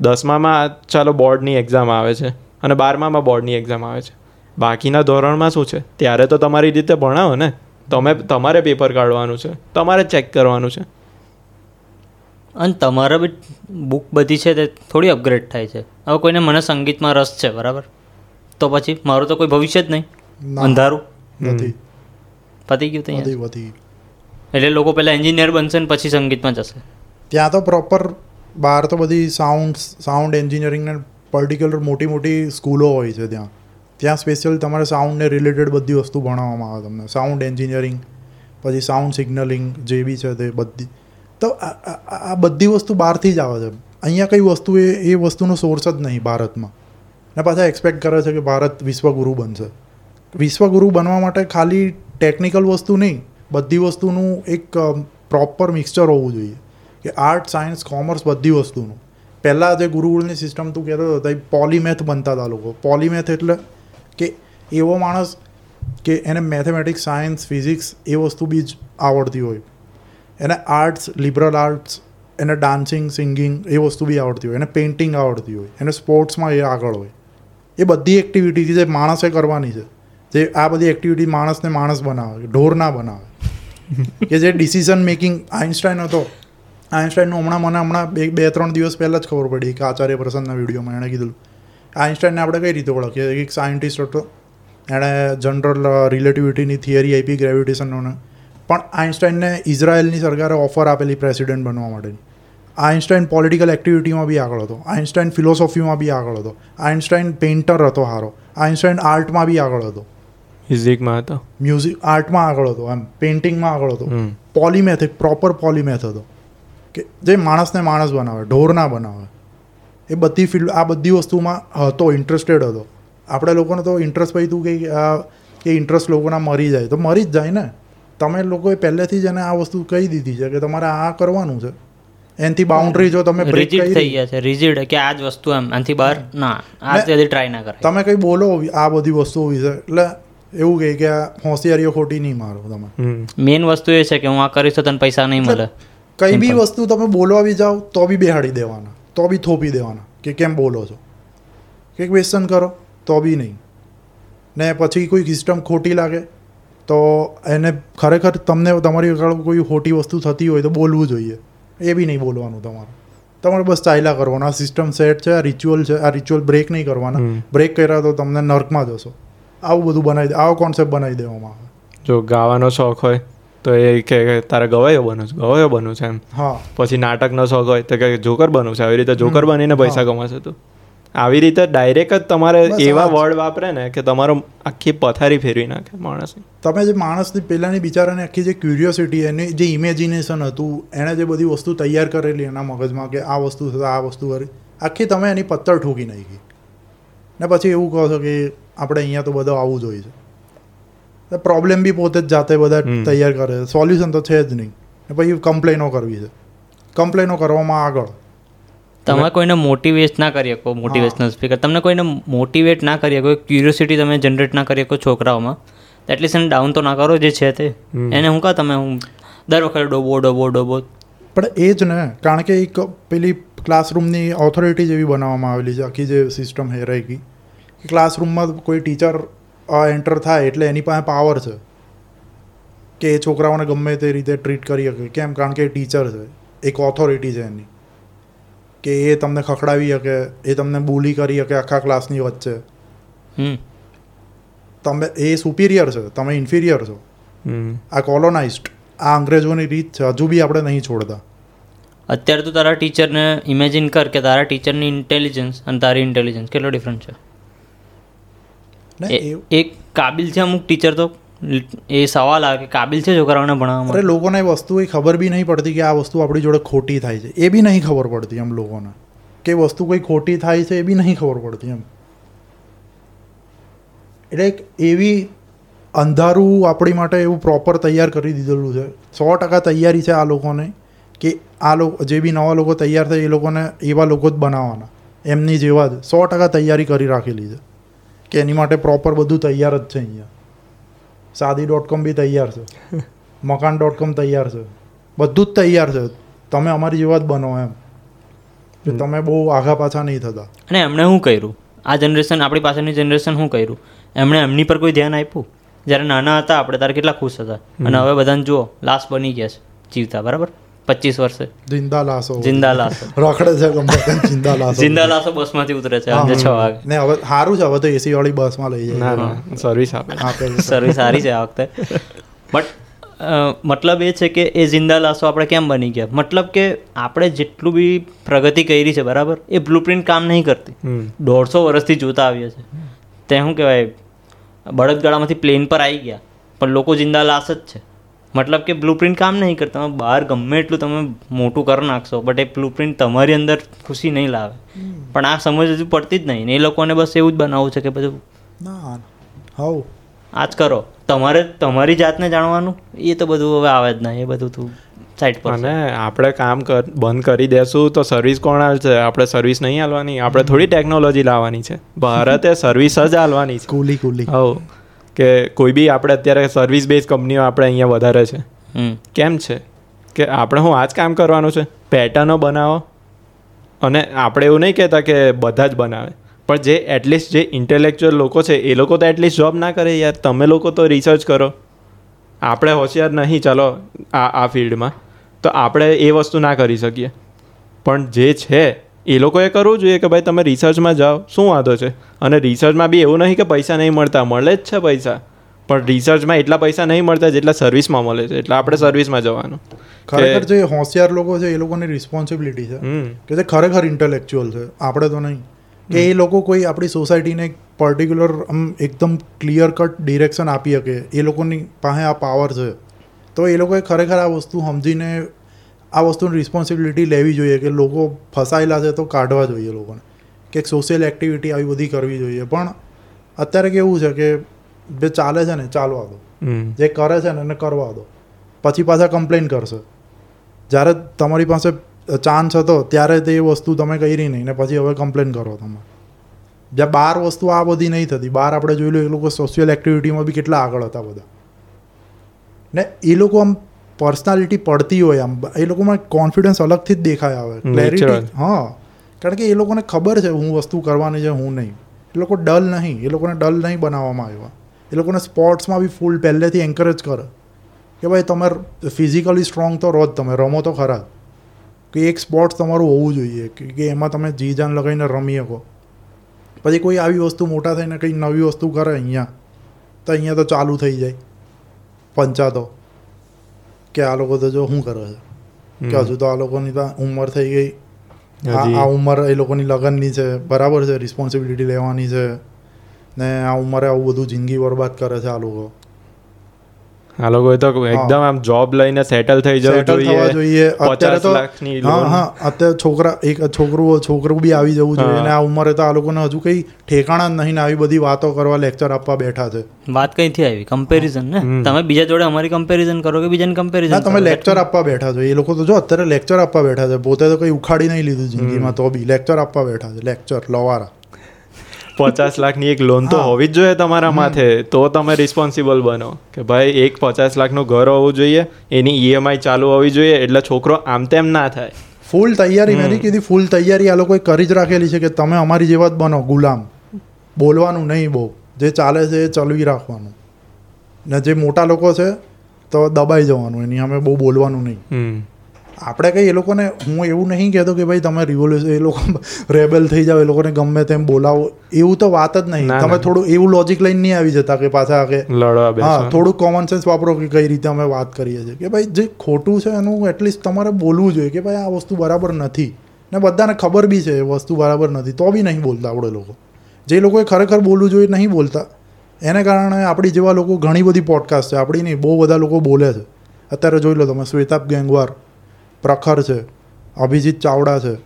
દસમામાં ચાલો બોર્ડની એક્ઝામ આવે છે અને બારમામાં બોર્ડની એક્ઝામ આવે છે. બાકીના ધોરણમાં શું છે? ત્યારે તો તમારી રીતે ભણાવો ને. તમે તમારે પેપર કાઢવાનું છે. તમારે ચેક કરવાનું છે. અને તમારા બી બુક બધી છે તે થોડી અપગ્રેડ થાય છે. હવે કોઈને મને સંગીતમાં રસ છે બરાબર? તો પછી મારું તો કોઈ ભવિષ્ય જ નહીં. અંધારું. નથી. પતી ગયું ત્યાં એટલે લોકો પહેલાં એન્જિનિયર બનશે ને પછી સંગીતમાં જશે. ત્યાં તો પ્રોપર બહાર તો બધી સાઉન્ડ સાઉન્ડ એન્જિનિયરિંગને પર્ટિક્યુલર મોટી મોટી સ્કૂલો હોય છે ત્યાં. ત્યાં સ્પેશિયલ તમારે સાઉન્ડને રિલેટેડ બધી વસ્તુ ભણાવવામાં આવે તમને. સાઉન્ડ એન્જિનિયરિંગ પછી સાઉન્ડ સિગ્નલિંગ જે બી છે તે બધી. તો આ- બધી વસ્તુ બહારથી જ આવે છે. અહીંયા કઈ વસ્તુ એ એ વસ્તુનો સોર્સ જ નહીં ભારતમાં. ને પાછા એક્સપેક્ટ કરે છે કે ભારત વિશ્વગુરુ બનશે. વિશ્વગુરુ બનવા માટે ખાલી ટેકનિકલ વસ્તુ નહીં, બધી વસ્તુનું એક પ્રોપર મિક્સચર હોવું જોઈએ. કે આર્ટ સાયન્સ કોમર્સ બધી વસ્તુનું. પહેલાં જે ગુરુકુળની સિસ્ટમ તું કહેતો હતો પોલીમેથ બનતા હતા લોકો. પોલીમેથ એટલે કે એવો માણસ કે એને મેથેમેટિક્સ સાયન્સ ફિઝિક્સ એ વસ્તુ બી જ આવડતી હોય. એને આર્ટ્સ લિબરલ આર્ટ્સ એને ડાન્સિંગ સિંગિંગ એ વસ્તુ બી આવડતી હોય. એને પેઇન્ટિંગ આવડતી હોય. એને સ્પોર્ટ્સમાં એ આગળ હોય. એ બધી એક્ટિવિટી જે માણસે કરવાની છે. જે આ બધી એક્ટિવિટી માણસને માણસ બનાવે, ઢોર ના બનાવે. કે જે ડિસિઝન મેકિંગ આઇન્સ્ટાઈન હતો. આઇન્સ્ટાઈનનું હમણાં મને હમણાં બે બે, ત્રણ દિવસ પહેલાં જ ખબર પડી. કે આચાર્ય પ્રસન્નના વિડીયોમાં એણે કીધું આઇન્સ્ટાઈનને આપણે કઈ રીતે ઓળખીએ? એક સાયન્ટિસ્ટ હતો. એણે જનરલ રિલેટિવિટીની થિયરી આપી ગ્રેવિટેશનોને પણ આઇન્સ્ટાઈનને ઇઝરાયલની સરકારે ઓફર આપેલી પ્રેસિડેન્ટ બનવા માટેની આઇન્સ્ટાઈન પોલિટિકલ એક્ટિવિટીમાં બી આગળ હતો. આઇન્સ્ટાઈન ફિલોસોફીમાં બી આગળ હતો. આઇન્સ્ટાઈન પેઇન્ટર હતો સારો આઇન્સ્ટાઈન આર્ટમાં બી આગળ હતો. ફિઝિકમાં હતો? મ્યુઝિક આર્ટમાં આગળ હતો એમ. પેઇન્ટિંગમાં આગળ હતો. પોલીમેથ એક પ્રોપર પોલીમેથ હતો. કે જે માણસને માણસ બનાવે ઢોર ના બનાવે. એ બધી ફિલ્ડ આ બધી વસ્તુમાં હતો ઇન્ટરેસ્ટેડ હતો. આપણે લોકોને તો ઇન્ટરેસ્ટ પછી તું કે આ કે ઇન્ટરેસ્ટ લોકોના મરી જાય. તો મરી જ જાય ને. તમે લોકોએ પહેલેથી જ એને આ વસ્તુ કહી દીધી છે કે તમારે આ કરવાનું છે. એનથી બાઉન્ડ્રી જો તમે બ્રેક રિજિડ થઈ ગયા છે. રિજિડ કે આ જ વસ્તુ એમ. આનાથી બહાર ના. આ ને- ટ્રાય ના કરે તમે કંઈ બોલો આ બધી વસ્તુઓ વિશે. એટલે એવું કહે કે આ હોશિયારીઓ ખોટી નહીં મારો તમે. મેઇન વસ્તુ એ છે કે હું આ કરીશ તો તને પૈસા નહીં મળે. કઈ બી વસ્તુ તમે બોલવા બી જાઓ તો બી બેહાડી દેવાના. તો બી થોપી દેવાના કે કેમ બોલો છો? કે ક્વેશ્ચન કરો તો બી નહીં. ને પછી કોઈ સિસ્ટમ ખોટી લાગે તો એને ખરેખર તમને તમારી આગળ કોઈ ખોટી વસ્તુ થતી હોય તો બોલવું જોઈએ. એ બી નહીં બોલવાનું તમારે. તમારે બસ ચાલ્યા કરવાનું. આ સિસ્ટમ સેટ છે આ રિચ્યુઅલ છે આ રિચ્યુઅલ બ્રેક નહીં કરવાના. બ્રેક કર્યા તો તમને નર્કમાં જશો. આવું બધું બનાવી દે આવો કોન્સેપ્ટ બનાવી દેવામાં આવે. જો ગાવાનો શોખ હોય તો એ કે તારે ગવાયો બનવું છે ગવાયો બનવું છે એમ. હા. પછી નાટકનો શોખ હોય તો કે જોકર બનવું છે આવી રીતે જોકર બનીને પૈસા કમાશે તું. આવી રીતે ડાયરેક્ટ જ તમારે એવા વર્ડ વાપરે ને કે તમારો આખી પથારી ફેરવી નાખે માણસ. તમે જે માણસની પહેલાંની બિચારાને આખી જે ક્યુરિયોસિટી એની જે ઇમેજિનેશન હતું એણે જે બધી વસ્તુ તૈયાર કરેલી એના મગજમાં કે આ વસ્તુ થશે આ વસ્તુ કરી આખી તમે એની પત્તર ઠોકી નાખી. ને પછી એવું કહો છો કે આપણે અહીંયા તો બધું આવવું જોઈએ છે. પ્રોબ્લેમ બી પોતે જ જાતે બધા તૈયાર કરે છે. સોલ્યુશન તો છે જ નહીં. ને પછી કમ્પ્લેનો કરવી છે. કમ્પ્લેનો કરવામાં આગળ. તમે કોઈને મોટિવેટ ના કરી શકો મોટિવેશનલ સ્પીકર તમને કોઈને મોટિવેટ ના કરી શકો ક્યુરિયોસિટી તમે જનરેટ ના કરી શકો છોકરાઓમાં. એટલીસ્ટ એને ડાઉન તો ના કરો જે છે તે. એને હું કહા તમે હું દર વખતે ડોબો ડોબો ડોબો. પણ એ જ ને કારણ કે એક પેલી ક્લાસરૂમની ઓથોરિટી જેવી બનાવવામાં આવેલી છે આખી જે સિસ્ટમ હેરાઈ ગઈ ક્લાસરૂમમાં કોઈ ટીચર એન્ટર થાય એટલે એની પાસે પાવર છે. કે એ છોકરાઓને ગમે તે રીતે ટ્રીટ કરી શકે. કેમ? કારણ કે એ ટીચર છે. એક ઓથોરિટી છે એની. કે એ તમને ખખડાવી શકે એ તમને બોલી કરી શકે આખા ક્લાસની વચ્ચે. હમ. તમે એ સુપિરિયર છે. તમે ઇન્ફિરિયર છો. હમ. આ કોલોનાઇઝડ આ અંગ્રેજોની રીત છે. હજુ બી આપણે નહીં છોડતા. અત્યારે તો તારા ટીચરને ઇમેજિન કર કે તારા ટીચરની ઇન્ટેલિજન્સ અને તારી ઇન્ટેલિજન્સ કેટલો ડિફરન્ટ છે? એક કાબિલ છે અમુક ટીચર તો? એ સવાલ આવે કે કાબિલ છે છોકરાઓને ભણાવવા માટે લોકોને એ વસ્તુ એ ખબર બી નહીં પડતી કે આ વસ્તુ આપણી જોડે ખોટી થાય છે. એ બી નહીં ખબર પડતી એમ લોકોને. કે વસ્તુ કોઈ ખોટી થાય છે એ બી નહીં ખબર પડતી એમ. એટલે એક એવી અંધારું આપણી માટે એવું પ્રોપર તૈયાર કરી દીધેલું છે. સો ટકા તૈયારી છે આ લોકોને કે આ લોકો જે બી નવા લોકો તૈયાર થાય એ લોકોને એવા લોકો જ બનાવવાના. એમની જેવા જ. સો ટકા તૈયારી કરી રાખેલી છે. કે એની માટે પ્રોપર બધું તૈયાર જ છે અહીંયા. સાદી ડોટ કોમ બી તૈયાર છે. મકાન ડોટ કોમ તૈયાર છે. બધું જ તૈયાર છે. તમે અમારી જેવા જ બનો એમ. કે તમે બહુ આઘા પાછા નહીં થતા. અને એમણે શું કર્યું? આ જનરેશન આપણી પાછળની જનરેશન શું કર્યું? એમણે એમની પર કોઈ ધ્યાન આપ્યું? જ્યારે નાના હતા આપણે ત્યારે કેટલા ખુશ હતા. અને હવે બધાને જુઓ લાશ બની ગયા છે. જીવતા બરાબર? પચીસ વર્ષે. જિંદા લાસો જિંદા લાસો રખડે છે ગમે જિંદા લાસો જિંદા લાશો બસમાંથી ઉતરે છે આજે સાંજે છ વાગે. ને હવે સારું છે હવે તો એસી વાળી બસમાં લઈ જાય ના સર્વિસ આપે. આપે. સર્વિસ સારી છે આ વખતે. બટ મતલબ એ છે કે એ જિંદા લાસો આપણે કેમ બની ગયા? મતલબ કે આપણે જેટલું બી પ્રગતિ કરી છે બરાબર એ બ્લુપ્રિન્ટ કામ નહીં કરતી. દોઢસો વર્ષથી જોતા આવીએ છે. તે શું કહેવાય? બળદગાડામાંથી પ્લેન પર આવી ગયા. પણ લોકો જિંદા લાશ જ છે. મતલબ કે બ્લુપ્રિન્ટ કામ નહીં કરતા. તમે બહાર ગમે એટલું તમે મોટું કરી નાખશો બટ એ બ્લુપ્રિન્ટ તમારી અંદર ખુશી નહીં લાવે. પણ આ સમજ હજુ પડતી જ નહીં. એ લોકોને બસ એવું જ બનાવવું છે કે બધું ના હવ. આ જ કરો. તમારે તમારી જાતને જાણવાનું એ તો બધું હવે આવે જ નહીં. એ બધું તું સાઈડ પર અને આપણે કામ કર બંધ કરી દેશું તો સર્વિસ કોણ હાલશે આપણે સર્વિસ નહીં હાલવાની આપણે થોડી ટેકનોલોજી લાવવાની છે. ભારતે સર્વિસ જ હાલવાની છે. કુલી કુલી. હવ. કે કોઈ બી આપણે અત્યારે સર્વિસ બેઝ કંપનીઓ આપણે અહીંયા વધારે છે. કેમ છે? કે આપણે હું આ જ કામ કરવાનું છે. પેટર્નો બનાવો. અને આપણે એવું નહીં કહેતા કે બધા જ બનાવે. પણ જે એટલીસ્ટ જે ઇન્ટેલેક્ચ્યુઅલ લોકો છે એ લોકો તો એટલીસ્ટ જોબ ના કરે યાર. તમે લોકો તો રિસર્ચ કરો. આપણે હોશિયાર નહીં ચાલો આ આ ફિલ્ડમાં તો આપણે એ વસ્તુ ના કરી શકીએ. પણ જે છે એ લોકોએ કરવું જોઈએ કે ભાઈ તમે રિસર્ચમાં જાઓ શું વાંધો છે? અને રિસર્ચમાં બી એવું નહીં કે પૈસા નહીં મળતા મળે જ છે પૈસા. પણ રિસર્ચમાં એટલા પૈસા નહીં મળતા જેટલા સર્વિસમાં મળે છે એટલે આપણે સર્વિસમાં જવાનું. ખરેખર જે હોશિયાર લોકો છે એ લોકોની રિસ્પોન્સિબિલિટી છે. કે જે ખરેખર ઇન્ટેલેક્ચ્યુઅલ છે. આપણે તો નહીં. કે એ લોકો કોઈ આપણી સોસાયટીને એક પર્ટિક્યુલર આમ એકદમ ક્લિયર કટ ડિરેક્શન આપી શકે. એ લોકોની પાસે આ પાવર છે. તો એ લોકોએ ખરેખર આ વસ્તુ સમજીને આ વસ્તુની રિસ્પોન્સિબિલિટી લેવી જોઈએ કે લોકો ફસાયેલા છે તો કાઢવા જોઈએ લોકોને. કે એક સોશિયલ એક્ટિવિટી આવી બધી કરવી જોઈએ. પણ અત્યારે કેવું છે કે જે ચાલે છે ને ચાલવા દો. જે કરે છે ને એને કરવા દો. પછી પાછા કમ્પ્લેન કરશે. જ્યારે તમારી પાસે ચાન્સ હતો ત્યારે તે વસ્તુ તમે કરી નહીં ને પછી હવે કમ્પ્લેન કરો તમે. જ્યાં બાર વસ્તુ આ બધી નહીં થતી. બાર આપણે જોઈ લો એ લોકો સોશિયલ એક્ટિવિટીમાં બી કેટલા આગળ હતા બધા. ને એ લોકો આમ પર્સનાલિટી પડતી હોય આમ. એ લોકોમાં કોન્ફિડન્સ અલગથી જ દેખાય આવે. ક્લેરિટી. હા. કારણ કે એ લોકોને ખબર છે હું વસ્તુ કરવાની છે હું નહીં. એ લોકો ડલ નહીં. એ લોકોને ડલ નહીં બનાવવામાં આવ્યા. એ લોકોને સ્પોર્ટ્સમાં બી ફૂલ પહેલેથી એન્કરેજ કરે. કે ભાઈ તમે ફિઝિકલી સ્ટ્રોંગ તો રહો જ તમે રમો તો ખરા. કે એક સ્પોર્ટ્સ તમારું હોવું જોઈએ. કે કે એમાં તમે જી જાન લગાવીને રમી શકો. પછી કોઈ આવી વસ્તુ મોટા થઈને કંઈ નવી વસ્તુ કરે અહીંયા તો અહીંયા તો ચાલુ થઈ જાય. પંચાતો. કે આ લોકો તો જો શું કરે છે? કે હજુ તો આ લોકોની તો ઉંમર થઈ ગઈ. આ ઉંમર એ લોકોની લગ્નની છે. બરાબર છે રિસ્પોન્સિબિલિટી લેવાની છે. ને આ ઉંમરે આવું બધું જિંદગી બરબાદ કરે છે આ લોકો. આ લોકો તો એકદમ આમ જોબ લઈને સેટલ થઈ જવું જોઈએ. પચાસ લાખની હા હા. અત્યારે છોકરા એક છોકરું છોકરું બી આવી જવું જોઈએ અને આ ઉંમરે તો આ લોકોને હજુ કઈ ઠેકાણા જ નહીં ને આવી બધી વાતો કરવા લેક્ચર આપવા બેઠા છે. વાત કઈથી આવી? કમ્પેરિઝન ને? તમે બીજા જોડે અમારી કમ્પેરિઝન કરો કે બીજાને કમ્પેરિઝન તમે લેક્ચર આપવા બેઠા છો. એ લોકો તો જો અત્યારે લેક્ચર આપવા બેઠા છે. પોતે તો કઈ ઉખાડી નહીં લીધું જિંદગીમાં તો બી. લેક્ચર આપવા બેઠા છે. લેક્ચર લવારા. પચાસ લાખની એક લોન તો હોવી જ જોઈએ તમારા માથે. તો તમે રિસ્પોન્સિબલ બનો. કે ભાઈ એક પચાસ લાખનું ઘર હોવું જોઈએ એની ઈએમઆઈ ચાલુ હોવી જોઈએ એટલે છોકરો આમ તેમ ના થાય. ફૂલ તૈયારી મેં કીધી ફૂલ તૈયારી આ લોકોએ કરી જ રાખેલી છે કે તમે અમારી જેવા જ બનો ગુલામ. બોલવાનું નહીં બહુ. જે ચાલે છે એ ચલવી રાખવાનું. ને જે મોટા લોકો છે તો દબાઈ જવાનું. એની અમે બહુ બોલવાનું નહીં. આપણે કંઈ એ લોકોને હું એવું નહીં કહેતો કે ભાઈ તમે રિવોલ્યુશન એ લોકો રેબેલ થઈ જાઓ એ લોકોને ગમે તેમ બોલાવો. એવું તો વાત જ નહીં. તમે થોડું એવું લોજિક લઈને નહીં આવી જતા કે પાછા કે હા થોડું કોમન સેન્સ વાપરો કે કઈ રીતે અમે વાત કરીએ છીએ. કે ભાઈ જે ખોટું છે એનું એટલીસ્ટ તમારે બોલવું જોઈએ કે ભાઈ આ વસ્તુ બરાબર નથી. ને બધાને ખબર બી છે એ વસ્તુ બરાબર નથી. તો બી નહીં બોલતા આપણે લોકો. જે લોકોએ ખરેખર બોલવું જોઈએ નહીં બોલતા. એને કારણે આપણી જેવા લોકો ઘણી બધી પોડકાસ્ટ છે. આપણી નહીં બહુ બધા લોકો બોલે છે. અત્યારે જોઈ લો તમે શ્વેતાબ ગેંગવાર. પ્રખર છે. અભિજીત ચાવડા છે.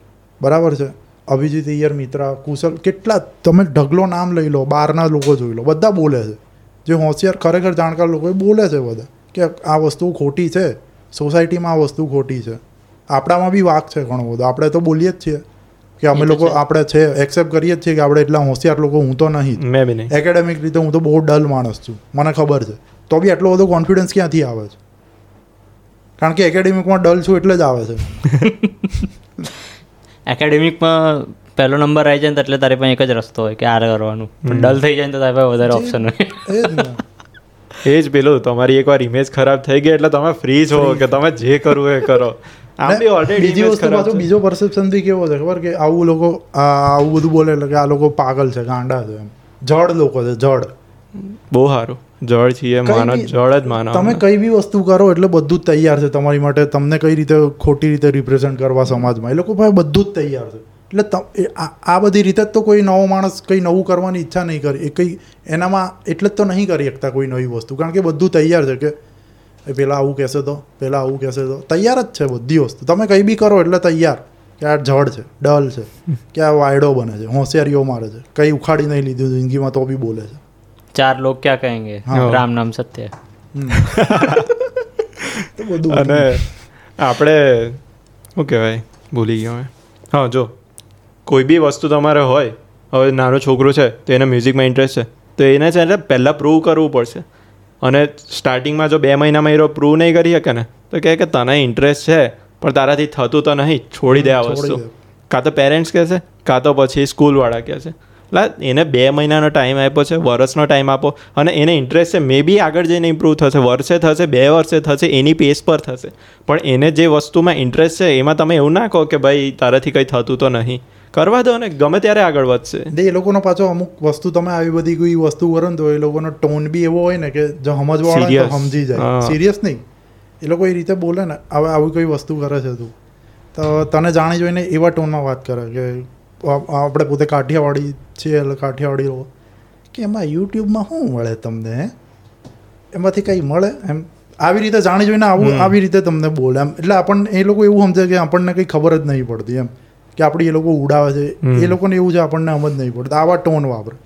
બરાબર છે? અભિજીત ઈયર મિત્રા કુશલ કેટલા તમે ઢગલો નામ લઈ લો બહારના લોકો જોઈ લો બધા બોલે છે. જે હોશિયાર ખરેખર જાણકાર લોકો એ બોલે છે બધા કે આ વસ્તુ ખોટી છે. સોસાયટીમાં આ વસ્તુ ખોટી છે. આપણામાં બી વાક છે ઘણો બધો. આપણે તો બોલીએ જ છીએ કે અમે લોકો આપણે છે એક્સેપ્ટ કરીએ જ છીએ કે આપણે એટલા હોશિયાર લોકો હું તો નહીં. મેં બી નહીં. એકેડેમિક રીતે હું તો બહુ ડલ માણસ છું. મને ખબર છે. તો બી એટલો બધો કોન્ફિડન્સ ક્યાંથી આવે છે? કારણ કે એકેડેમિકમાં ડલ છું એટલે જ આવે છે. એકેડેમિકમાં પહેલો નંબર આવી જાય ને એટલે તારી પાસે એક જ રસ્તો હોય કે આ કરવાનું. પણ ડલ થઈ જાય ને તો તારી પાસે વધારે ઓપ્શન હોય. એ જ પેલું તમારી એકવાર ઇમેજ ખરાબ થઈ ગઈ એટલે તમે ફ્રી છો કે તમે જે કરવું એ કરો. બીજી વસ્તુ પાછો બીજો પરસેપ્શનથી કેવો છે ખબર કે આવું લોકો આવું બધું બોલે એટલે કે આ લોકો પાગલ છે ગાંડા છે એમ. જડ લોકો છે જડ. બહુ સારું. જળ છીએ માનો જળ જ માનો તમે કઈ બી વસ્તુ કરો એટલે બધું જ તૈયાર છે તમારી માટે. તમને કઈ રીતે ખોટી રીતે રિપ્રેઝન્ટ કરવા સમાજમાં. એ લોકો ભાઈ બધું જ તૈયાર છે. એટલે આ બધી રીતે જ તો કોઈ નવો માણસ કંઈ નવું કરવાની ઈચ્છા નહીં કરે. એ કંઈ એનામાં એટલે જ તો નહીં કરી શકતા કોઈ નવી વસ્તુ. કારણ કે બધું તૈયાર છે કે પેલા આવું કહેશે તો પેલા આવું કહેશે તો. તૈયાર જ છે બધી વસ્તુ. તમે કંઈ બી કરો એટલે તૈયાર. કે આ જડ છે ડલ છે કે આ વાયડો બને છે હોશિયારીઓ મારે છે કંઈ ઉખાડી નહીં લીધું જિંદગીમાં તો બી બોલે છે. ચાર લોગ ક્યાં કહેંગે. રામ નામ સત્ય બધું અને આપણે શું કહેવાય ભૂલી ગયો મેં હા જો કોઈ બી વસ્તુ તમારે હોય હવે નાનો છોકરો છે તો એને મ્યુઝિકમાં ઇન્ટરેસ્ટ છે તો એને છે ને પહેલાં પ્રૂવ કરવું પડશે અને સ્ટાર્ટિંગમાં જો બે મહિનામાં એ પ્રૂવ નહીં કરી શકે ને તો કહે કે તને ઇન્ટરેસ્ટ છે પણ તારાથી થતું તો નહીં છોડી દે આ વસ્તુ. કાં તો પેરેન્ટ્સ કહેશે કાં તો પછી સ્કૂલવાળા કહેશે. એટલે એને બે મહિનાનો ટાઈમ આપ્યો છે વર્ષનો ટાઈમ આપો. અને એને ઇન્ટરેસ્ટ છે મે બી આગળ જઈને ઇમ્પ્રૂવ થશે વર્ષે થશે બે વર્ષે થશે એની પેસ પર થશે. પણ એને જે વસ્તુમાં ઇન્ટરેસ્ટ છે એમાં તમે એવું ના કહો કે ભાઈ તારાથી કંઈ થતું તો નહીં. કરવા દો ને ગમે ત્યારે આગળ વધશે. એ લોકોનો પાછો અમુક વસ્તુ તમે આવી બધી કોઈ વસ્તુ કરો ને તો એ લોકોનો ટોન બી એવો હોય ને કે જો સમજવા તો સમજી જાય. સિરિયસ નહીં. એ લોકો એ રીતે બોલે ને હવે આવી કોઈ વસ્તુ કરે છે તું. તો તને જાણી જોઈને એવા ટોનમાં વાત કરે કે આપણે પોતે કાઠિયાવાડી છીએ એટલે કાઠિયાવાડી રહો કે એમાં યુટ્યુબમાં શું મળે તમને? એમાંથી કંઈ મળે? એમ આવી રીતે જાણી જોઈને આવું આવી રીતે તમને બોલે. એમ એટલે આપણને એ લોકો એવું સમજે કે આપણને કંઈ ખબર જ નહીં પડતી એમ. કે આપણે એ લોકો ઉડાવે છે. એ લોકોને એવું છે આપણને સમજ નહીં પડતું. આવા ટોન વાપરે.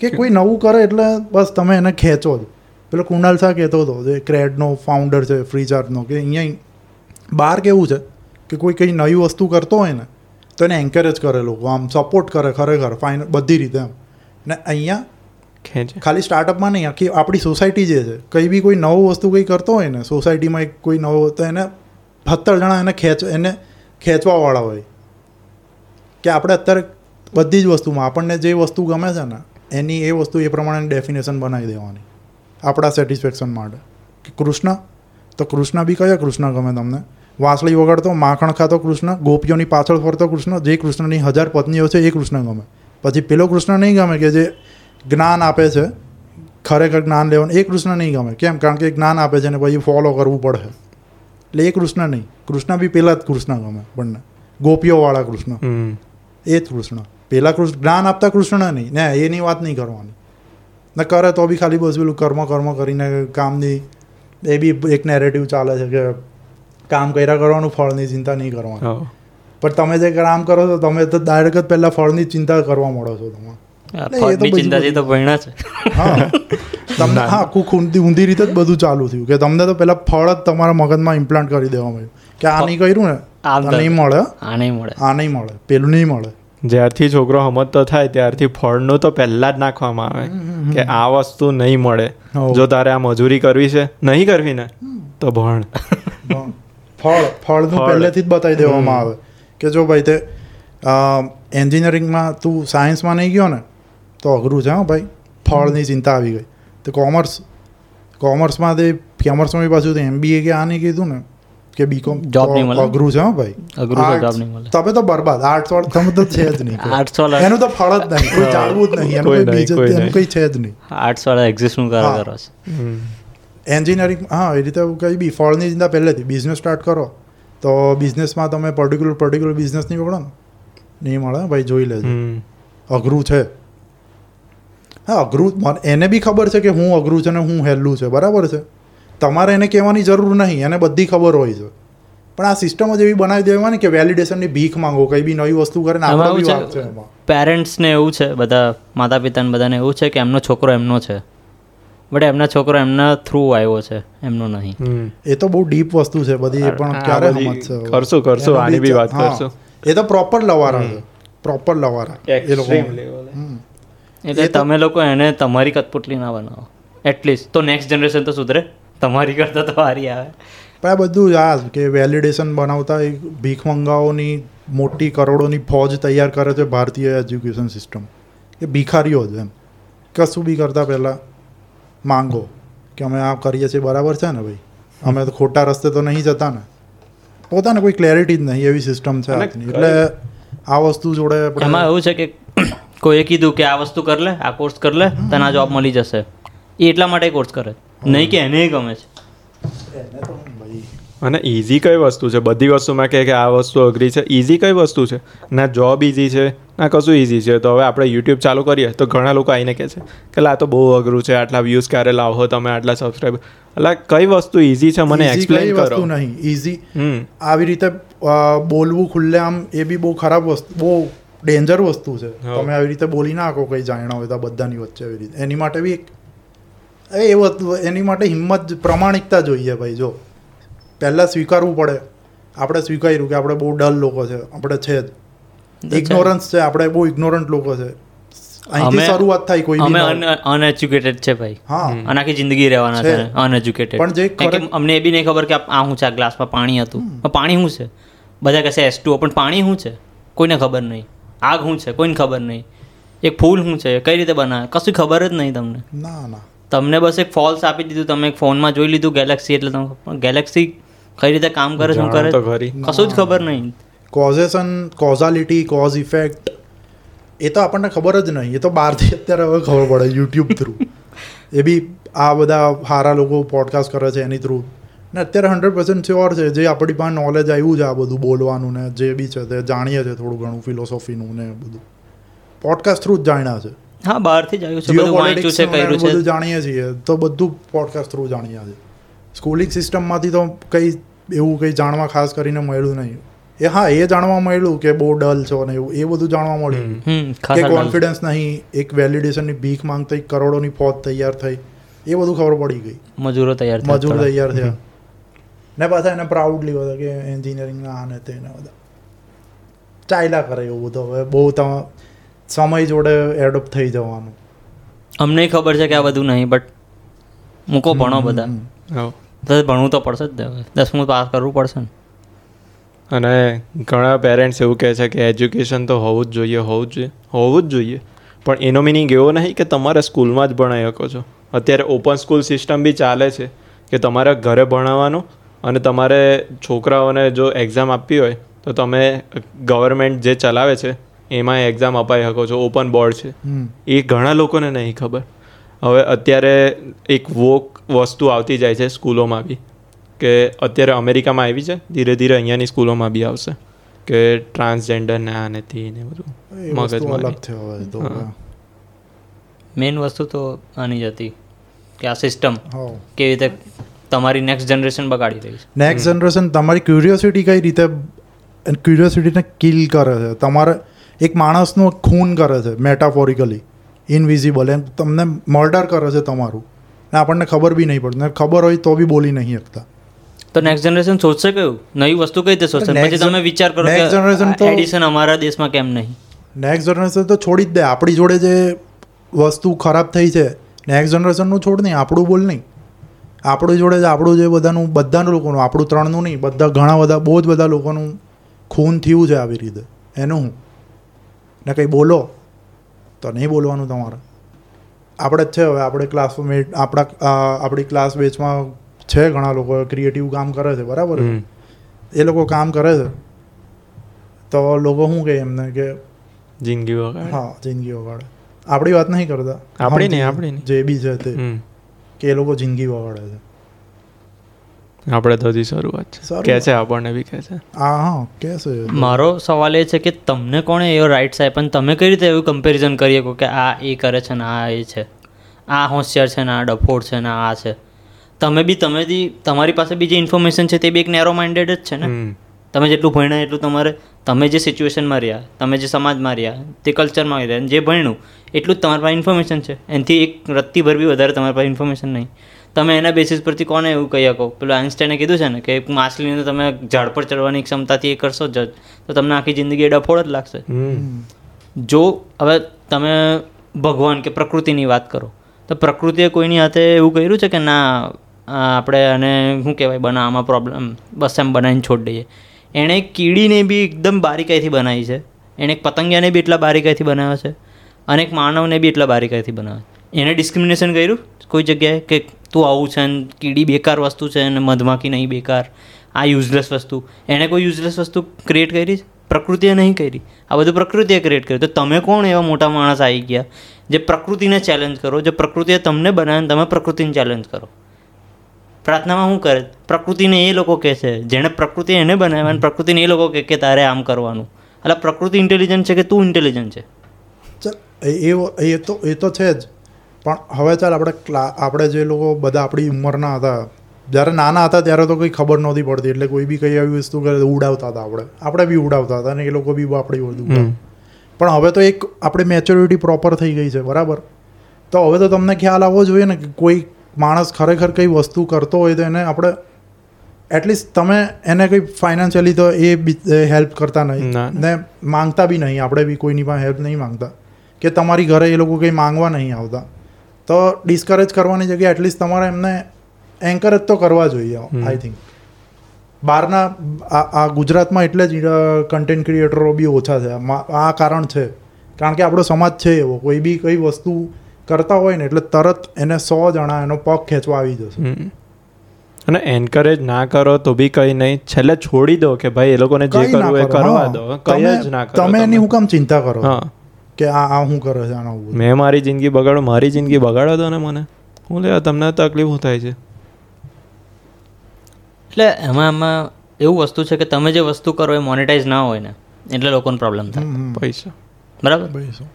કે કોઈ નવું કરે એટલે બસ તમે એને ખેંચો જ. પેલો કુણાલ શાહ કહેતો હતો જે ક્રેડનો ફાઉન્ડર છે ફ્રી ચાર્જનો કે અહીંયા બહાર કેવું છે? કે કોઈ કંઈ નવી વસ્તુ કરતો હોય ને તો એને એન્કરેજ કરે લોકો આમ સપોર્ટ કરે ખરેખર ફાઇન બધી રીતે એમ. ને અહીંયા ખેંચે. ખાલી સ્ટાર્ટઅપમાં નહીં આખી આપણી સોસાયટી જે છે કંઈ બી કોઈ નવું વસ્તુ કંઈ કરતો હોય ને સોસાયટીમાં કોઈ નવો તો એને સત્તર જણા એને ખેંચ એને ખેંચવાવાળા હોય. કે આપણે અત્યારે બધી જ વસ્તુમાં આપણને જે વસ્તુ ગમે છે ને એની એ વસ્તુ એ પ્રમાણે ડેફિનેશન બનાવી દેવાની. આપણા સેટિસ્ફેક્શન માટે. કે કૃષ્ણ તો કૃષ્ણ બી કયા કૃષ્ણ ગમે તમને. વાંસળી વગાડતો માખણ ખાતો કૃષ્ણ ગોપીઓની પાછળ ફરતો કૃષ્ણ જે કૃષ્ણની હજાર પત્નીઓ છે એ કૃષ્ણ ગમે. પછી પેલો કૃષ્ણ નહીં ગમે કે જે જ્ઞાન આપે છે ખરેખર જ્ઞાન લેવાનું એ કૃષ્ણ નહીં ગમે. કેમ? કારણ કે જ્ઞાન આપે છે ને પછી ફોલો કરવું પડે. એટલે એ કૃષ્ણ નહીં. કૃષ્ણ બી પહેલાં જ કૃષ્ણ ગમે બંને. ગોપીઓવાળા કૃષ્ણ. એ જ કૃષ્ણ. પહેલાં કૃષ્ણ જ્ઞાન આપતા કૃષ્ણ નહીં. ને એની વાત નહીં કરવાની. ને કરે તો બી ખાલી બસ પેલું કર્મ કર્મ કરીને કામની એ બી એક નેરેટિવ ચાલે છે કે કામ કર્યા કરવાનું ફળની ચિંતા નહીં કરવાની. પણ તમે જે કામ કરો છો તમે તો ડાયરેક્ટ જ પહેલાં ફળની ચિંતા કરવા મળો છો તમે. તમને હા આખું ઊંધી ઊંધી રીતે જ બધું ચાલુ થયું કે તમને તો પેલા ફળ જ તમારા મગજમાં ઇમ્પ્લાન્ટ કરી દેવામાં આવ્યું કે આ નહીં કર્યું ને આ નહીં મળે આ નહીં મળે. આ નહીં મળે પેલું નહીં મળે. જ્યારથી છોકરો સમજતો થાય ત્યારથી ફળનું તો પહેલાં જ નાખવામાં આવે કે આ વસ્તુ નહીં મળે. જો તારે આ મજૂરી કરવી છે નહીં કરવી ને તો ભણ. ફળ ફળનું ફળ. પહેલેથી જ બતાવી દેવામાં આવે. કે જો ભાઈ તે એન્જિનિયરિંગમાં તું સાયન્સમાં નહીં ગયો ને તો અઘરું છે હા ભાઈ. ફળની ચિંતા આવી ગઈ. તો કોમર્સ કોમર્સમાં તે કોમર્સમાં બી પાછું એમબીએ કે આ નહીં કીધું ને કે બીકોમ Job નહીં મળે. અઘરું છે હા ભાઈ. અઘરું તો Arts, નહીં મળે. તમે તો બરબાદ. આર્ટ્સ વાળા તમે તો છે જ નહીં. આર્ટ્સ વાળા એનું તો ફળ જ નહીં કોઈ જાણવું જ નહીં એનું કોઈ કોઈ બીજું એનું કંઈ છે જ નહીં. આર્ટ્સ વાળા એક્ઝિસ્ટનું કારણ કરો છે. એન્જિનિયરિંગ હા એ રીતે કંઈ બી ફળની ચિંતા પહેલેથી બિઝનેસ સ્ટાર્ટ કરો. તો બિઝનેસમાં તમે પર્ટિક્યુલર પર્ટિક્યુલર બિઝનેસ નહીં પકડો ને નહીં મળે ભાઈ જોઈ લેજો. અઘરું છે. હા અઘરું એને બી ખબર છે કે હું અઘરું છે ને હું હેલ્લું છે બરાબર છે. તમારે એને કહેવાની જરૂર નહીં એને બધી ખબર હોય છે. પણ આ સિસ્ટમ જ એવી બનાવી દેવાની કે વેલિડેશનની ભીખ માંગો કંઈ બી નવી વસ્તુ કરે ને પેરેન્ટ્સને એવું છે બધા માતા પિતાને બધાને એવું છે કે એમનો છોકરો એમનો છે. બટ એમના છોકરો એમના થ્રુ આવ્યો છે એમનો નહીં. એ તો બહુ ડીપ વસ્તુ છે બધી એ પણ ક્યારે સમજશે કરશું, કરશું, આની બી વાત કરશું. એ તો પ્રોપર લવારા છે પ્રોપર લવારા. એ લોકો Extreme level. હમ. એટલે તમે લોકો એને તમારી કટપુટલી ના બનાવો. એટલીસ્ટ તો નેક્સ્ટ જનરેશન તો સુધરે. તમારી કરતાં તો હારી આવે. પણ આ બધું આ કે વેલિડેશન બનાવતા એ ભીખ મંગાઓની મોટી કરોડોની ફોજ તૈયાર કરે છે ભારતીય એજ્યુકેશન સિસ્ટમ એ ભિખારીઓ જ એમ. કશું બી કરતા પહેલાં માંગો કે અમે આ કરીએ છીએ બરાબર છે ને ભાઈ? અમે તો ખોટા રસ્તે તો નહીં જતા ને. પોતાને કોઈ ક્લેરિટી જ નહીં એવી સિસ્ટમ છે એટલે આ વસ્તુ જોડે એમાં એવું છે કે કોઈએ કીધું કે આ વસ્તુ કર લે આ કોર્સ કર લે તને આ જોબ મળી જશે. એ એટલા માટે કોર્સ કરે. નહીં કે એને ગમે છે. એને તો અને ઇઝી કઈ વસ્તુ છે? બધી વસ્તુમાં કહે કે આ વસ્તુ અઘરી છે. ઇઝી કઈ વસ્તુ છે? ના જોબ ઇઝી છે. ના કશું ઇઝી છે. તો હવે આપણે યુટ્યુબ ચાલુ કરીએ તો ઘણા લોકો આવીને કહે છે કે લા આ તો બહુ અઘરું છે. આટલા વ્યૂઝ ક્યારે લાવો તમે? આટલા સબસ્ક્રાઈબ એટલે કઈ વસ્તુ ઇઝી છે મને એક્સપ્લેન કરો. વસ્તુ નહીં. Easy hmm. આવી રીતે બોલવું ખુલ્લે આમ એ બી બહુ ખરાબ વસ્તુ બહુ ડેન્જર વસ્તુ છે. તમે આવી રીતે બોલી નાખો કંઈ જાણ્યા હોય તો બધાની વચ્ચે આવી રીતે. એની માટે બી એક એ વસ્તુ એની માટે હિંમત પ્રમાણિકતા જોઈએ ભાઈ જો. પહેલાં સ્વીકારવું પડે. આપણે સ્વીકાર્યું કે આપણે બહુ ડલ લોકો છે. આપણે છે જ. ઇગ્નોરન્સ છે. આપણે બહુ ઇગ્નોરન્ટ લોકો છે. અહીંથી શરૂઆત થાય કોઈ અમે અનએજ્યુકેટેડ છે ભાઈ. હા. અને આખી જિંદગી રહેવાના છે. અનએજ્યુકેટેડ પણ જે અમને એ બી નહીં ખબર કે આ શું છે? આ ગ્લાસમાં પાણી હતું. પણ શું છે? બધા કહેશે એસ પણ પાણી શું છે? કોઈને ખબર નહીં. આગ શું છે? કોઈને ખબર નહીં. એક ફૂલ શું છે? કઈ રીતે બનાવે? કશું ખબર જ નહીં તમને. ના ના. તમને બસ એક ફોલ્સ આપી દીધું. તમે એક ફોનમાં જોઈ લીધું ગેલેક્સી એટલે તમે ગેલેક્સી કઈ રીતે કામ કરે શું કરે? કશું જ ખબર નહીં. કોઝેશન કોઝાલિટી કોઝ ઇફેક્ટ એ તો આપણને ખબર જ નહીં. એ તો બહારથી અત્યારે હવે ખબર પડે યુટ્યુબ થ્રુ એ બી આ બધા સારા લોકો પોડકાસ્ટ કરે છે એની થ્રુ ને અત્યારે હંડ્રેડ પર્સન્ટ શ્યોર છે જે આપણી પાસે નોલેજ આવ્યું છે આ બધું બોલવાનું ને જે બી છે તે જાણીએ છીએ થોડું ઘણું ફિલોસોફીનું ને બધું. પોડકાસ્ટ થ્રુ જ જાણ્યા છે. હા બહારથી જ આવ્યું છે બધું વાંચ્યું છે Geopolitics નું ને કર્યું છે. બધું જાણીએ છીએ. તો બધું પોડકાસ્ટ થ્રુ જાણ્યા છે સ્કૂલિંગ સિસ્ટમમાંથી તો કંઈ એવું કંઈ જાણવા ખાસ કરીને મળ્યું નહીં. એ હા એ જાણવા મળ્યું કે બહુ ડલ છો ને એવું એ બધું જાણવા મળ્યું. કે કોન્ફિડન્સ નહીં એક વેલિડેશનની ભીખ માંગતા કરોડોની ફોજ તૈયાર થઈ. એ બધું ખબર પડી ગઈ. મજૂરો તૈયાર મજૂર તૈયાર થયા. ને પાછા એને પ્રાઉડલી બધા કે એન્જિનિયરિંગના આને તેને બધા. ચાલ્યા કરે એવું બધું હવે બહુ તમે સમય જોડે એડોપ્ટ થઈ જવાનું. અમને ખબર છે કે આ બધું નહીં બટ મૂકો ભણો બધા. તો ભણવું તો પડશે જ. દસમું પાસ કરવું પડશે ને. અને ઘણા પેરેન્ટ્સ એવું કહે છે કે એજ્યુકેશન તો હોવું જ જોઈએ હોવું જ જોઈએ હોવું જ જોઈએ. પણ એનો મિનિંગ એવો નહીં કે તમારે સ્કૂલમાં જ ભણાવી શકો છો. અત્યારે ઓપન સ્કૂલ સિસ્ટમ બી ચાલે છે કે તમારે ઘરે ભણાવવાનું અને તમારે છોકરાઓને જો એક્ઝામ આપવી હોય તો તમે ગવર્મેન્ટ જે ચલાવે છે એમાં એક્ઝામ અપાઈ શકો છો ઓપન બોર્ડ છે. એ ઘણા લોકોને નહીં ખબર. હવે અત્યારે એક વોક વસ્તુ આવતી જાય છે સ્કૂલોમાં બી. કે અત્યારે અમેરિકામાં આવી છે ધીરે ધીરે અહીંયાની સ્કૂલોમાં બી આવશે. કે ટ્રાન્સજેન્ડર ને આ નથી ને બધું. હા. મેઇન વસ્તુ તો આની જ હતી કે આ સિસ્ટમ કેવી રીતે તમારી નેક્સ્ટ જનરેશન બગાડી રહી છે. નેક્સ્ટ જનરેશન તમારી ક્યુરિયોસિટી કઈ રીતે ક્યુરિયોસિટીને કિલ કરે છે. તમારે એક માણસનું ખૂન કરે છે મેટાફોરિકલી ઇનવિઝિબલ એમ તમને મર્ડર કરે છે તમારું. ને આપણને ખબર બી નહીં પડતી. ને ખબર હોય તો બી બોલી નહીં શકતા. તો નેક્સ્ટ જનરેશન સોચશે કયું? નવી વસ્તુ કઈ રીતે સોચશે પછી તમે વિચાર કરો નેક્સ્ટ જનરેશન તો- એડિશન અમારા દેશમાં કેમ નહીં? નેક્સ્ટ જનરેશન તો છોડી જ દે. આપણી જોડે જે વસ્તુ ખરાબ થઈ છે નેક્સ્ટ જનરેશનનું છોડ નહીં આપણું બોલ નહીં. આપણી જોડે જ આપણું જે બધાનું બધાનું લોકોનું આપણું ત્રણનું નહીં બધા ઘણા બધા બહુ જ બધા લોકોનું ખૂન થયું છે આવી રીતે. એનું હું. ને કંઈ બોલો? તો નહીં બોલવાનું તમારે. આપણે જ છે હવે આપણે ક્લાસમેટ આપણા આપણી ક્લાસ બેચમાં છે ઘણા લોકો ક્રિએટિવ કામ કરે છે બરાબર? એ લોકો કામ કરે છે. તો લોકો શું કહે એમને કે જિંદગી વગાડે? હા જિંદગી વગાડે. આપણી વાત નહીં કરતા. આપણી નહીં, આપણી જે બી છે તે. કે એ લોકો જિંદગી વગાડે છે. આપણે તો હજી શરૂઆત છે. કે છે આપણને બી કહે છે. હા હા કે છે. મારો સવાલ એ છે કે તમને કોણે એવો રાઇટ્સ સાહેબ પણ તમે કઈ રીતે એવું કમ્પેરિઝન કરી શકો કે આ એ કરે છે ને આ એ છે? આ હોશિયાર છે ને આ ડફોડ છે ને આ છે? તમે બી તમે બી તમારી પાસે બી જે ઇન્ફોર્મેશન છે તે બી એક નેરો માઇન્ડેડ જ છે ને? તમે જેટલું ભણ્યા એટલું તમારે તમે જે સિચ્યુએશનમાં રહ્યા તમે જે સમાજમાં રહ્યા તે કલ્ચરમાં રહ્યા જે ભણ્યું એટલું જ તમારી પાસે ઇન્ફોર્મેશન છે. એનાથી એક રત્તી ભર બી વધારે તમારી પાસે ઇન્ફોર્મેશન નહીં. તમે એના બેસિસ પરથી કોને એવું કહી શકો? પેલું આઈન્સ્ટાઈને કીધું છે ને કે એક માછલીને તમે ઝાડ પર ચડવાની ક્ષમતાથી એ કરશો જ. તો તમને આખી જિંદગી એ ડફોડ જ લાગશે. જો હવે તમે ભગવાન કે પ્રકૃતિની વાત કરો તો પ્રકૃતિએ કોઈની હાથે એવું કર્યું છે કે ના આપણે અને શું કહેવાય બનાવવામાં પ્રોબ્લેમ બસ એમ બનાવીને છોડી દઈએ. એણે કીડીને બી એકદમ બારીકાઈથી બનાવી છે. એણે એક પતંગિયાને બી એટલા બારીકાઈથી બનાવ્યો છે. અને એક માનવને બી એટલા બારીકાઈથી બનાવ્યો એને ડિસ્ક્રિમિનેશન કર્યું? કોઈ જગ્યાએ કે તું આવું છે ને કીડી બેકાર વસ્તુ છે અને મધમાખી નહીં, બેકાર. આ યુઝલેસ વસ્તુ. એણે કોઈ યુઝલેસ વસ્તુ ક્રિએટ કરી? પ્રકૃતિએ નહીં કરી. આ બધું પ્રકૃતિએ ક્રિએટ કર્યું. તો તમે કોણ એવા મોટા માણસ આવી ગયા જે પ્રકૃતિને ચેલેન્જ કરો, જે પ્રકૃતિએ તમને બનાવીને તમે પ્રકૃતિને ચેલેન્જ કરો? પ્રાર્થનામાં શું કરે? પ્રકૃતિને એ લોકો કહે છે, જેણે પ્રકૃતિ એને બનાવ્યા અને પ્રકૃતિને એ લોકો કહે કે તારે આમ કરવાનું. એટલે પ્રકૃતિ ઇન્ટેલિજન્ટ છે કે તું ઇન્ટેલિજન્ટ છે? એ તો એ તો છે જ. પણ હવે ચાલ આપણે ક્લા આપણે જે લોકો બધા આપણી ઉંમરના હતા જ્યારે નાના હતા ત્યારે તો કંઈ ખબર નહોતી પડતી. એટલે કોઈ બી કંઈ આવી વસ્તુ કરે ઉડાવતા હતા આપણે. આપણે બી ઉડાવતા હતા અને એ લોકો બી આપણી બધું પણ હવે તો એક આપણે મેચ્યોરિટી પ્રોપર થઈ ગઈ છે બરાબર? તો હવે તો તમને ખ્યાલ આવવો જોઈએ ને કે કોઈ માણસ ખરેખર કંઈ વસ્તુ કરતો હોય તો એને આપણે એટલીસ્ટ તમે એને કંઈ ફાઇનાન્શિયલી તો એ હેલ્પ કરતા નહીં. ને. માંગતા બી નહીં. આપણે બી કોઈની પાસે હેલ્પ નહીં માંગતા. કે તમારી ઘરે એ લોકો કંઈ માંગવા નહીં આવતા. તો ડિસ્કરેજ કરવાની જગ્યાએ એટલીસ્ટ તમારે એમને એન્કરેજ તો કરવા જોઈએ. આઈ થિંક બહારના આ ગુજરાતમાં એટલે જ કન્ટેન્ટ ક્રિએટરો બી ઓછા છે. આ કારણ છે. કારણ કે આપણો સમાજ છે એવો. કોઈ બી કઈ વસ્તુ કરતા હોય ને એટલે તરત એને સો જણા એનો પગ ખેંચવા આવી જશે. અને એન્કરેજ ના કરો તો બી કંઈ નહીં. છેલ્લે છોડી દો કે ભાઈ એ લોકોને જે કરવું એ કરવા દો. કંઈ તમે જ ના કરો તમે એની હું કામ ચિંતા કરો? હા. કે આ આ શું કરે છે આના ઉપર મેં મારી જિંદગી બગાડો મારી જિંદગી બગાડો તો ને મને? હું લે તમને તકલીફ થાય છે? એટલે એમાં એમાં એવું વસ્તુ છે કે તમે જે વસ્તુ કરો એ મોનેટાઈઝ ના હોય ને એટલે લોકોને પ્રોબ્લેમ થાય. પૈસા. બરાબર? ભાઈ શું?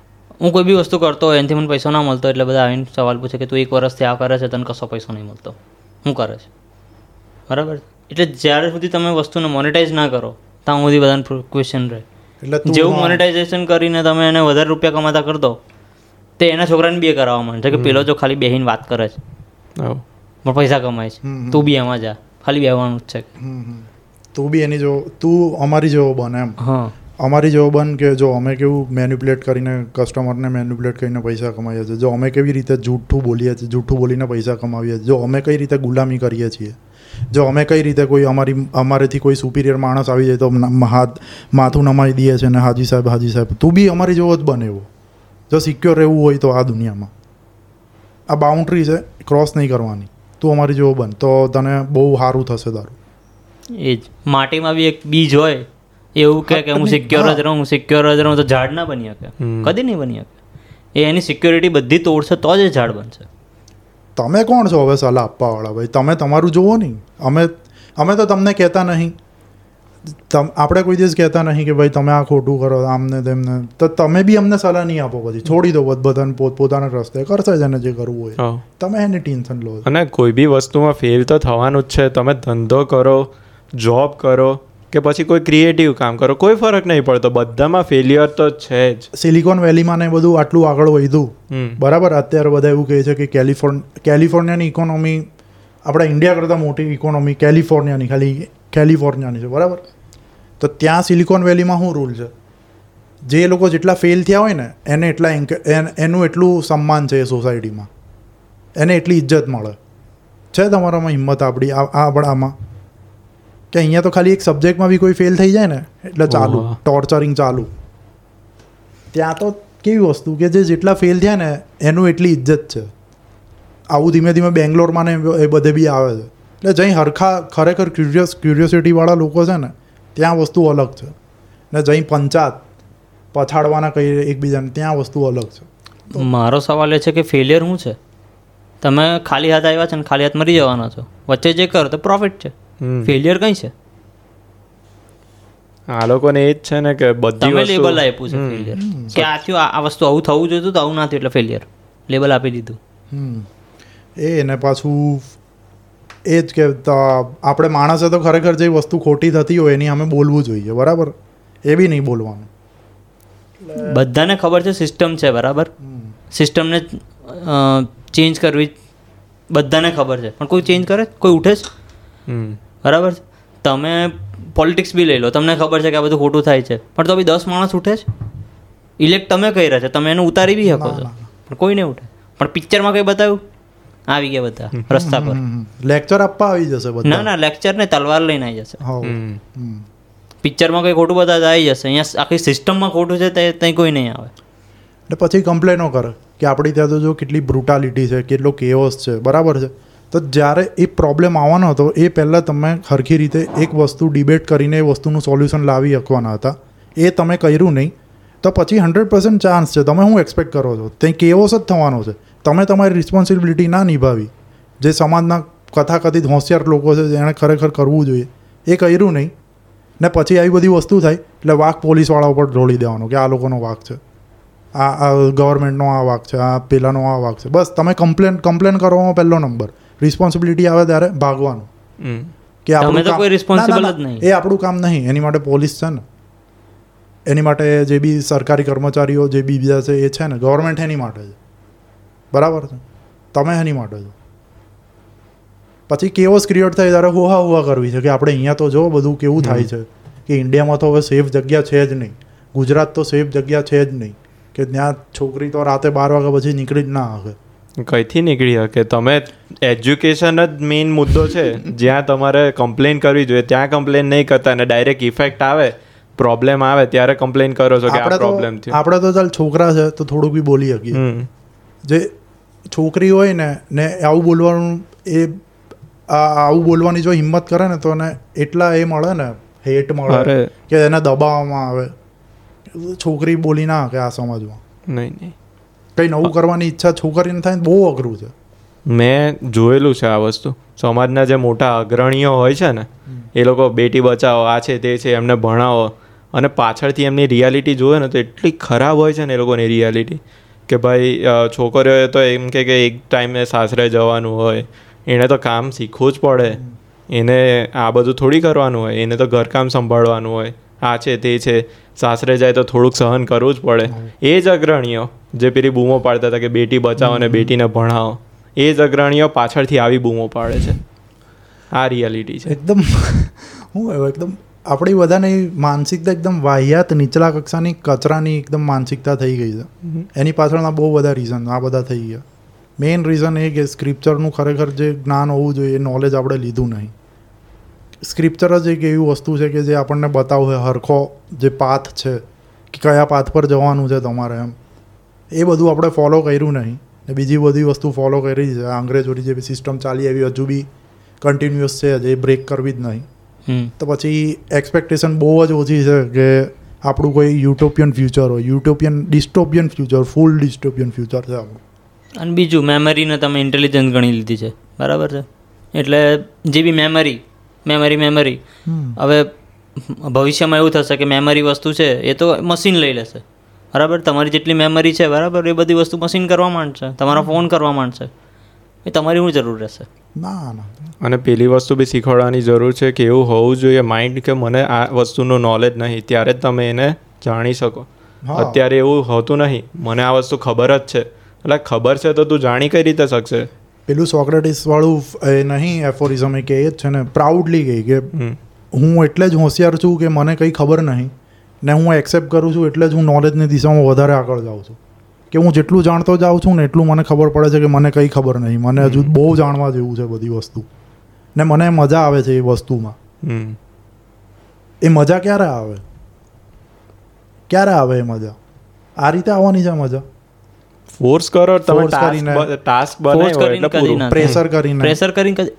હું કોઈ બી વસ્તુ કરતો હોય એનાથી મને પૈસો ના મળતો એટલે બધા આવીને સવાલ પૂછે કે તું એક વર્ષથી આ કરે છે તને કશો પૈસો નહીં મળતો. શું કરે છે? બરાબર? એટલે જ્યારે સુધી તમે વસ્તુને મોનેટાઈઝ ના કરો ત્યાં સુધી બધાને ક્વેશ્ચન રહે. એટલે જેવું મોનેટાઇઝેશન કરીને તમે એને વધારે રૂપિયા કમાતા કરી દો તે એના છોકરાને બે કરાવવા માંડશે કે પેલો જો ખાલી બેહીને વાત કરે છે. પણ પૈસા કમાય છે. તું બી એમાં જા. ખાલી બેહવાનું જ છે. તું બી એની જો તું અમારી જેવો બન એમ. હા. અમારી જેવો બન કે જો અમે કેવું મેન્યુપ્યુલેટ કરીને કસ્ટમરને મેન્યુપ્યુલેટ કરીને પૈસા કમાઈએ છીએ. જો અમે કેવી રીતે જૂઠું બોલીએ છીએ જૂઠું બોલીને પૈસા કમાવીએ છીએ. જો અમે કઈ રીતે ગુલામી કરીએ છીએ. જો અમે કઈ રીતે કોઈ અમારી અમારેથી કોઈ સુપિરિયર માણસ આવી જાય તો હાથ માથું નમાઈ દઈએ છે ને હાજી સાહેબ હાજી સાહેબ. તું બી અમારી જેવો જ બને એવો. જો સિક્યોર રહેવું હોય તો આ દુનિયામાં. આ બાઉન્ડ્રી છે ક્રોસ નહીં કરવાની. તું અમારી જેવો બન તો તને બહુ સારું થશે તારું. એ જ માટીમાં બી એક બીજ હોય એવું કહે કે હું હા, સિક્યોર જ રહું હું સિક્યોર જ રહું તો ઝાડ ના બની શકે. કદી નહીં બની શકે. એ એની સિક્યોરિટી બધી તોડશે તો જ એ ઝાડ બનશે. તમે કોણ છો હવે સલાહ આપવાવાળા ભાઈ તમે તમારું જુઓ નહીં. અમે અમે તો તમને કહેતા નહીં. તમ આપણે કોઈ દિવસ કહેતા નહીં કે ભાઈ તમે આ ખોટું કરો આમને તેમને. તો તમે બી અમને સલાહ નહીં આપો પછી. છોડી દો બધાને પોત પોતપોતાના રસ્તે. કરશે જ એને જે કરવું હોય. તમે એની ટેન્શન લો. અને કોઈ બી વસ્તુમાં ફેલ તો થવાનું જ છે. તમે ધંધો કરો જોબ કરો કે પછી કોઈ ક્રિએટિવ કામ કરો કોઈ ફરક નહીં પડતો બધામાં ફેલિયર તો છે જ. સિલિકોન વેલીમાં ને બધું આટલું આગળ વધ્યું. બરાબર? અત્યારે બધા એવું કહે છે કે કેલિફોર્ન કેલિફોર્નિયાની ઇકોનોમી આપણા ઇન્ડિયા કરતાં મોટી ઇકોનોમી કેલિફોર્નિયાની ખાલી કેલિફોર્નિયાની છે બરાબર? તો ત્યાં સિલિકોન વેલીમાં શું રૂલ છે? જે લોકો જેટલા ફેલ થયા હોય ને એને એટલા એનું એટલું સન્માન છે એ સોસાયટીમાં એને એટલી ઇજ્જત મળે. છે તમારામાં હિંમત આપણી? આપણામાં? કે અહીંયા તો ખાલી એક સબ્જેક્ટમાં બી કોઈ ફેલ થઈ જાય ને એટલે ચાલુ ટોર્ચરિંગ ચાલુ. ત્યાં તો કેવી વસ્તુ કે જે જેટલા ફેલ થયા ને એનું એટલી ઇજ્જત છે. આવું ધીમે ધીમે બેંગ્લોરમાં ને એ બધે બી આવે છે. એટલે જઈ હરખા ખરેખર ક્યુરિયસ ક્યુરિયોસિટીવાળા લોકો છે ને ત્યાં વસ્તુ અલગ છે. ને જઈ પંચાત પછાડવાના કઈ એકબીજાને ત્યાં વસ્તુ અલગ છે. મારો સવાલ એ છે કે ફેલિયર શું છે? તમે ખાલી હાથ આવ્યા છે ને ખાલી હાથ મરી જવાના છો. વચ્ચે જે કરો તો પ્રોફિટ છે. ફેલિયર કઈ છે? આ લોકોને એ જ છે ને કે બધી તમે વસ્તુ- લેબલ આપ્યું છે ફેલિયર કે આ થયું આ વસ્તુ આવું થવું જોઈતું તો આવું ના થયું એટલે ફેલિયર લેબલ આપી દીધું. એ એને પાછું એ જ કે આપણે માણસે તો ખરેખર જે વસ્તુ ખોટી થતી હોય એની અમે બોલવું જોઈએ બરાબર? એ બી નહીં બોલવાનું. બધાને ખબર છે સિસ્ટમ છે બરાબર? સિસ્ટમને ચેન્જ કરવી બધાને ખબર છે. પણ કોઈ ચેન્જ કરે? કોઈ ઉઠે છે હમ. બરાબર છે? તમે પોલિટિક્સ બી લઈ લો તમને ખબર છે કે આ બધું ખોટું થાય છે. પણ તો બી દસ માણસ ઉઠે છે? ઇલેક્ટ તમે કહી રહ્યા છો તમે એને ઉતારી બી શકો છો. પણ કોઈ નહીં ઉઠે. પણ પિક્ચરમાં કંઈ બતાવ્યું? આવી ગયા બધા રસ્તા પર. લેક્ચર આપવા આવી જશે ના ના લેક્ચર ને તલવાર લઈને આવી જશે. હમ. હમ. પિક્ચરમાં કંઈ ખોટું બતાવે આવી જશે. અહીંયા આખી સિસ્ટમમાં ખોટું છે તે ત્યાં કોઈ નહીં આવે. એટલે પછી કમ્પ્લેનો કરે કે આપણી ત્યાં તો જો કેટલી બ્રુટાલિટી છે કેટલો કેઓસ છે. બરાબર છે? તો જ્યારે એ પ્રોબ્લેમ આવવાનો હતો, એ પહેલાં તમે સરખી રીતે એક વસ્તુ ડિબેટ કરીને એ વસ્તુનું સોલ્યુશન લાવી શકવાના હતા. એ તમે કર્યું નહીં. તો પછી હંડ્રેડ પર્સન્ટ ચાન્સ છે. તમે શું એક્સપેક્ટ કરો છો? તે કેવોસ જ થવાનો છે. તમે તમારી રિસ્પોન્સિબિલિટી ના નિભાવી. જે સમાજના કથાકથિત હોશિયાર લોકો છે, જેણે ખરેખર કરવું જોઈએ, એ કર્યું નહીં. ને પછી આવી બધી વસ્તુ થાય, એટલે વાક પોલીસવાળા ઉપર ઢોળી દેવાનો કે આ લોકોનો વાક છે. આ ગવર્મેન્ટનો આ વાક છે, આ પેલાનો આ વાક છે. બસ, તમે કમ્પ્લેન કમ્પ્લેન કરવામાં પહેલો નંબર રિસ્પોન્સિબિલિટી આવે ત્યારે ભાગવાનું. કે આપણું તો કોઈ ના, જ નહીં. એ આપણું કામ નહીં. એની માટે પોલીસ છે ને. એની માટે જે બી સરકારી કર્મચારીઓ જે બી બીજા છે એ છે ને. ગવર્મેન્ટ એની માટે છે. બરાબર છે? તમે એની માટે છો. પછી કેવો ક્રિએટ થાય ત્યારે હોહા હોહા કરવી છે કે આપણે અહીંયા તો જો બધું કેવું થાય છે કે ઇન્ડિયામાં તો હવે સેફ જગ્યા છે જ નહીં. ગુજરાત તો સેફ જગ્યા છે જ નહીં. કે ત્યાં છોકરી તો રાતે બાર વાગ્યા પછી નીકળી જ ના આવે. કઈથી નીકળી શકે? તમે એજ્યુકેશન જ મેઇન મુદ્દો છે. જ્યાં તમારે કમ્પ્લેન કરવી જોઈએ. ત્યાં કમ્પ્લેન નહીં કરતા અને ડાયરેક્ટ ઇફેક્ટ આવે પ્રોબ્લેમ આવે ત્યારે કમ્પ્લેન કરો છો કે આ આપણે પ્રોબ્લેમ થયો. આપણે તો ચાલ છોકરા છે તો થોડુંક બી બોલી શકીએ. જે છોકરી હોય ને ને આવું બોલવાનું એ આવું બોલવાની જો હિંમત કરે ને તો એને એટલા એ મળે ને હેટ મળે કે એને દબાવવામાં આવે. છોકરી બોલી ના કે આ સમાજમાં. નહીં નહીં. કંઈ નવું કરવાની ઈચ્છા છોકરીને થાય બહુ અઘરું છે. મેં જોયેલું છે આ વસ્તુ. સમાજના જે મોટા અગ્રણીઓ હોય છે ને, એ લોકો બેટી બચાવો, આ છે તે છે, એમને ભણાવો. અને પાછળથી એમની રિયાલિટી જોવે ને તો એટલી ખરાબ હોય છે ને એ લોકોની રિયાલિટી કે ભાઈ છોકરીઓએ તો એમ કે કે એક ટાઈમે સાસરે જવાનું હોય. એણે તો કામ શીખવું જ પડે. એને આ બધું થોડી કરવાનું હોય. એને તો ઘરકામ સંભાળવાનું હોય. આ છે તે છે. સાસરે જાય તો થોડુંક સહન કરવું જ પડે. એ જ અગ્રણીઓ જે પેલી બૂમો પાડતા હતા કે બેટી બચાવો અને બેટીને ભણાવો. એ જ અગ્રણીઓ પાછળથી આવી બૂમો પાડે છે. આ રિયાલિટી છે. એકદમ હું એકદમ આપણી બધાની માનસિકતા એકદમ વાહિયાત નીચલા કક્ષાની કચરાની એકદમ માનસિકતા થઈ ગઈ છે. એની પાછળના બહુ બધા રીઝન આ બધા થઈ ગયા. મેઇન રીઝન એ કે સ્ક્રિપ્ચરનું ખરેખર જે જ્ઞાન હોવું જોઈએ એ નોલેજ આપણે લીધું નહીં. સ્ક્રિપ્ચર જ એક એવી વસ્તુ છે કે જે આપણને બતાવશે હરખો જે પાથ છે કે કયા પાથ પર જવાનું છે તમારે એમ. એ બધું આપણે ફોલો કર્યું નહીં. ને બીજી બધી વસ્તુ ફોલો કરી છે. અંગ્રેજોની જે સિસ્ટમ ચાલી એવી હજુ બી કન્ટિન્યુઅસ છે જે બ્રેક કરવી જ નહીં. તો પછી એક્સપેક્ટેશન બહુ જ ઓછી છે કે આપણું કોઈ યુટોપિયન ફ્યુચર હોય. Utopian dystopian future full dystopian future છે આપણું. અને બીજું મેમરીને તમે ઇન્ટેલિજન્સ ગણી લીધી છે. બરાબર છે? એટલે જે બી મેમરી મેમરી મેમરી હવે ભવિષ્યમાં એવું થશે કે મેમરી વસ્તુ છે એ તો મશીન લઈ લેશે. બરાબર? તમારી જેટલી મેમરી છે બરાબર? એ બધી વસ્તુ મશીન કરવા માંડશે. તમારા ફોન કરવા માંડશે. એ તમારી શું જરૂર રહેશે? ના ના. અને પેલી વસ્તુ બી શીખવાડવાની જરૂર છે કે એવું હોવું જોઈએ માઇન્ડ કે મને આ વસ્તુનું નોલેજ નહીં ત્યારે જ તમે એને જાણી શકો. અત્યારે એવું હોતું નહીં મને આ વસ્તુ ખબર જ છે. એટલે ખબર છે તો તું જાણી કઈ રીતે શકશે? પેલું સોક્રેટિસ વાળું એ નહીં એફોરિઝમ એ કે એ જ છે ને પ્રાઉડલી કહી કે હું એટલે જ હોશિયાર છું કે મને કંઈ ખબર નહીં ને હું એક્સેપ્ટ કરું છું એટલે જ હું નોલેજની દિશામાં વધારે આગળ જાઉં છું. કે હું જેટલું જાણતો જાઉં છું ને એટલું મને ખબર પડે છે કે મને કંઈ ખબર નહીં. મને હજુ બહુ જાણવા જેવું છે બધી વસ્તુ. ને મને મજા આવે છે એ વસ્તુમાં. એ મજા ક્યારે આવે? ક્યારે આવે એ મજા? આ રીતે આવવાની છે મજા? ફોર્સ કરો તમે ટાસ્ક બનાવ્યો એટલે પૂરું. પ્રેશર કરીને. પ્રેશર કરીને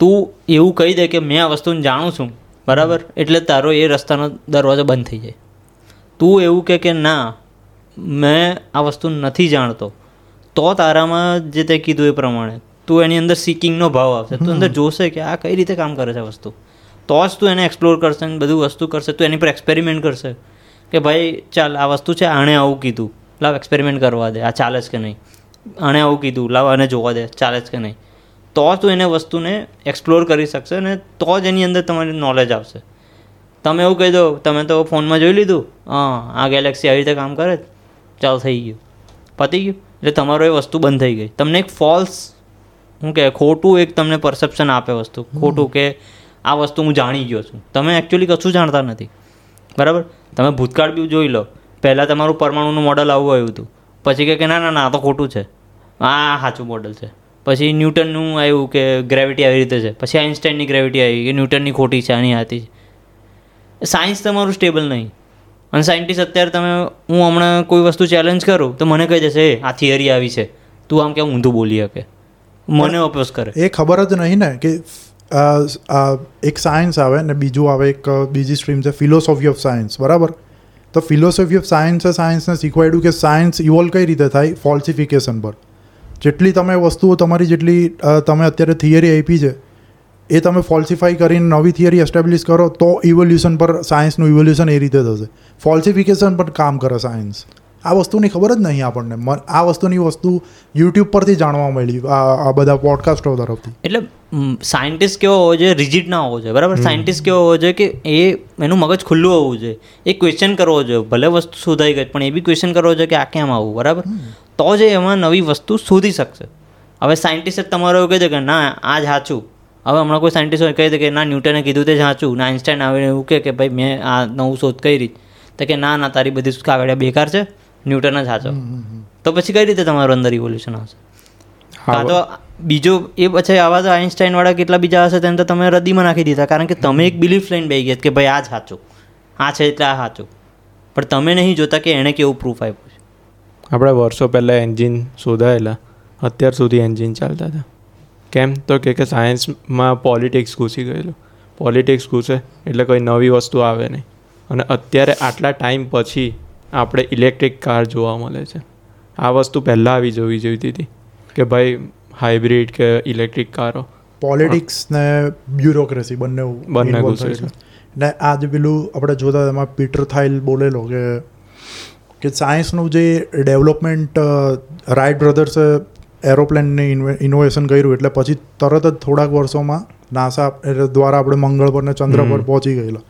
તું એવું કહી દે કે મેં આ વસ્તુને જાણું છું બરાબર? એટલે તારો એ રસ્તાનો દરવાજો બંધ થઈ જાય. તું એવું કે કે ના મેં આ વસ્તુ નથી જાણતો તો તારામાં જે તે કીધું એ પ્રમાણે તું એની અંદર સિકિંગનો ભાવ આવશે. તું અંદર જોશે કે આ કઈ રીતે કામ કરે છે આ વસ્તુ. તો જ તું એને એક્સપ્લોર કરશે બધું વસ્તુ કરશે તું એની પર એક્સપેરિમેન્ટ કરશે કે ભાઈ ચાલ આ વસ્તુ છે આણે આવું કીધું. લાવ એક્સપેરિમેન્ટ કરવા દે. આ ચાલે છે કે નહીં? આણે આવું કીધું લાવ આને જોવા દે ચાલે છે કે નહીં? તો તું એને વસ્તુને એક્સપ્લોર કરી શકશે અને તો જ એની અંદર તમારી નોલેજ આવશે. તમે એવું કહી દો તમે તો ફોનમાં જોઈ લીધું? હા આ ગેલેક્સી આવી રીતે કામ કરે ચાલ થઈ ગયું. પતી ગયું? એટલે તમારો એ વસ્તુ બંધ થઈ ગઈ. તમને એક ફોલ્સ શું કે ખોટું એક તમને પરસેપ્શન આપે વસ્તુ. ખોટું કે આ વસ્તુ હું જાણી ગયો છું. તમે એકચ્યુઅલી કશું જાણતા નથી. બરાબર? તમે ભૂતકાળ બી જોઈ લો. પહેલાં તમારું પરમાણુનું મોડલ આવું આવ્યું હતું. પછી કહે કે ના ના ના આ તો ખોટું છે. આ સાચું મોડલ છે. પછી ન્યૂટનનું આવ્યું કે ગ્રેવિટી આવી રીતે છે. પછી આઇન્સ્ટાઈનની ગ્રેવિટી આવી કે ન્યૂટનની ખોટી છે આની હાથી છે. સાયન્સ તમારું સ્ટેબલ નહીં. અને સાયન્ટિસ્ટ અત્યારે તમે હું હમણાં કોઈ વસ્તુ ચેલેન્જ કરું તો મને કહી દેશે "એ, આ થિયરી આવી છે. તું આમ કેમ ઊંધું બોલી શકે? મને અપોઝ કરે. એ ખબર જ નહીં ને કે એક સાયન્સ આવે ને બીજું આવે એક બીજી સ્ટ્રીમ છે ફિલોસોફી ઓફ સાયન્સ બરાબર? તો ફિલોસોફી ઓફ સાયન્સે સાયન્સને શીખવાડ્યું કે સાયન્સ ઇવોલ્વ કઈ રીતે થાય? ફોલ્સિફિકેશન પર. જેટલી તમે વસ્તુઓ તમારી જેટલી તમે અત્યારે થિયરી આપી છે, એ તમે ફોલ્સિફાઈ કરીને નવી થિયરી એસ્ટાબ્લિશ કરો, તો ઇવોલ્યુશન પર સાયન્સનું ઇવોલ્યુશન એ રીતે થશે. ફોલ્સિફિકેશન પર કામ કરે સાયન્સ આ વસ્તુની ખબર જ નહીં આપણને. આ વસ્તુની વસ્તુ યુટ્યુબ પરથી જાણવા મળી આ બધા પોડકાસ્ટો તરફથી. એટલે સાયન્ટિસ્ટ કેવો હોવો જોઈએ રિજિડ ના હોવો જોઈએ બરાબર? સાયન્ટિસ્ટ કેવો હોવો જોઈએ કે એ એનું મગજ ખુલ્લું હોવું જોઈએ. એ ક્વેશ્ચન કરવો જોઈએ. ભલે વસ્તુ શોધાઈ ગઈ પણ એ બી ક્વેશ્ચન કરવો જોઈએ કે આ કેમ આવું બરાબર? તો જ એમાં નવી વસ્તુ શોધી શકશે. હવે સાયન્ટિસ્ટ તમારો એવું કહે છે કે ના આ જ સાચું. હવે હમણાં કોઈ સાયન્ટિસ્ટ કહી દે કે ના ન્યૂટને કીધું તે સાચું. ના આઇન્સ્ટાઈન આવીને એવું કે ભાઈ મેં આ નવું શોધ કરી. તો કે ના ના તારી બધી કાગળિયા બેકાર છે. ન્યૂટન જ સાચો તો પછી કઈ રીતે તમારું અંદર ઇવોલ્યુશન આવશે? કાં તો બીજો એ પછી આવા તો આઈન્સ્ટાઈન વાળા કેટલા બીજા હશે તેમ તો તમે રદીમાં નાખી દીધા. કારણ કે તમે એક બિલીફ લઈને બેસી ગયા કે ભાઈ આ જ સાચું આ છે એટલે આ સાચું પણ તમે નહીં જોતા કે એણે કેવું પ્રૂફ આપ્યું છે. આપણે વર્ષો પહેલાં એન્જિન શોધાયેલા. અત્યાર સુધી એન્જિન ચાલતા હતા. કેમ? તો કે કે સાયન્સમાં પોલિટિક્સ ઘૂસી ગયેલું. પોલિટિક્સ ઘૂસે એટલે કોઈ નવી વસ્તુ આવે નહીં. અને અત્યારે આટલા ટાઈમ પછી આપણે ઇલેક્ટ્રિક કાર જોવા મળે છે. આ વસ્તુ પહેલાં આવી જવી જોઈતી હતી કે ભાઈ હાઇબ્રિડ કે ઇલેક્ટ્રિક કારો પોલિટિક્સ ને બ્યુરોક્રેસી બંને બંને ઘૂસે થયેલું. ને આ જે પેલું આપણે જોતા એમાં પીટર થાઇલ બોલેલો કે કે સાયન્સનું જે ડેવલપમેન્ટ રાઇટ બ્રધર્સે એરોપ્લેનને ઇનોવેશન કર્યું એટલે પછી તરત જ થોડાક વર્ષોમાં નાસા દ્વારા આપણે મંગળ પર ને ચંદ્ર પર પહોંચી ગયેલા.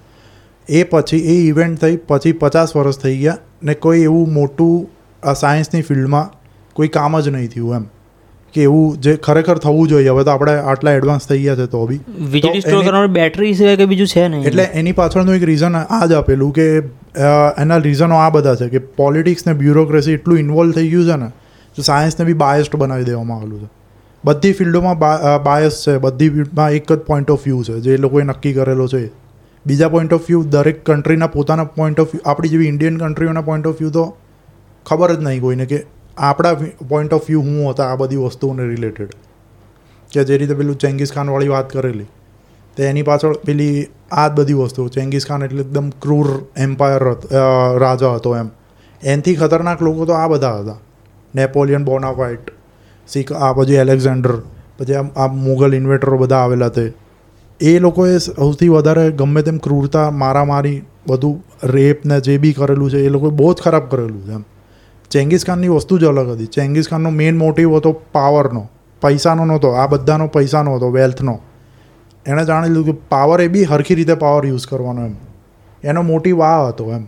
એ પછી એ ઇવેન્ટ થઈ પછી પચાસ વર્ષ થઈ ગયા ને કોઈ એવું મોટું આ સાયન્સની ફિલ્ડમાં કોઈ કામ જ નહીં થયું એમ. કે એવું જે ખરેખર થવું જોઈએ. હવે તો આપણે આટલા એડવાન્સ થઈ ગયા છે તો બી. વીજળી સ્ટોર કરવાની બેટરી સિવાય કે બીજું છે નહીં. એટલે એની પાછળનું એક રીઝન આ જ આપેલું કે એના રીઝનો આ બધા છે કે પોલિટિક્સ ને બ્યુરોક્રેસી એટલું ઇન્વોલ્વ થઈ ગયું છે ને તો સાયન્સને બી બાયસ્ડ બનાવી દેવામાં આવેલું છે. બધી ફિલ્ડોમાં બાયસ છે. બધી ફિલ્ડમાં એક જ પોઈન્ટ ઓફ વ્યૂ છે. જે લોકોએ નક્કી કરેલો છે બીજા પોઈન્ટ ઓફ વ્યૂ દરેક કન્ટ્રીના પોતાના પોઈન્ટ ઓફ વ્યૂ આપણી જેવી ઇન્ડિયન કન્ટ્રીઓના પોઈન્ટ ઓફ વ્યૂ તો ખબર જ નહીં કોઈને કે આપણા પોઈન્ટ ઓફ વ્યૂ શું હતા, આ બધી વસ્તુઓને રિલેટેડ કે જે રીતે પેલું ચેંગીઝ ખાનવાળી વાત કરેલી, તો એની પાછળ પેલી આ જ બધી વસ્તુઓ. ચેંગીઝ ખાન એટલે એકદમ ક્રૂર એમ્પાયર રાજા હતો એમ. એનથી ખતરનાક લોકો તો આ બધા હતા. નેપોલિયન બોનાફાઇટ શીખ, આ પછી એલેક્ઝાન્ડર પછી આ મુઘલ ઇન્વેટરો બધા આવેલા તે. એ લોકોએ સૌથી વધારે ગમે તેમ ક્રૂરતા, મારામારી બધું રેપ ને જે બી કરેલું છે, એ લોકોએ બહુ જ ખરાબ કરેલું છે એમ. ચેંગીઝ ખાનની વસ્તુ જ અલગ હતી. ચેંગીઝ ખાનનો મેઇન મોટિવ હતો પાવરનો. પૈસાનો નહોતો. આ બધાનો પૈસાનો હતો વેલ્થનો એણે જાણી લીધું કે પાવર એ બી હરખી રીતે પાવર યુઝ કરવાનો એમ. એનો મોટિવ આ હતો એમ.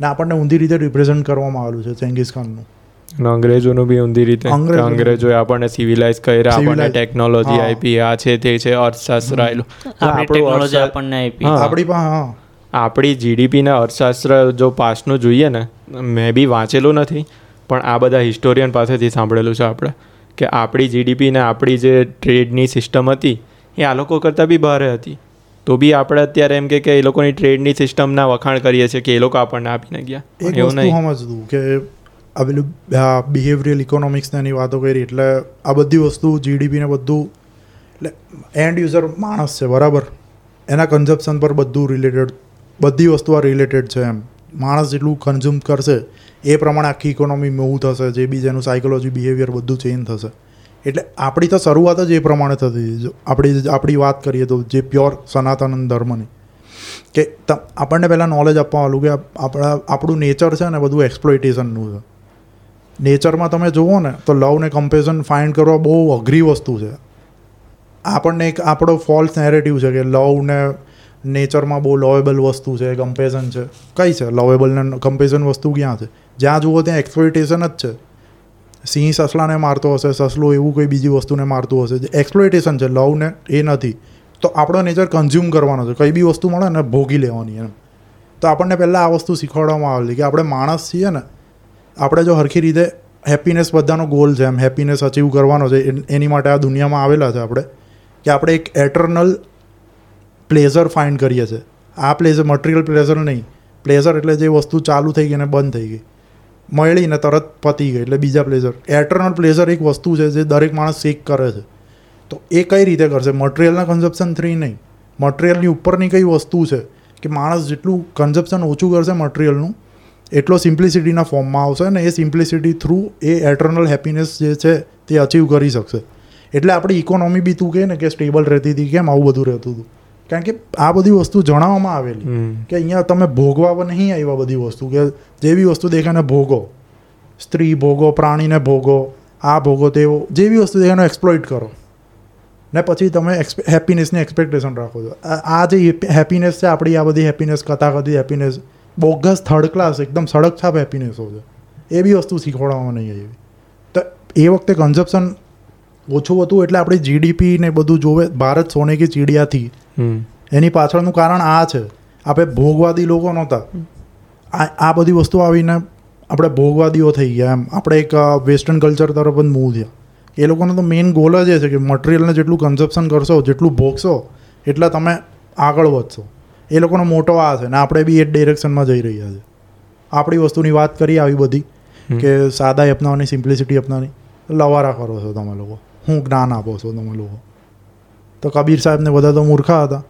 ને આપણને ઊંધી રીતે રિપ્રેઝેન્ટ કરવામાં આવેલું છે ચેંગીઝ ખાનનું. અંગ્રેજોનું બી ઊંધી રીતે અંગ્રેજો- અંગ્રેજોએ આપણને સિવિલાઇઝ કર્યા આપણને. ટેકનોલોજી આપી આ છે તે છે અર્થશાસ્ત્ર આવેલું આપણી ટેકનોલોજી આપણને આપણી આપણી જીડીપીના અર્થશાસ્ત્ર જો પાસ્ટનું જોઈએ ને મેં બી વાંચેલું નથી પણ આ બધા હિસ્ટોરિયન પાસેથી સાંભળેલું છે આપણે કે આપણી જીડીપી ને આપણી જે ટ્રેડની સિસ્ટમ હતી એ આ લોકો કરતાં બી ભારે હતી. તો બી આપણે અત્યારે એમ કે કે એ લોકોની ટ્રેડની સિસ્ટમના વખાણ કરીએ છીએ કે એ લોકો આપણને આપીને ગયા. એવું નહીં. સમજવું કે આ પેલું બિહેવિયરલ ઇકોનોમિક્સને એની વાતો કરી, એટલે આ બધી વસ્તુ જીડીપીને બધું, એટલે એન્ડ યુઝર માણસ છે, બરાબર? એના કન્ઝપ્શન પર બધું રિલેટેડ બધી વસ્તુ આ રિલેટેડ છે એમ. માણસ જેટલું કન્ઝ્યુમ કરશે, એ પ્રમાણે આખી ઇકોનોમી મૂવ થશે, જે બી જેનું સાયકોલોજી બિહેવિયર બધું ચેન્જ થશે. એટલે આપણી તો શરૂઆત જ એ પ્રમાણે થતી. આપણી આપણી વાત કરીએ તો જે પ્યોર સનાતન ધર્મની, કે આપણને પહેલાં નોલેજ આપવાનું કે આપણા, આપણું નેચર છે ને બધું એક્સપ્લોઇટેશનનું છે. નેચરમાં તમે જુઓ ને, તો લવ ને કમ્પેરિઝન ફાઇન્ડ કરવા બહુ અઘરી વસ્તુ છે. આપણને એક આપણો ફોલ્સ નેરેટિવ છે કે લવ ને નેચરમાં બહુ લવેબલ વસ્તુ છે કમ્પેરિઝન છે. કઈ છે? લવેબલ ને કમ્પેરિઝન વસ્તુ ક્યાં છે? જ્યાં જુઓ ત્યાં એક્સપ્લોઇટેશન જ છે. સિંહ સસલાને મારતો હશે, સસલું એવું કોઈ બીજી વસ્તુને મારતું હશે. જે એક્સપ્લોઇટેશન છે, લવ ને એ નથી. તો આપણો નેચર કન્ઝ્યુમ કરવાનો છે. કઈ બી વસ્તુ મળે ને ભોગી લેવાની એમ. તો આપણને પહેલાં આ વસ્તુ શીખવાડવામાં આવેલી કે આપણે માણસ છીએ ને આપણે જો હરખી રીતે હેપીનેસ બધાનો ગોલ છે એમ હેપીનેસ અચીવ કરવાનો છે, એન- માટે આ દુનિયામાં આવેલા છે આપણે, કે આપણે એક એટર્નલ પ્લેઝર ફાઇન્ડ કરીએ છીએ. આ પ્લેઝર મટીરિયલ પ્લેઝર નહીં. પ્લેઝર એટલે જે વસ્તુ ચાલુ થઈ ગઈ અને બંધ થઈ ગઈ. મળીને તરત પતી ગઈ એટલે બીજા પ્લેઝર એટર્નલ પ્લેઝર એક વસ્તુ છે જે દરેક માણસ શીખ કરે છે. તો એ કઈ રીતે કરશે? મટીરિયલના કન્ઝપ્શન થ્રી નહીં. મટીરિયલની ઉપરની કઈ વસ્તુ છે? કે માણસ જેટલું કન્ઝપ્શન ઓછું કરશે મટીરિયલનું એટલો સિમ્પ્લિસિટીના ફોર્મમાં આવશે અને એ સિમ્પ્લિસિટી થ્રુ એ એટર્નલ હેપીનેસ જે છે તે અચીવ કરી શકશે. એટલે આપણી ઇકોનોમી બી તું કહે ને કે સ્ટેબલ રહેતી હતી કેમ આવું બધું રહેતું હતું? કારણ કે આ બધી વસ્તુ જણાવવામાં આવેલી કે અહીંયા તમે ભોગવા નહીં આવ્યા બધી વસ્તુ કે જેવી વસ્તુ દેખાને ભોગો સ્ત્રી ભોગો પ્રાણીને ભોગો આ ભોગો તેવો જેવી વસ્તુ દેખાને એક્સપ્લોઇટ કરો. ને પછી તમે હેપીનેસની એક્સપેક્ટેશન રાખો છો. આ જે હેપીનેસ છે આપણી આ બધી હેપીનેસ કથાકથી હેપીનેસ બોગસ થર્ડ ક્લાસ એકદમ સડક છાપ હેપીનેસો છે એ બી વસ્તુ શીખવાડવામાં નહીં આવી. તો એ વખતે કન્ઝપ્શન ઓછું હતું એટલે આપણે જીડીપી ને બધું જોવે ભારત સોને કે ચીડિયાથી. એની પાછળનું કારણ આ છે. આપણે ભોગવાદી લોકો નહોતા. આ આ બધી વસ્તુ આવીને આપણે ભોગવાદીઓ થઈ ગયા એમ. આપણે એક વેસ્ટર્ન કલ્ચર તરફ જ મૂવ થયા. એ લોકોનો તો મેઇન ગોલ જ એ છે કે મટીરિયલને જેટલું કન્ઝપ્શન કરશો જેટલું ભોગશો એટલા તમે આગળ વધશો. એ લોકોનો મોટો આ છે ને આપણે બી એ ડિરેક્શનમાં જઈ રહ્યા છે. આપણી વસ્તુની વાત કરી આવી બધી કે સાદાઈ અપનાવવાની સિમ્પ્લિસિટી અપનાવવાની લવારા કરો છો તમે લોકો. હું જ્ઞાન આપો છો તમે લોકો. તો કબીર સાહેબને બધા તો મૂર્ખા હતા.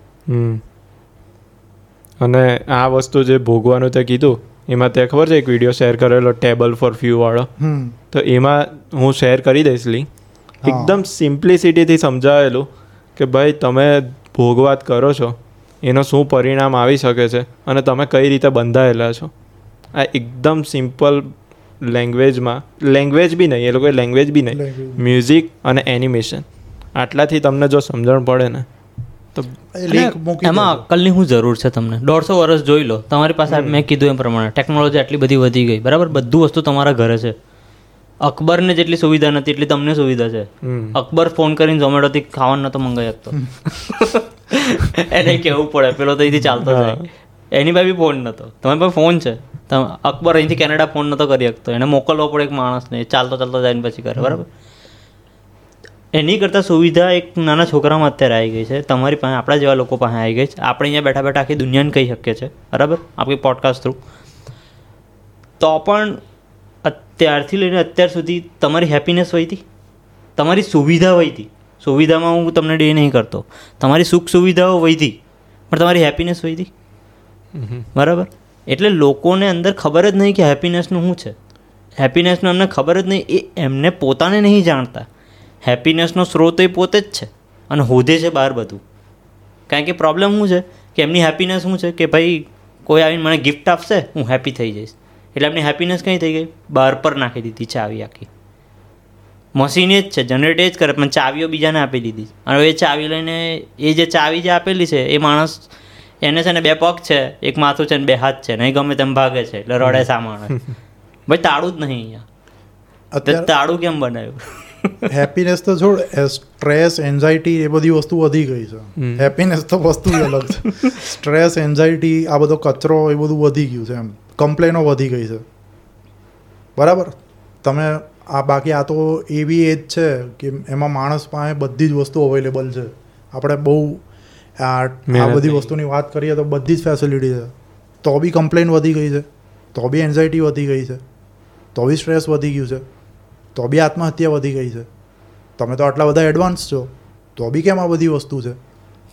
અને આ વસ્તુ જે ભોગવાનું તે કીધું એમાં તે ખબર છે એક વીડિયો શેર કરેલો ટેબલ ફોર ફ્યુ વાળો? હમ. તો એમાં હું શેર કરી દઈશ લી. એકદમ સિમ્પ્લિસિટીથી સમજાવેલું કે ભાઈ તમે ભોગવાત કરો છો. એનો શું પરિણામ આવી શકે છે અને તમે કઈ રીતે બંધાયેલા છો? આ એકદમ સિમ્પલ લેંગ્વેજમાં લેંગ્વેજ બી નહીં એ લોકોએ લેંગ્વેજ બી નહીં મ્યુઝિક અને એનિમેશન આટલાથી તમને જો સમજણ પડે ને તો એમાં. અક્કલની શું જરૂર છે તમને? દોઢસો વર્ષ જોઈ લો. તમારી પાસે મેં કીધું એમ પ્રમાણે ટેકનોલોજી આટલી બધી વધી ગઈ. બરાબર? બધું વસ્તુ તમારા ઘરે છે. અકબરને જેટલી સુવિધા નથી એટલી તમને સુવિધા છે. અકબર ફોન કરીને ઝોમેટોથી ખાવાનું નતો મંગાવી શકતો. એને કેવું પડે? પેલો તો અહીંથી ચાલતો જાય. એની પાસે બી ફોન નતો તમારી પાસે ફોન છે? તમે અકબર અહીંથી કેનેડા ફોન નતો કરી શકતો. એને મોકલવો પડે એક માણસને. ચાલતો ચાલતો જાય ને પછી કરે બરાબર? એની કરતાં સુવિધા એક નાના છોકરામાં અત્યારે આવી ગઈ છે. તમારી પાસે આપણા જેવા લોકો પાસે આવી ગઈ છે. આપણે અહીંયા બેઠા બેઠા આખી દુનિયાને કહી શકીએ છીએ. બરાબર? આપણી પોડકાસ્ટ થ્રુ તો પણ અત્યારથી લઈને અત્યાર સુધી તમારી હેપીનેસ વહી હતી તમારી સુવિધા વહી હતી સુવિધામાં હું તમને ડે નહીં કરતો. તમારી સુખ સુવિધાઓ વહી હતી પણ તમારી હેપીનેસ વહી હતી બરાબર? એટલે લોકોને અંદર ખબર જ નહીં કે હેપીનેસનું શું છે. હેપીનેસનું એમને ખબર જ નહીં એ એમને પોતાને નહીં જાણતા. હેપીનેસનો સ્ત્રોત એ પોતે જ છે અને હોદે છે બહાર બધું. કારણ કે પ્રોબ્લેમ શું છે? કે એમની હેપીનેસ શું છે? કે ભાઈ કોઈ આવીને મને ગિફ્ટ આપશે હું હેપી થઈ જઈશ. એટલે એમની હેપીનેસ કઈ થઈ ગઈ? બહાર પર નાખી દીધી ચાવી આખી. મશીન એ જ છે જનરેટ એ જ કરે પણ ચાવીઓ બીજાને આપી દીધી. અને એ ચાવી લઈને એ જે ચાવી જે આપેલી છે એ માણસ એને છે ને બે પગ છે એક માથું છે ને બે હાથ છે નહીં ગમે તેમ ભાગે છે એટલે રડે સા માણસ ભાઈ તાળું જ નહીં અહીંયા. અત્યારે તાળું કેમ બનાવ્યું? હેપીનેસ તો છોડ સ્ટ્રેસ એન્ઝાયટી એ બધી વસ્તુ વધી ગઈ છે. હેપીનેસ તો વસ્તુ અલગ છે. સ્ટ્રેસ એન્ઝાયટી આ બધો કચરો એ બધું વધી ગયું છે એમ. કમ્પ્લેનો વધી ગઈ છે. બરાબર? તમે આ બાકી આ તો એવી એજ છે કે એમાં માણસ પાસે બધી જ વસ્તુ અવેલેબલ છે. આપણે બહુ આ આ બધી વસ્તુની વાત કરીએ તો બધી જ ફેસિલિટી છે. તો બી કમ્પ્લેન વધી ગઈ છે. તો બી એન્ઝાયટી વધી ગઈ છે. તો બી સ્ટ્રેસ વધી ગયું છે. તો બી આત્મહત્યા વધી ગઈ છે. તમે તો આટલા બધા એડવાન્સ છો. તો બી કેમ આ બધી વસ્તુ છે?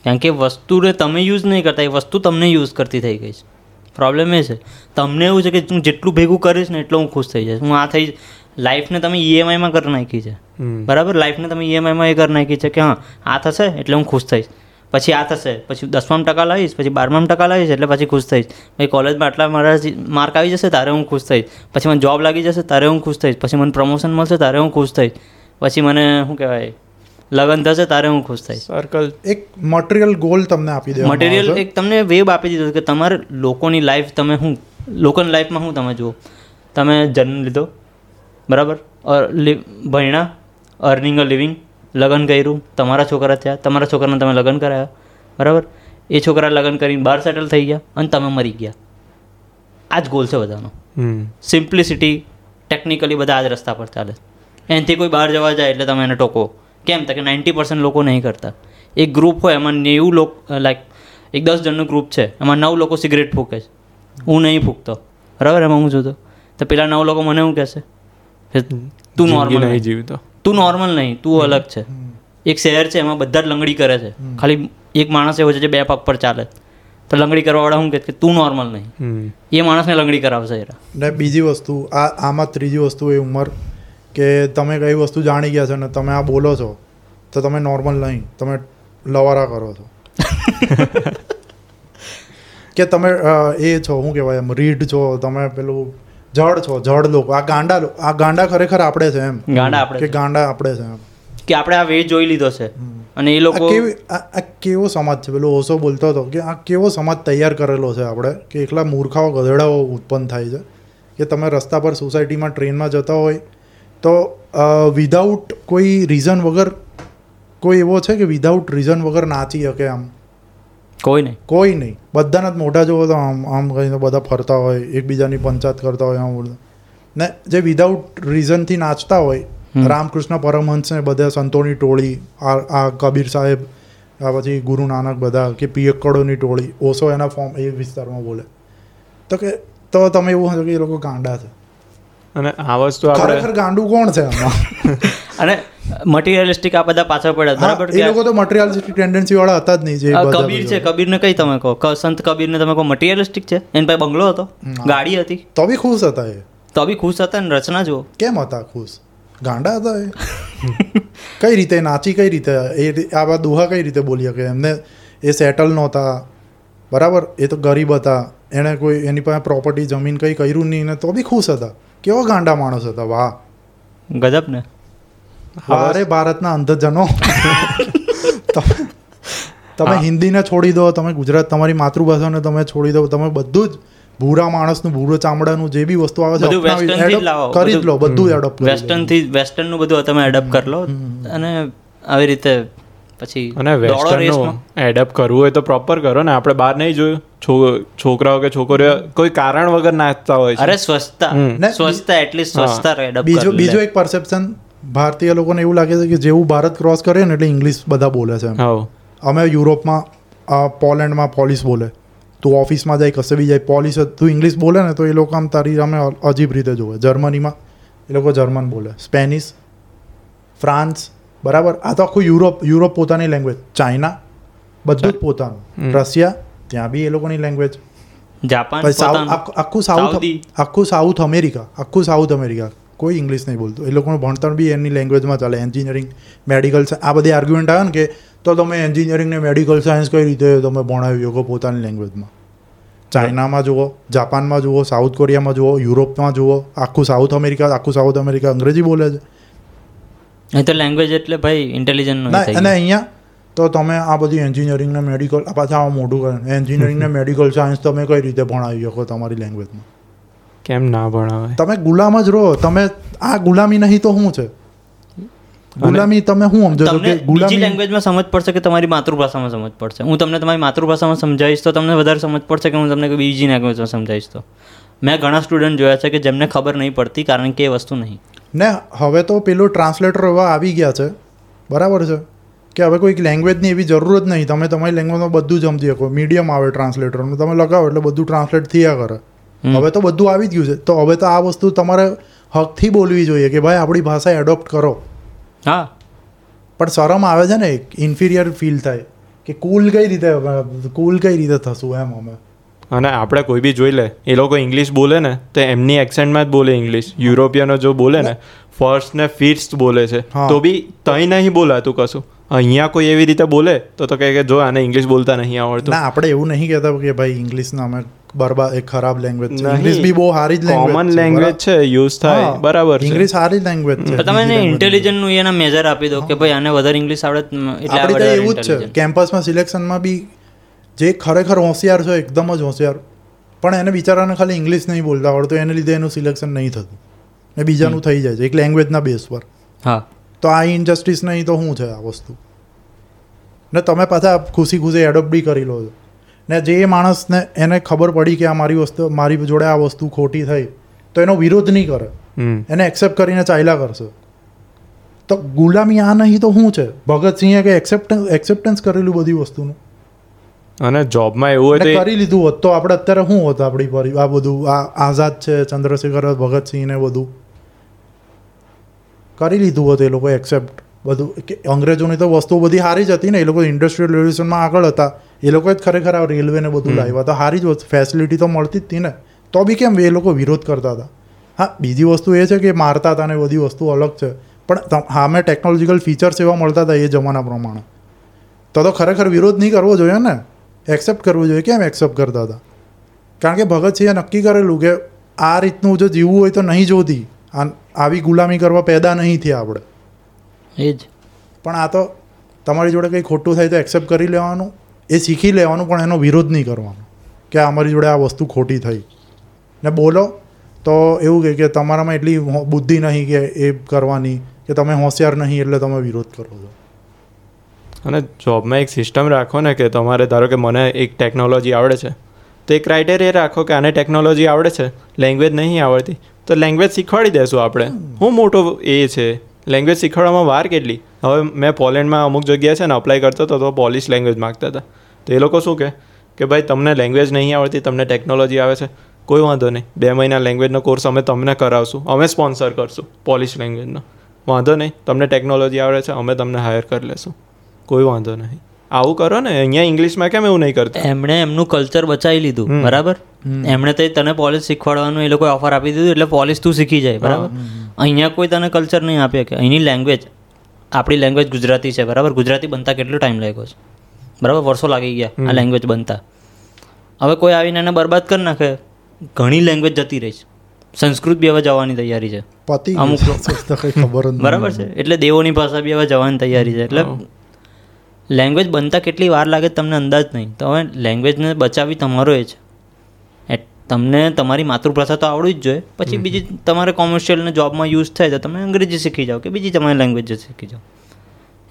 કારણ કે વસ્તુને તમે યુઝ નહીં કરતા એ વસ્તુ તમને યુઝ કરતી થઈ ગઈ છે. પ્રોબ્લેમ એ છે. તમને એવું છે કે હું જેટલું ભેગું કરીશ ને એટલો હું ખુશ થઈ જઈશ. હું આ થઈ લાઈફને તમે ઈએમઆઈમાં કરી નાખી છે. બરાબર? લાઈફને તમે ઈએમઆઈમાં એ કરી નાખી છે કે હા આ થશે એટલે હું ખુશ થઈશ. પછી આ થશે પછી દસમામાં ટકા લાવીશ પછી બારમામાં ટકા લાવીશ એટલે પછી ખુશ થઈશ. પછી કોલેજમાં આટલા મારા માર્ક આવી જશે તારે હું ખુશ થઈશ. પછી મને જોબ લાગી જશે તારે હું ખુશ થઈશ. પછી મને પ્રમોશન મળશે તારે હું ખુશ થઈશ. પછી મને શું કહેવાય લગ્ન થશે તારે હું ખુશ થઈશ. સર્કલ એક મટીરિયલ ગોલ તમને આપી દે મટીરિયલ એક તમને વેબ આપી દીધો કે તમારે લોકોની લાઈફ તમે હું લોકોની લાઈફમાં હું તમે જુઓ. તમે જન્મ લીધો બરાબર? ભણ્યા અર્નિંગ અ લિવિંગ લગ્ન કર્યું તમારા છોકરા થયા તમારા છોકરાને તમે લગ્ન કરાયા બરાબર? એ છોકરા લગ્ન કરીને બહાર સેટલ થઈ ગયા અને તમે મરી ગયા. આ જ ગોલ છે બધાનો. હમ. સિમ્પ્લિસિટી ટેકનિકલી બધા આ જ રસ્તા પર ચાલે એનાથી કોઈ બહાર જવા જાય એટલે તમે એને ટોકો. કેમ તો કે નાઇન્ટી પર્સન્ટ લોકો નહીં કરતા? એક ગ્રુપ હોય એમાં નેવું લોકો લાઈક એક દસ જણનું ગ્રુપ છે એમાં નવ લોકો સિગરેટ ફૂંકે છે. હું નહીં ફૂંકતો. બરાબર? એમાં હું જોતો. તો પેલા નવ લોકો મને શું કહેશે? તું નોર્મલ નહીં જીવતો. તું નોર્મલ નહીં તું અલગ છે. એક શહેર છે એમાં બધા જ લંગડી કરે છે. ખાલી એક માણસ એવો છે જે બે પગ પર ચાલે. તો લંગડી કરવાવાળા શું કહે કે તું નોર્મલ નહીં. એ માણસને લંગડી કરાવશે એરા ને બીજી વસ્તુ આ આમાં ત્રીજી વસ્તુ એ ઉંમર કે તમે કઈ વસ્તુ જાણી ગયા છો ને તમે આ બોલો છો તો તમે નોર્મલ નહીં. તમે લવારા કરો છો. કે તમે એ છો શું કહેવાય એમ રીઢ છો તમે પેલું જડ છો જડ લોકો. આ ગાંડા આ ગાંડા ખરેખર આપણે છે એમ. ગાંડા કે ગાંડા આપણે છે એમ. કે આપણે આ વે જોઈ લીધો છે. અને એ લોકો કેવી આ આ કેવો સમાજ છે? પેલો ઓછો બોલતો હતો કે આ કેવો સમાજ તૈયાર કરેલો છે આપણે? કે એકલા મૂર્ખાઓ ગધેડાઓ ઉત્પન્ન થાય છે. કે તમે રસ્તા પર સોસાયટીમાં ટ્રેનમાં જતા હોય તો વિધાઉટ કોઈ રીઝન વગર કોઈ એવો છે કે વિધાઉટ રીઝન વગર નાચી શકે આમ? કોઈ નહીં. કોઈ નહીં. બધાના જ મોઢા જોવો તો આમ આમ કહીને બધા ફરતા હોય એકબીજાની પંચાયત કરતા હોય આમ. ને જે વિધાઉટ રીઝનથી નાચતા હોય રામકૃષ્ણ પરમહંસને બધા સંતોની ટોળી આ આ કબીર સાહેબ આ પછી ગુરુ નાનક બધા કે પિયક્કડોની ટોળી ઓશો એના ફોર્મ એ વિસ્તારમાં બોલે. તો કે તો તમે એવું સમજો કે એ લોકો ગાંડા છે. અને આ વસ્તુ ખરેખર ગાંડું કોણ છે આમાં? અને મટીરિયલિસ્ટિક આ બધા પાછળ પડ્યા બરાબર એ લોકો તો મટીરિયલિસ્ટિક ટેન્ડન્સી વાળા હતા જ નહીં જે કબીર છે કબીરને કઈ તમે કહો? સંત કબીરને તમે કહો મટીરિયલિસ્ટિક છે? એની પાસે બંગલો હતો? ગાડી હતી? તો બી ખુશ હતા એ. તો બી ખુશ હતા ને? રચના જુઓ. કેમ હતા ખુશ? ગાંડા હતા એ. કઈ રીતે નાચી કઈ રીતે? એ આવા દોહા કઈ રીતે બોલી શકે? એમને એ સેટલ નહોતા. બરાબર? એ તો ગરીબ હતા. એણે કોઈ એની પાસે પ્રોપર્ટી જમીન કંઈ કર્યું નહીં ને તો બી ખુશ હતા. કેવા ગાંડા માણસ હતા વાહ. ગજબ ને. અરે ભારતના અંધજનો. તમે-. હિન્દીને છોડી દો તમે ગુજરાત તમારી માતૃભાષાને તમે છોડી દો તમે બધું જ ભૂરા માણસનું ભૂરો ચામડાનું જે બી વસ્તુ આવે છે. કરી જ લો બધું- એડોપ્ટ વેસ્ટર્નથી બધું તમે એડપ્ટ કરી લો. અને આવી રીતે પછી અને વેસ્ટર્નનું એડપ્ટ કરવું હોય તો પ્રોપર કરો ને. આપણે બહાર નહીં જોયું. છોકરાઓ કે છોકરીઓ કોઈ કારણ વગર નાચતા હોય છે. અરે સ્વચ્છતા. સ્વચ્છતા એટલીસ્ટ. સ્વચ્છતા એડપ્ટ બીજો બીજો એક પરસેપ્શન ભારતીય લોકોને એવું લાગે છે કે જેવું ભારત ક્રોસ કરે ને એટલે ઇંગ્લિશ બધા બોલે છે અમે યુરોપમાં પોલેન્ડમાં પોલિસ બોલે. તું ઓફિસમાં જાય કશે બી જાય પોલીસ જ- તું ઇંગ્લિશ બોલે ને તો એ લોકો આમ તારી સામે અજીબ રીતે જોવે. જર્મનીમાં એ લોકો જર્મન બોલે. સ્પેનિશ ફ્રાન્સ બરાબર? આ તો આખું યુરોપ યુરોપ પોતાની લેંગ્વેજ ચાઇના બધું જ પોતાનું. રશિયા ત્યાં બી એ લોકોની લેંગ્વેજ જાપાન આખું સાઉથ આખું સાઉથ અમેરિકા. આખું સાઉથ અમેરિકા. કોઈ ઇંગ્લિશ નહીં બોલતું. એ લોકોનું ભણતર બી એની લેંગ્વેજમાં ચાલે. એન્જિનિયરિંગ મેડિકલ આ બધી આર્ગ્યુમેન્ટ આવે ને કે તો તમે એન્જિનિયરિંગ ને મેડિકલ સાયન્સ કઈ રીતે તમે ભણાવી શકો પોતાની લેંગ્વેજમાં ચાઇનામાં જુઓ જાપાનમાં જુઓ સાઉથ કોરિયામાં જુઓ યુરોપમાં જુઓ આખું સાઉથ અમેરિકા આખું સાઉથ અમેરિકા અંગ્રેજી બોલે છે. અહીં તો લેંગ્વેજ એટલે ભાઈ ઇન્ટેલિજન્ટ અને અહીંયા તો તમે આ બધી એન્જિનિયરિંગ ને મેડિકલ આ પાછા આ મોટું કરે. એન્જિનિયરિંગ ને મેડિકલ સાયન્સ તમે કઈ રીતે ભણાવી શકો તમારી લેંગ્વેજમાં કેમ ના ભણાવે તમે ગુલામ જ રહો. તમે આ ગુલામી નહીં તો શું છે? ગુલામી તમે શું સમજો છો કે ગુલામી લેંગ્વેજમાં સમજ પડશે કે તમારી માતૃભાષામાં સમજ પડશે. હું તમને તમારી માતૃભાષામાં સમજાવીશ તો તમને વધારે સમજ પડશે કે હું તમને બીજી લેંગ્વેજમાં સમજાવીશ તો. મેં ઘણા સ્ટુડન્ટ જોયા છે કે જેમને ખબર નહીં પડતી કારણ કે એ વસ્તુ નહીં. ને હવે તો પેલું ટ્રાન્સલેટર એવા આવી ગયા છે. બરાબર છે? કે હવે કોઈ લેંગ્વેજની એવી જરૂર જ નહીં. તમે તમારી લેંગ્વેજમાં બધું જ સમજી શકો. મીડિયમ આવે ટ્રાન્સલેટરનું તમે લગાવો એટલે બધું ટ્રાન્સલેટ થયા કરે. હવે તો બધું આવી જ ગયું છે. તો હવે તો આ વસ્તુ તમારે હકથી બોલવી જોઈએ કે ભાઈ આપણી ભાષા એડોપ્ટ કરો. હા. પણ શરમ આવે છે ને ઇન્ફિરિયર ફીલ થાય. કે કુલ કઈ રીતે કુલ કઈ રીતે થશું એમ અમે. અને આપણે કોઈ બી જોઈ લે એ લોકો ઇંગ્લિશ બોલે ને તો એમની એક્સેન્ટમાં જ બોલે ઇંગ્લિશ યુરોપિયનો જો બોલે ને ફર્સ્ટ ને ફિફ્થ બોલે છે. તો બી તઈ નહીં બોલાતું કશું. અહીંયા કોઈ એવી રીતે બોલે તો તો કહે કે જો આને ઇંગ્લિશ બોલતા નહીં આવડતું. ના આપણે એવું નહીં કહેતા કે ભાઈ ઇંગ્લિશના અમે બરબાદ એક ખરાબ લેંગ્વેજ છે. ઇંગ્લિશ બી બહુ સારી જ લેંગ્વેજ કોમન લેંગ્વેજ છે યુઝ થાય. બરાબર ઇંગ્લિશ સારી લેંગ્વેજ છે તમે એને ઇન્ટેલિજન્ટનું એના મેજર આપી દો કે ભાઈ આને વધારે ઇંગ્લિશ આવડે એટલે આપણે એવું જ છે. કેમ્પસમાં સિલેક્શનમાં બી જે ખરેખર હોશિયાર છે એકદમ જ હોશિયાર. પણ એને બિચારાને ખાલી ઇંગ્લિશ નહીં બોલતા આવડતું એને લીધે એનું સિલેક્શન નહીં થતું. ને બીજાનું થઈ જાય છે એક લેંગ્વેજના બેસ પર. હા. તો આ ઇનજસ્ટિસ નહીં તો શું છે આ વસ્તુ? ને તમે પાછા ખુશી ખુશી એડોપ્ટ બી કરી લો છો. ને જે માણસને એને ખબર પડી કે આ મારી વસ્તુ મારી જોડે આ વસ્તુ ખોટી થઈ તો એનો વિરોધ નહીં કરે. એને એક્સેપ્ટ કરીને ચાલ્યા કરશે. તો ગુલામી આ નહીં તો શું છે? ભગતસિંહે કે એક્સેપ્ટ એક્સેપ્ટન્સ કરેલું બધી વસ્તુનું? અને જોબમાં એવું હોય તો કરી લીધું હોત તો આપણે અત્યારે શું હોત આપણી પર આ બધું આ આઝાદ છે ચંદ્રશેખર ભગતસિંહ ને બધું. કરી લીધું હોત એ લોકો એક્સેપ્ટ બધું. કે અંગ્રેજોની તો વસ્તુ બધી હારી જ હતી ને એ લોકો ઇન્ડસ્ટ્રીયલ રેવલ્યુશનમાં આગળ હતા. એ લોકોએ જ ખરેખર આ રેલવે ને બધું. લાવ્યા તો હારી જ ફેસિલિટી તો મળતી જ હતી ને. તો બી કેમ એ લોકો વિરોધ કરતા હતા? હા બીજી વસ્તુ એ છે કે મારતા હતા ને બધી વસ્તુ અલગ છે. પણ હા સામે ટેકનોલોજીકલ ફીચર્સ એવા મળતા હતા એ જમાના પ્રમાણે. તો તો ખરેખર વિરોધ નહીં કરવો જોઈએ ને. એક્સેપ્ટ કરવું જોઈએ કેમ એક્સેપ્ટ કરતા હતા કારણ કે ભગતસિંહે નક્કી કરેલું કે આ રીતનું જો જીવવું હોય તો નહીં જોતી. આ- આવી ગુલામી કરવા પેદા નહીં થયા આપણે. એ જ પણ આ તો તમારી જોડે કંઈ ખોટું થાય તો એક્સેપ્ટ કરી લેવાનું. એ શીખી લેવાનું પણ એનો વિરોધ નહીં કરવાનો. કે અમારી જોડે આ વસ્તુ ખોટી થઈ. ને બોલો તો એવું કહે કે તમારામાં એટલી હો- બુદ્ધિ નહીં કે એ કરવાની કે તમે હોશિયાર નહીં એટલે તમે વિરોધ કરો છો. અને જોબમાં એક સિસ્ટમ રાખો ને કે તમારે ધારો કે મને એક ટેકનોલોજી આવડે છે, તો એક ક્રાઇટેરિયા રાખો કે આને ટેકનોલોજી આવડે છે લેંગ્વેજ નહીં આવડતી, તો લેંગ્વેજ શીખવાડી દેશું આપણે. હું મોટો એ છે. લેંગ્વેજ શીખવાડવામાં વાર કેટલી? હવે મેં પોલેન્ડમાં અમુક જગ્યાએ છે ને અપ્લાય કરતો હતો, તો પોલિશ લેંગ્વેજ માગતા હતા. તો એ લોકો શું કહે કે ભાઈ તમને લેંગ્વેજ નહીં આવડતી, તમને ટેકનોલોજી આવે છે. કોઈ વાંધો નહીં. બે મહિના લેંગ્વેજનો કોર્સ અમે તમને કરાવશું. અમે સ્પોન્સર કરશું પોલિશ લેંગ્વેજનો વાંધો નહીં. તમને ટેકનોલોજી આવડે છે, અમે તમને હાયર કરી લેશું. કોઈ વાંધો નહીં. આવું કરો ને અહીંયા ઇંગ્લિશમાં કેમ એવું નહીં કરતા? એમણે એમનું કલ્ચર બચાવી લીધું બરાબર? એમણે તો તને પોલિશ શીખવાડવાનું એ લોકોએ ઓફર આપી દીધું એટલે પોલિશ તું શીખી જાય બરાબર? અહીંયા કોઈ તને કલ્ચર નહીં આપે કે અહીંની લેંગ્વેજ આપણી લેંગ્વેજ ગુજરાતી છે બરાબર? ગુજરાતી બનતા કેટલો ટાઈમ લાગ્યો છે? બરાબર? વર્ષો લાગી ગયા આ લેંગ્વેજ બનતા. હવે કોઈ આવીને એને બરબાદ કરી નાખે ઘણી લેંગ્વેજ જતી રહી છે. સંસ્કૃત બી હવે જવાની તૈયારી છે. અમુક ખબર બરાબર છે? એટલે દેવોની ભાષા બી હવે જવાની તૈયારી છે એટલે લેંગ્વેજ બનતા કેટલી વાર લાગે તમને અંદાજ નહીં. તો હવે લેંગ્વેજને બચાવવી તમારો એ છે. એટ- તમને તમારી માતૃભાષા તો આવડવી જ જોઈએ. પછી બીજી તમારે કોમર્શિયલને જોબમાં યુઝ થાય તો તમે અંગ્રેજી શીખી જાઓ કે બીજી તમારી લેંગ્વેજ શીખી જાઓ.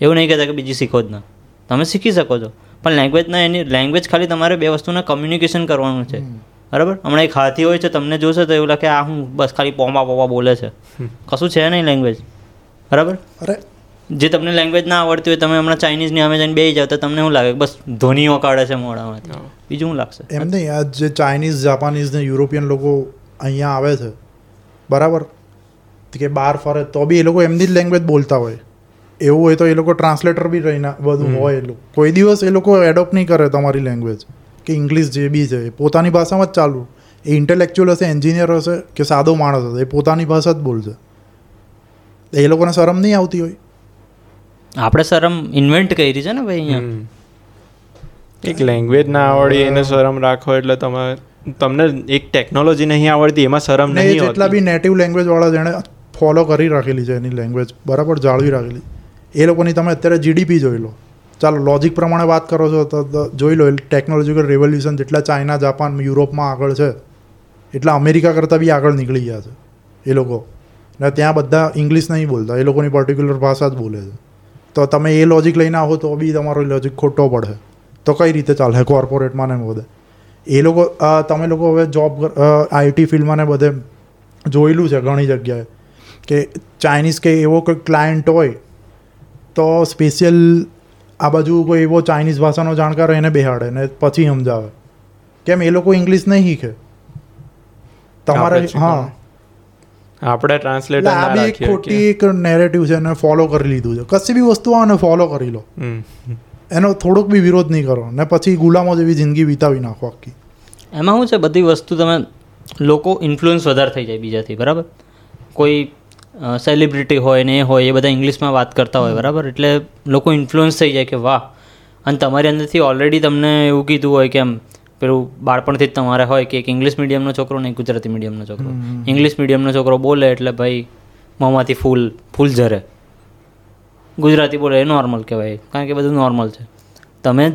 એવું નહીં કહેતા કે બીજી શીખો જ ના. તમે શીખી શકો છો. પણ લેંગ્વેજના એની લેંગ્વેજ ખાલી તમારે બે વસ્તુના કમ્યુનિકેશન કરવાનું છે. બરાબર? હમણાં એક હાથી હોય છે તમને જોશે તો એવું લાગે આ હું બસ ખાલી પોમા પોમા બોલે છે. કશું છે નહીં લેંગ્વેજ બરાબર? અરે જે તમને લેંગ્વેજ ના આવડતી હોય તમે હમણાં ચાઇનીઝની સામે જઈને બેસી જાવ તો તમને શું લાગે? બસ ધોનીઓ કાઢે છે મોઢામાંથી. બીજું શું લાગશે? એમ નહીં આ જે ચાઇનીઝ જાપાનીઝ ને યુરોપિયન લોકો અહીંયા આવે છે બરાબર? કે બહાર ફરે તો બી એ લોકો એમની જ લેંગ્વેજ બોલતા હોય. એવું હોય તો એ લોકો ટ્રાન્સલેટર બી રહીને બધું હોય એ લોકો. કોઈ દિવસ એ લોકો એડોપ્ટ નહીં કરે તમારી લેંગ્વેજ કે ઇંગ્લિશ જે બી છે એ પોતાની ભાષામાં જ ચાલુ. એ ઇન્ટેલેક્ચ્યુઅલ હશે એન્જિનિયર હશે કે સાદો માણસ હશે એ પોતાની ભાષા જ બોલશે. એ લોકોને શરમ નહીં આવતી હોય. આપણે શરમ ઇન્વેન્ટ કરી છે ને ભાઈ અહીંયા? એક લેંગ્વેજ ના આવડી એને શરમ રાખો એટલે તમે તમને એક ટેકનોલોજી નહીં આવડતી એમાં શરમ નહીં જેટલા હોતી બી નેટિવ લેંગ્વેજ વાળા જેણે ફોલો કરી રાખેલી છે એની લેંગ્વેજ બરાબર જાળવી રાખેલી. એ લોકોની તમે અત્યારે જીડીપી જોઈ લો. ચાલો લોજિક પ્રમાણે વાત કરો છો તો તો જોઈ લો ટેકનોલોજીકલ રેવોલ્યુશન જેટલા ચાઇના જાપાન યુરોપમાં આગળ છે એટલા અમેરિકા કરતાં બી આગળ નીકળી ગયા છે એ લોકો. ને ત્યાં બધા ઇંગ્લિશ નહીં બોલતા એ લોકોની પર્ટિક્યુલર ભાષા જ બોલે છે. તો તમે એ લોજિક લઈને આવો તો બી તમારો લોજિક ખોટો પડે. તો કઈ રીતે ચાલે કોર્પોરેટમાં ને બધે. એ લોકો તમે લોકો હવે જોબ આઈટી ફિલ્ડમાં ને બધે જોયેલું છે ઘણી જગ્યાએ કે ચાઇનીઝ કે એવો કોઈ ક્લાયન્ટ હોય તો સ્પેશિયલ આ બાજુ કોઈ એવો ચાઇનીઝ ભાષાનો જાણકાર હોય એને બેહાડે ને પછી સમજાવે. કેમ એ લોકો ઇંગ્લિશ નહીં શીખે. તમારે હા. આપણે ટ્રાન્સલેટર આ ના બી એક ખોટી એક નેરેટિવ છે એને ફોલો કરી લીધું છે. કશી બી વસ્તુ આવે ફોલો કરી લો. એનો થોડોક બી વિરોધ નહીં કરો. ને પછી ગુલામો જેવી જિંદગી વિતાવી નાખો આખી. એમાં શું છે? બધી વસ્તુ તમે લોકો ઇન્ફ્લુઅન્સ વધારે થઈ જાય બીજાથી બરાબર? કોઈ સેલિબ્રિટી હોય ને એ હોય એ બધા ઇંગ્લિશમાં વાત કરતા હોય બરાબર? એટલે લોકો ઇન્ફ્લુઅન્સ થઈ જાય કે વાહ. અને તમારી અંદરથી ઓલરેડી તમને એવું કીધું હોય કે આમ પેલું બાળપણથી જ તમારે હોય કે એક ઇંગ્લિશ મીડિયમનો છોકરો ને ગુજરાતી મીડિયમનો છોકરો. ઇંગ્લિશ મીડિયમનો છોકરો બોલે એટલે ભાઈ મોંમાંથી ફૂલ ફૂલ ઝરે. ગુજરાતી બોલે એ નોર્મલ કહેવાય. કારણ કે બધું નોર્મલ છે. તમે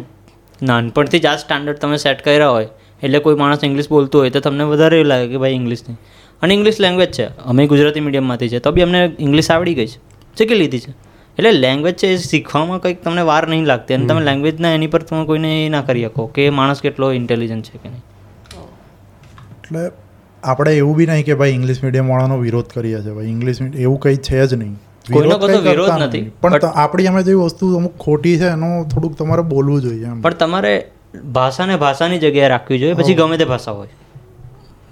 નાનપણથી જ આ સ્ટાન્ડર્ડ તમે સેટ કર્યા હોય, એટલે કોઈ માણસ ઇંગ્લિશ બોલતું હોય તો તમને વધારે એવું લાગે કે ભાઈ ઇંગ્લિશ નહીં. અને ઇંગ્લિશ લેંગ્વેજ છે. અમે ગુજરાતી મીડિયમમાંથી છે. તો બી અમને ઇંગ્લિશ આવડી ગઈ છે. શીખી લીધી છે? એટલે લેંગ્વેજ છે એ શીખવામાં કંઈક તમને વાર નહીં લાગતી અને તમે લેંગ્વેજના એની પર તમે કોઈને એ ના કરી શકો કે માણસ કેટલો ઇન્ટેલિજન્ટ છે કે નહીં. એટલે આપણે એવું બી નહીં કે ભાઈ ઇંગ્લિશ મીડિયમ વાળાનો વિરોધ કરીએ છીએ. ભાઈ ઇંગ્લિશ મીડિયમ એવું કંઈ છે જ નહીં. કોઈનો વિરોધ વિરોધ નથી. પણ આપણી અમે જે વસ્તુ અમુક ખોટી છે એનું થોડુંક તમારે બોલવું જોઈએ પણ તમારે ભાષાને ભાષાની જગ્યાએ રાખવી જોઈએ. પછી ગમે તે ભાષા હોય.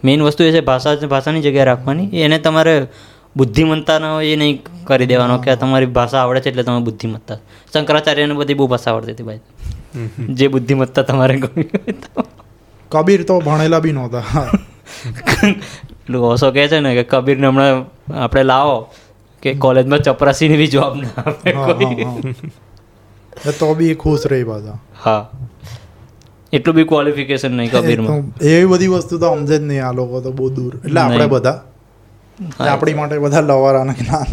મેઇન વસ્તુ એ છે ભાષા ભાષાની જગ્યાએ રાખવાની. એને તમારે બુદ્ધિમત્તાનો એ નહીં કરી દેવાનો કે તમારી ભાષા આવડે છે એટલે તમે બુદ્ધિમત્તા. શંકરાચાર્યને બધી બહુ ભાષા આવડતી હતી ભાઈ. જે બુદ્ધિમત્તા તમારે કબીર તો ભણેલા બી નહોતા. ઓસો કહે છે ને કે કબીરને હમણાં આપણે લાવો કે કોલેજમાં ચપરાસીની બી જોબ ના આપે તો બી ખુશ રહી પાછા. હા. એટલું બી ક્વોલિફિકેશન નહીં કબીરમાં. એ એવી બધી વસ્તુ તો સમજે જ નહીં આ લોકો તો બહુ દૂર. એટલે આપણે બધા આપણી માટે બધા લવારા ને જ્ઞાન.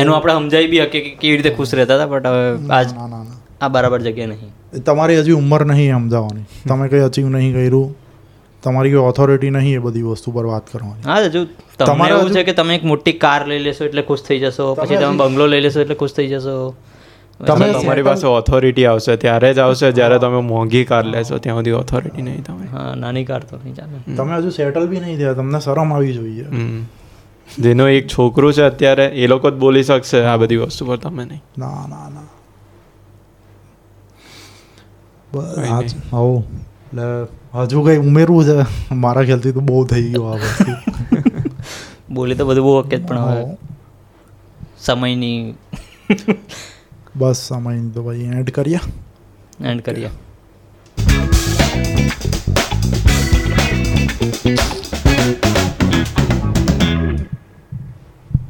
એનું આપણે સમજાવી બી કે કેવી રીતે ખુશ રહેતા હતા બટ હવે આજ ના ના ના. આ બરાબર જગ્યા નહીં. તમારી હજી ઉંમર નહીં સમજાવવાની તમે કંઈ અચીવ નહીં કર્યું. તમારી કોઈ ઓથોરિટી નહીં એ બધી વસ્તુ પર વાત કરવાની. હા હજુ તમારે એવું છે કે તમે એક મોટી કાર લઈ લેશો એટલે ખુશ થઈ જશો પછી તમે બંગલો લઈ લેશો એટલે ખુશ થઈ જશો. તમે તમારી પાસે ઓથોરિટી આવશે ત્યારે જ આવશે જ્યારે તમે મોંઘી કાર લેશો ત્યાં સુધી ઓથોરિટી નહીં તમે હા નાની કાર તો નહીં ચાલે. તમે હજુ સેટલ બી નહીં થયા તમને શરમ આવી જોઈએ. જેનો એક છોકરો છે અત્યારે એ લોકો જ બોલી શકશે આ બધી વસ્તુ પર તમે નહીં. ના ના ના. કંઈ એટલે હજુ કંઈ ઉમેરવું છે? મારા ખ્યાલથી તો બહુ થઈ ગયું આ વસ્તુ. બોલી તો બધું બહુ વખત પણ હવે. સમયની બસ સમય તો ભાઈ એન્ડ કરીએ. એન્ડ કરીએ.